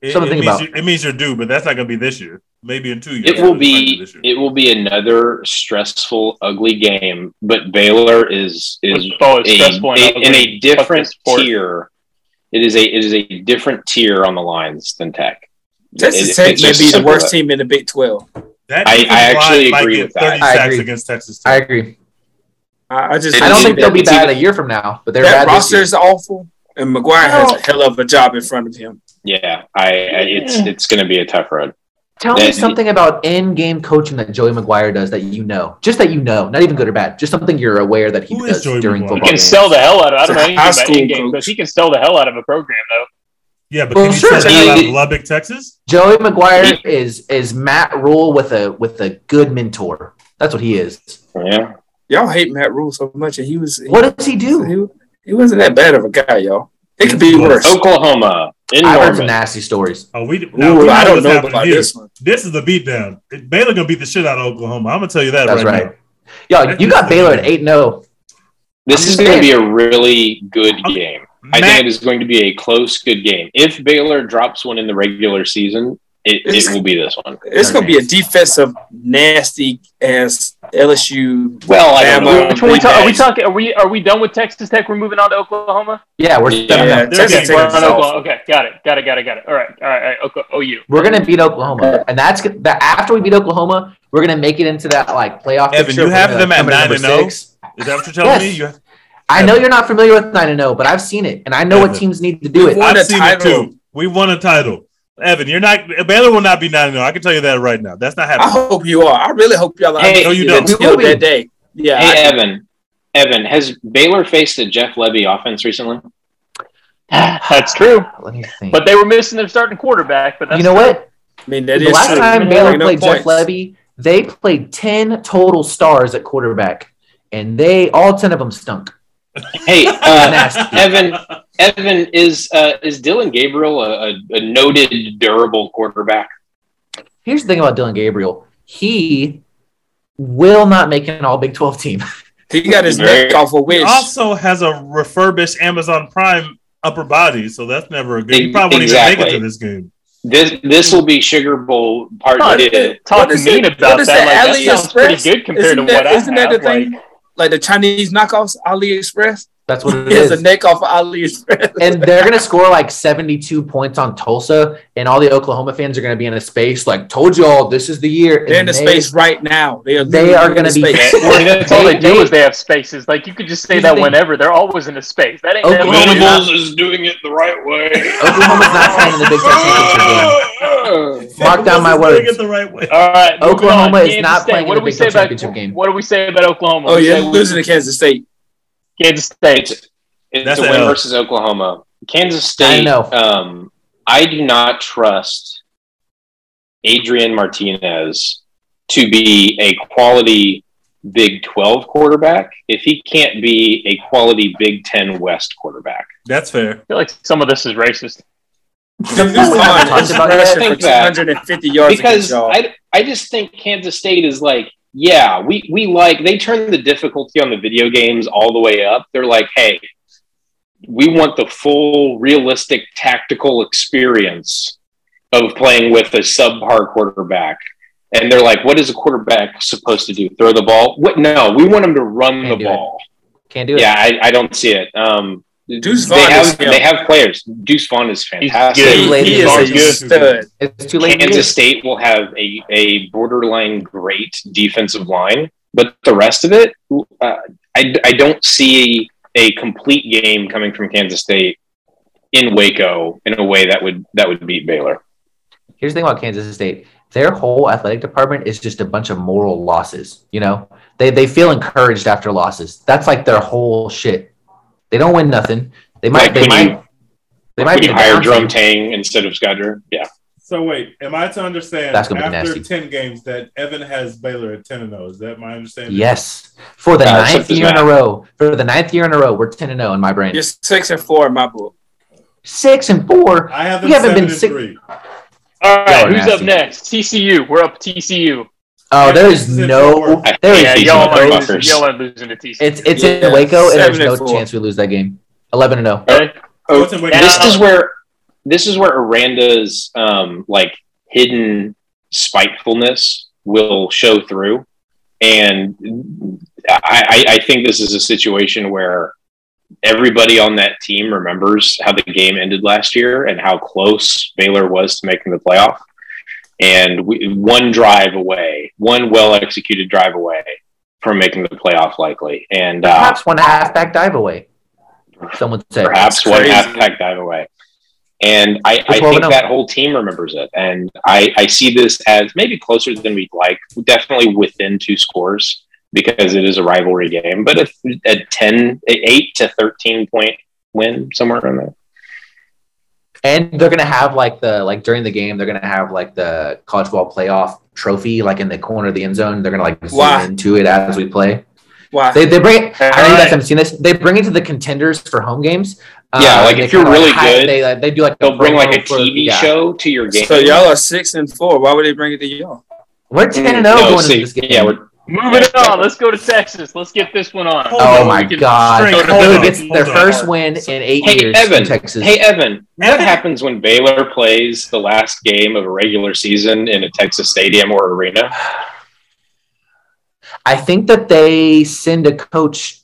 E: It,
H: Something
E: it means
H: about.
E: you, it means you're due, but that's not going to be this year. Maybe in two years.
F: It will
E: It's not gonna
F: be it will be another stressful, ugly game. But Baylor is is
G: Football oh,
F: a, a- in a different
G: Fuck this sport.
F: tier. It is a it is a different tier on the lines than Tech.
D: Texas
F: It-
D: Tech may be the worst
F: that-
D: team in the Big Twelve.
E: That
F: I- I actually
E: line might
F: agree
E: get
F: with that.
E: 30
H: I
E: sacks
H: agree.
E: against Texas Tech.
H: I agree.
D: I, I just
H: I don't think they'll be
F: it's
H: bad
F: either-
H: a year from now, but they're
D: that
H: bad
D: roster is awful, and McGuire has a oh. hell of a job in front of him.
F: Yeah, I, I it's it's going to be a tough road.
H: Tell me something about in-game coaching that Joey McGuire does that you know, just that you know, not even good or bad, just something you're aware that he
E: Who is
H: does
E: Joey
H: during
E: McGuire?
G: He
H: football
G: can
H: games.
G: sell the hell out of. I don't know anything
D: high
G: about
D: school
G: in-game, but
D: coach.
G: he can sell the hell out of a program, though.
E: Yeah, but
H: Well,
E: can you
H: sure.
E: sell that out of Lubbock, Texas?
H: Joey McGuire is is Matt Rhule with a with a good mentor. That's what he is.
F: Oh, yeah,
D: Y'all hate Matt Rhule so much, and he was he,
H: What does he do?
D: he, he wasn't that bad of a guy, y'all. It could be worse.
F: Oklahoma in
H: I've heard some nasty stories.
E: Oh, we, now,
D: Ooh,
E: we know
D: I don't know about
E: here.
D: this one.
E: This is the beatdown. Baylor gonna beat the shit out of Oklahoma. I'm gonna tell you that
H: That's
E: right,
H: right. Yo, you got Baylor at eight oh. 0
F: This
H: I'm
F: is going to be a really good game.
E: Now.
F: I
E: Matt,
F: think it is going to be a close, good game. If Baylor drops one in the regular season, it, it will be this one.
D: It's going to be a defensive, nasty ass LSU.
F: Well, I don't know.
G: Which one we talk, are we talking? Are we are we done with Texas Tech? We're moving on to Oklahoma.
H: Yeah, we're
F: Yeah,
H: seven
D: Yeah,
H: oh.
E: They're
D: Texas Tech
G: We're
D: is
G: on
D: awful.
G: Oklahoma. Okay, got it, got it, got it, got it. All right, all right, all right. Okay, oh, OU.
H: We're gonna beat Oklahoma, and that's that. After we beat Oklahoma, we're gonna make it into that like playoff.
E: Evan, you have them at 9
H: number
E: and 0? is that what you're telling
H: Yes.
E: me? You have,
H: I know you're not familiar with nine and zero, but I've seen it, and I know what teams need to do it.
E: I've seen
D: title.
E: it too. We won a title. Evan, you're not Baylor will not be 9 0. I can tell you that right now. That's not happening.
D: I hope you are. I really hope y'all are
F: Hey,
E: no, you don't.
H: We
D: until
H: will be.
D: that day. Yeah,
F: Hey,
D: I.
F: Evan. Evan, has Baylor faced a Jeff Lebby offense recently?
G: That's true. *sighs*
H: Let me think.
G: But they were missing their starting quarterback. But that's
H: you know what?
D: I mean, that
H: the
D: is
H: last
D: true.
H: time Baylor
D: know,
H: played Jeff
D: points.
H: Lebby, they played ten total stars at quarterback, and they all ten of them stunk.
F: Hey, *laughs* uh, Evan. Evan is uh, is Dillon Gabriel a, a, a noted durable quarterback?
H: Here's the thing about Dillon Gabriel: he will not make an All Big Twelve team. *laughs*
D: He got his
F: Very-
D: neck off a
E: He
D: wish.
E: also has a refurbished Amazon Prime upper body, so that's never a good. He probably won't even make it to this game.
F: This this will be Sugar Bowl part two.
G: talk
D: What is
G: mean
D: it-
G: about
D: what is
G: that.
D: that,
G: Like, that sounds pretty good compared
D: Isn't
G: to
D: that-
G: what I
D: isn't that
G: have.
D: the thing?
G: Like,
D: Like the Chinese knockoffs, AliExpress.
H: That's what it *laughs* is.
D: He has a
H: is.
D: neck off of AliExpress.
H: and they're gonna score like 72 points on Tulsa, and all the Oklahoma fans are gonna be in a space like, "Told y'all, this is the year."
D: They're in
H: And
D: the
H: they-
D: space right now. They are.
H: They are gonna be-
D: space.
G: I mean, that's all they,
H: They-
G: do is they have spaces. Like you could just say that
H: the thing.
G: whenever. They're always in a space. That ain't
H: Oklahoma-
G: never.
H: Venables
F: is doing it the right way.
H: Oklahoma's not playing in the Big Ten championship game. *laughs* Mark down my words.
E: Doing it the right way.
G: All right,
H: Oklahoma is not
G: State.
H: playing
G: What
H: in
G: do
H: the
G: we
H: Big
G: say
H: Ten
G: about
H: championship game.
G: What do we say about Oklahoma?
D: Oh
G: We
D: yeah, losing to Kansas State.
G: Kansas State.
F: It's, it's
E: That's
F: a
E: a
F: win
E: L.
F: versus Oklahoma. Kansas State.
H: I
F: State.
H: know.
F: Um, I do not trust Adrian Martinez to be a quality Big 12 quarterback if he can't be a quality Big 10 West quarterback.
E: That's fair.
G: I feel like some of this is racist.
H: Something we haven't talked about
D: Rushed
F: think that-
D: 250 yards
F: because. I, I just think Kansas State is like, yeah, we, we like, they turn the difficulty on the video games all the way up. They're like, hey, we want the full, realistic, tactical experience of playing with a subpar quarterback. and they're like, "What is a quarterback supposed to do? Throw the ball? What? No, we want him to run
H: Can't
F: the
H: do it.
F: ball."
H: Can't do it.
F: Yeah, I, I don't see it. Um,
D: Deuce
F: they
D: Vaughn is
F: have
D: him.
F: they have players. Deuce Vaughn is fantastic.
G: good.
D: He, he is a
G: good.
D: stud.
H: It's too late.
F: Kansas. State will have a, a borderline great defensive line, but the rest of it, uh, I, I don't see a complete game coming from Kansas State in Waco in a way that would that would beat Baylor.
H: Here's the thing about Kansas State. Their whole athletic department is just a bunch of moral losses. You know, they they feel encouraged after losses. That's like their whole shit. They don't win nothing. They might.
F: Like
H: they might.
F: you-
H: they might be
F: you hire Drum. Tang instead of Scudder, yeah.
E: So wait, am I to understand
H: That's
E: after
H: nasty.
E: ten games that Evan has Baylor at ten and zero? Is that my understanding?
H: Yes, for the
F: Uh,
H: ninth year in a row. For the ninth year in a row, we're ten and zero in my brain.
D: You're six and four in my book.
H: Six and four.
E: I have them
H: We haven't
E: seven
H: been
E: and
H: sick-
E: three.
G: All right,
H: Y'all are
G: who's up next? TCU. We're up TCU.
H: Oh, there
E: This
H: is
E: is
H: no.
F: I
H: There
F: hate
G: Yeah,
H: is
F: these
G: y'all are,
H: no.
F: motherfuckers.
G: losing, y'all are losing to TCU.
H: It's it's
D: Yeah,
H: in Waco, and there's no
D: four.
H: chance we lose that game. Eleven and zero.
G: Okay.
F: Oh,
E: What's in Waco?
F: this is where this is where Aranda's um, like hidden spitefulness will show through, and I, I, I think this is a situation where everybody on that team remembers how the game ended last year and how close Baylor was to making the playoff, and we, one drive away, one well executed drive away from making the playoff likely, and uh,
H: Perhaps one halfback dive away. Someone said.
F: perhaps one
D: crazy.
F: half pack dive away. And I, I think that whole team remembers it. And I, I see this as maybe closer than we'd like, definitely within two scores because it is a rivalry game, but if a 10, a 8 to 13 point win somewhere in there.
H: And they're gonna have like the like during the game, they're gonna have like the college ball playoff trophy like in the corner of the end zone. They're gonna like zoom
D: Why?
H: into it as we play.
D: Wow.
H: They, they bring it. I know you guys
G: Alright.
H: haven't seen this. They bring it to the contenders for home games.
F: Yeah, like, if you're really
H: hide-
F: good,
H: they like, they do like
F: They'll bring like a
H: promo for-
F: TV
H: yeah.
F: show to your game.
D: so y'all are six and four. Why would they bring it to y'all?
H: We're ten and
F: Mm,
H: zero
F: no,
H: going
F: see,
H: into this game.
F: Yeah, we're,
G: Moving on. Let's go to Texas. Let's get this one on.
E: Oh hold
H: Oh
E: on,
H: my god!
E: straight-
G: hold
H: Baylor
G: on,
H: gets their first win in eight
F: Hey,
H: years
F: Evan.
H: in Texas.
F: hey, Evan, what happens when Baylor plays the last game of a regular season in a Texas stadium or arena?
H: I think that they send a coach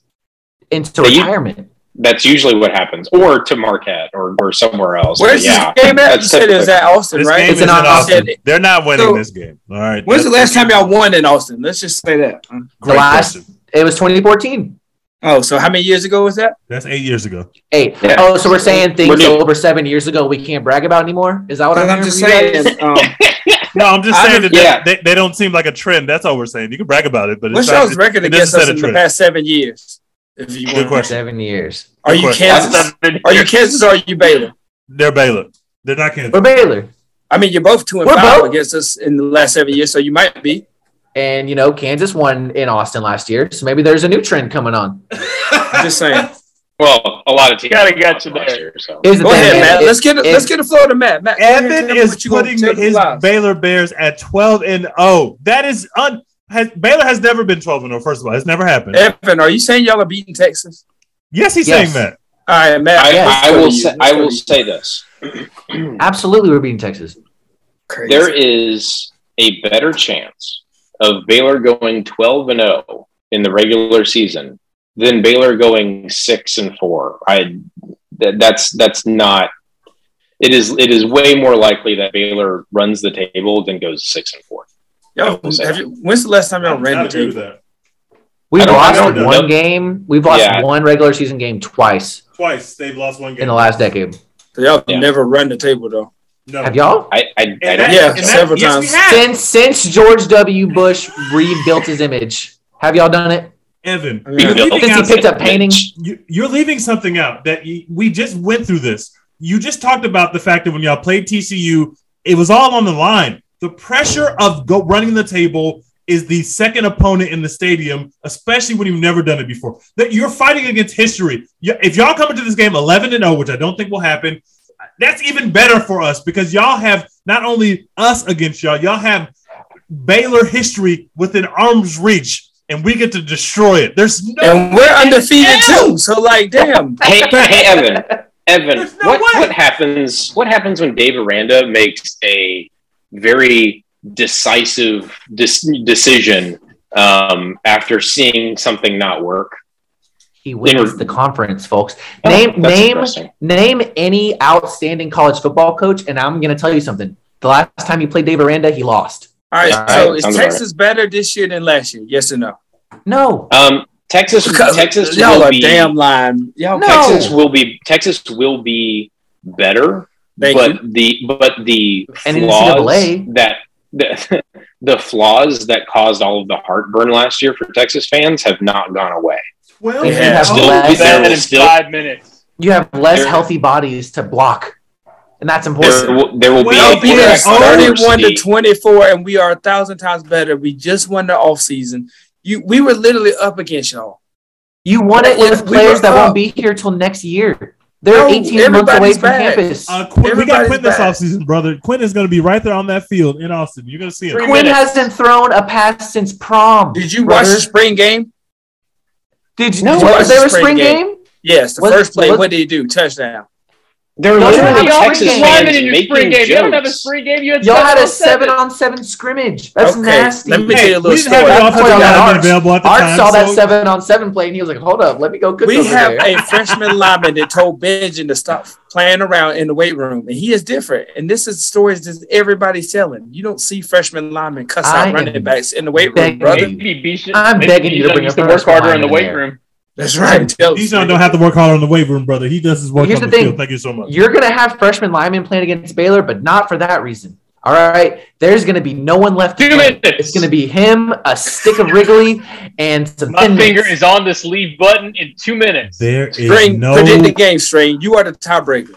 H: into
F: They-
H: retirement.
F: That's usually what happens, or to Marquette or, or somewhere else.
D: Where's
F: But yeah,
D: this game at? You
F: that's
D: said it was at Austin,
E: This
D: right?
H: It's
E: in
H: in
E: Austin.
D: Austin.
E: They're not winning
D: So-
E: this game. All right.
D: When's the last time y'all won in Austin? Let's just say that.
H: The last,
E: question.
H: it was 2014.
D: Oh, so how many years ago was that?
E: That's eight years ago.
H: Eight.
F: Yeah.
H: Oh, so we're saying things
F: We're
H: over seven years ago we can't brag about anymore? Is that what I'm,
D: I'm just
H: from you guys?
D: saying. Um, *laughs*
E: No, I'm just saying
D: don't-
E: that
F: yeah.
E: they, they don't seem like a trend. That's all we're saying. You can brag about it, but
D: what's
E: it's not,
D: y'all's record against
E: set
D: us
E: a
D: in the past seven years? If you
E: Good question.
H: Seven years.
D: are you
E: question.
D: Kansas? Are you Kansas or are you Baylor?
E: They're Baylor. They're not Kansas.
H: We're Baylor.
D: I mean, you're both two and
H: We're
D: five
H: both-
D: against us in the last seven years, so you might be.
H: And, you know, Kansas won in Austin last year. So maybe there's a new trend coming on.
D: I'm just saying. *laughs*
F: Well, a lot of teams
G: Gotta
F: won
G: get you
F: last
G: there.
F: year, so.
H: The
D: Go ahead. Matt.
H: It-
D: Let's get it.
H: it-
D: Let's get the floor to Matt. Matt, go ahead,
E: Evan is
D: what you gonna
E: putting his. Baylor Bears at 12 and 0. That is un. Has, Baylor has never been 12 and 0. First of all, it's never happened.
D: Evan, are you saying y'all are beating Texas?
E: yes, he's
H: Yes.
E: saying that.
D: All right, Matt.
F: I,
H: Yeah,
D: let's
F: I will
D: you.
F: say, I will say this. *clears throat*
H: Absolutely, we're beating Texas.
D: Crazy.
F: There is a better chance of Baylor going 12 and 0 in the regular season than Baylor going 6 and 4. I that, that's that's not it is it is way more likely that Baylor runs the table than goes 6 and 4.
D: Y'all, have you, when's the last time y'all ran
E: I
D: the
E: agree with
D: table?
E: that.
H: We've
F: don't-
H: lost
F: I don't
H: one game. We've lost
F: Yeah.
H: one regular season game twice
E: Twice they've lost one game.
H: in the last decade.
D: So y'all
F: Yeah.
D: never run the table though.
E: no.
H: Have y'all?
F: I I, I
E: And
F: don't
E: that-
D: Yeah,
E: and that-
D: several
E: yes,
D: times.
H: Since since George W. Bush rebuilt his image, have y'all done it?
E: Evan,
D: I
E: you're
H: Since
E: leaving,
H: he picked up painting.
E: you, you're leaving something out that you, we just went through this. You just talked about the fact that when y'all played TCU, it was all on the line. The pressure of go running the table is the second opponent in the stadium, especially when you've never done it before. That you're fighting against history. If y'all come into this game 11 and 0, which I don't think will happen, that's even better for us because y'all have not only us against y'all, y'all have Baylor history within arm's reach, and we get to destroy it. There's no
D: And we're undefeated too. So like, damn. *laughs*
F: Hey, hey Evan. Evan,
E: no
F: what,
E: way.
F: what happens what happens when Dave Aranda makes a very decisive dis- decision um, after seeing something not work.
H: He wins
F: were-
H: the conference, folks.
F: Oh,
H: Name name name any outstanding college football coach, and I'm going to tell you something. The last time he played Dave Aranda, he lost.
D: All right.
F: All
D: so
F: right,
D: is
F: sounds
D: Texas better this year than last year? Yes or no?
H: No,
F: Um, Texas,
D: Because
F: Texas
D: y'all
F: will
D: are
F: be
D: damn lying. Y'all
H: No.
F: Texas will be Texas will be better,
D: Thank
F: but
D: you.
F: the but the
H: And
F: flaws that the, *laughs* the flaws that caused all of the heartburn last year for Texas fans have not gone away.
E: Well,
D: They
H: you
D: have
H: have
F: still-
H: less,
F: there
G: in
F: still-
G: five minutes.
H: you have less
F: there-
H: healthy bodies to block, and that's
F: There
H: important.
F: will, there will
E: Well,
F: be
D: We
F: a
E: yeah,
D: are thirty-one to twenty-four, and we are a thousand times better. We just won the offseason. You, we were literally up against y'all.
H: You won it with
D: We
H: players that
D: up.
H: won't be here till next year. They're
D: No,
H: 18 months away from
D: back.
H: campus.
E: Uh, Quinn, we got
D: Everybody's
E: Quinn this
D: back.
E: offseason, brother. Quinn is going to be right there on that field in Austin. You're going to see him.
H: Quinn
G: minutes.
H: hasn't thrown a pass since prom.
D: Did you
H: brother.
D: watch the spring game?
H: Did you?
D: No,
H: was
D: it was
H: there a
D: spring
H: spring
D: game.
H: game?
D: Yes, the
H: What-
D: first play.
H: what-
D: What did he do? Touchdown.
F: There were
H: Y'all
F: literally
H: have a
F: Texas
H: spring game.
F: fans
G: Lineman in your spring
F: making
G: game. You don't have a spring game. You had
H: Y'all had a
G: seven
H: seven on seven scrimmage. That's
D: Okay,
H: nasty.
D: let me
E: Hey,
D: tell you a
E: we
D: little
E: didn't have
D: story.
E: an
H: I'll
E: offensive
H: tell you that
E: lineman
H: Art-
E: available at the
H: Art
E: time.
H: saw that seven on seven play and he was like, "Hold up, let me go cook
D: We
H: over
D: have
H: there."
D: a freshman lineman that told Benjamin to stop playing around in the weight room, and he is different. And this is stories that everybody's telling. You don't see freshman linemen cuss
H: I
D: out running backs in the weight room, brother.
H: you.
G: Maybe Bijan.
H: I'm begging you to
G: Bijan
H: bring
G: used
H: a
G: to work
H: freshman
G: harder in the weight room.
D: That's right. Tell
E: These don't have to work hard on the weight room, brother. He does his work
H: Here's
E: on
H: the
E: the,
H: thing.
E: field. Thank you so much.
H: You're gonna have freshman linemen playing against Baylor, but not for that reason. All right, there's gonna be no one left. to
G: Two
H: play.
G: minutes.
H: It's gonna be him, a stick of Wrigley, and some
G: My
H: thin
G: finger
H: mints.
G: is on this leave button in two minutes.
E: There is
D: String,
E: no.
D: predict the game, String. You are the tiebreaker.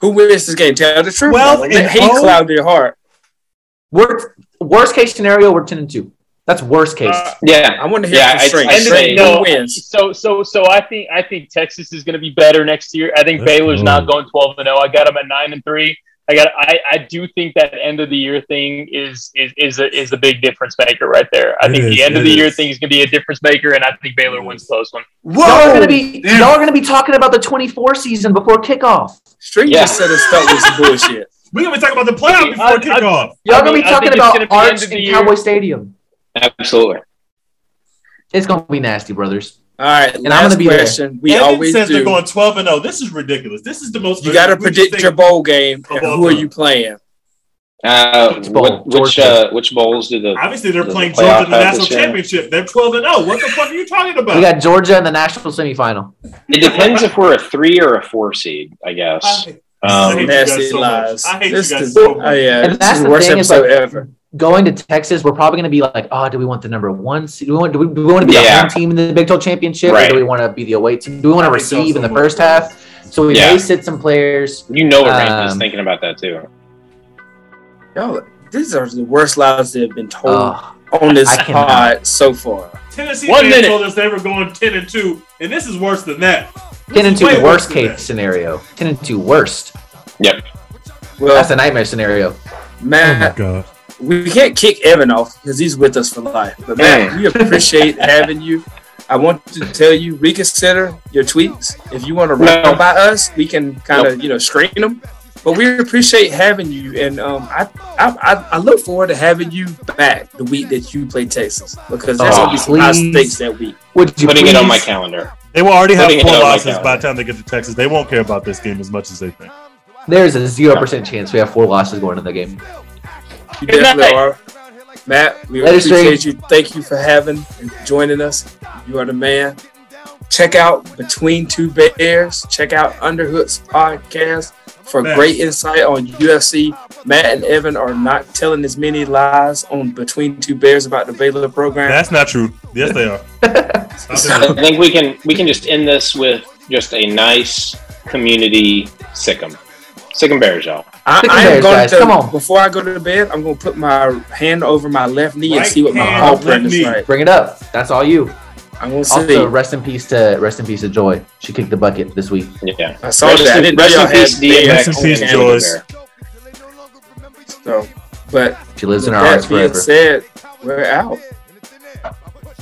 D: Who wins this game? Tell the truth.
E: Well,
D: Don't hate
E: all-
D: cloud your heart.
H: We're worst case scenario, we're ten and two. That's worst case.
G: Uh,
F: Yeah,
D: I want to hear
F: Yeah,
D: from
F: I- I
G: End of
F: say-
G: the,
D: String,
G: no,
D: wins?
G: so so so I think I think Texas is going to be better next year. I think
E: Let's
G: Baylor's
E: go.
G: not going twelve and zero. I got them at nine and three. I got I, I do think that end of the year thing is is is a, is a big difference maker right there. I
E: It
G: think
E: is,
G: the end of
E: it
G: the year thing is going to be a difference maker, and I think Baylor wins the close one.
H: Whoa, y'all are gonna be y'all are gonna be talking about the 24 season before kickoff.
D: String
F: Yeah.
D: just said it's stuck with some bullshit.
E: We're going to be talking about the playoff before
G: I- I-
E: kickoff.
H: Y'all gonna be talking about
G: gonna be
H: Arch
G: of the
H: and. Cowboy Stadium.
F: Absolutely.
H: It's gonna be nasty, brothers.
D: All right,
H: And I'm gonna be there.
D: We
E: Evan
D: always
E: says
D: do.
E: they're going 12 and 0. This is ridiculous. This is the most.
D: you got to predict your bowl game. And who are you playing?
F: Uh,
H: Which bowl?
F: what, which uh, which bowls do the
E: Obviously, they're
F: Does the
E: playing
F: playoff
E: Georgia in the national
F: this
E: championship. They're 12 and 0. What the fuck are you talking about?
H: We got Georgia in the national semifinal.
F: It depends if we're a three or a four seed, I guess.
E: I- I hate
F: Um,
E: you
D: Nasty
E: guys so
D: lies.
E: much. I hate
D: This
E: you guys
D: is-
E: so
D: oh, yeah,
H: And
D: this
H: that's
D: is
H: the
D: the worst
H: thing is,
D: episode
H: like,
D: ever.
H: Going to Texas, we're probably going to be like, oh, do we want the number one seed? Do we want, do we, do we want to be the
F: Yeah.
H: home team in the Big 12 championship, or do we want to be the away team? Do we want to
E: I hate y'all
H: receive in the first half? So we
F: Yeah.
H: may sit some players.
F: you know, Aranda's
H: Um,
F: thinking about that too.
D: Yo, these are the worst lies that have been told
H: Oh,
D: on this pod so far.
E: Tennessee
G: One
E: fans
G: minute.
E: told us they were going 10 and 2, and this is worse than that.
H: 10 and 2
E: is
H: worst case
E: that.
H: scenario. 10 and 2 worst.
F: Yep.
D: Well,
H: That's a nightmare scenario.
E: Oh
D: Matt,
E: god.
D: We can't kick Evan off because he's with us for life. But
F: man,
D: we appreciate having you. I want to tell you, reconsider your tweets. If you want to run
F: No.
D: by us, we can kind of you know screen them. But we appreciate having you, and um, I, I I I look forward to having you back the week that you play Texas because there's
F: Oh,
D: gonna be some high stakes that week.
H: Would you
F: Putting it on my calendar.
E: They will already have
F: Putting
E: four losses by the time they get to Texas. They won't care about this game as much as they think.
H: There's a 0% chance we have four losses going into the game.
D: You
G: Good
D: definitely
G: night.
D: are. Matt, we
H: Later,
D: appreciate you. Thank you for having and joining us. You are the man. Check out Between Two Bears. Check out Underhood's podcast for
E: Man.
D: great insight on UFC. Matt and Evan are not telling as many lies on Between Two Bears about the Baylor program.
E: That's not true. Yes, they are. *laughs*
F: I think we can we can just end this with just a nice community sic 'em. Sic 'em Bears, y'all.
D: I, I am
H: Bears,
D: going
H: guys.
D: to
H: Come on.
D: before I go to bed. I'm going to put my hand over my left knee and see what my
E: hand,
D: paw
E: left
D: print is
E: knee.
D: like.
H: Bring it up. That's all you.
D: I'm going to see.
H: Also, rest in peace to rest in peace to Joy. She kicked the bucket this week.
F: Yeah.
D: I saw
F: Rest
D: that.
F: In- rest in peace,
D: had
F: DMX
E: Rest in peace,
F: and
E: Joyce.
D: So, but
H: She lives in our hearts
D: that
H: forever.
D: said, we're out.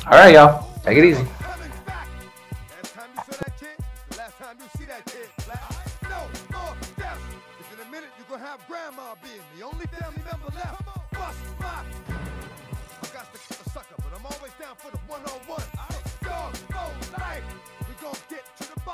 H: All right, y'all. Take it easy.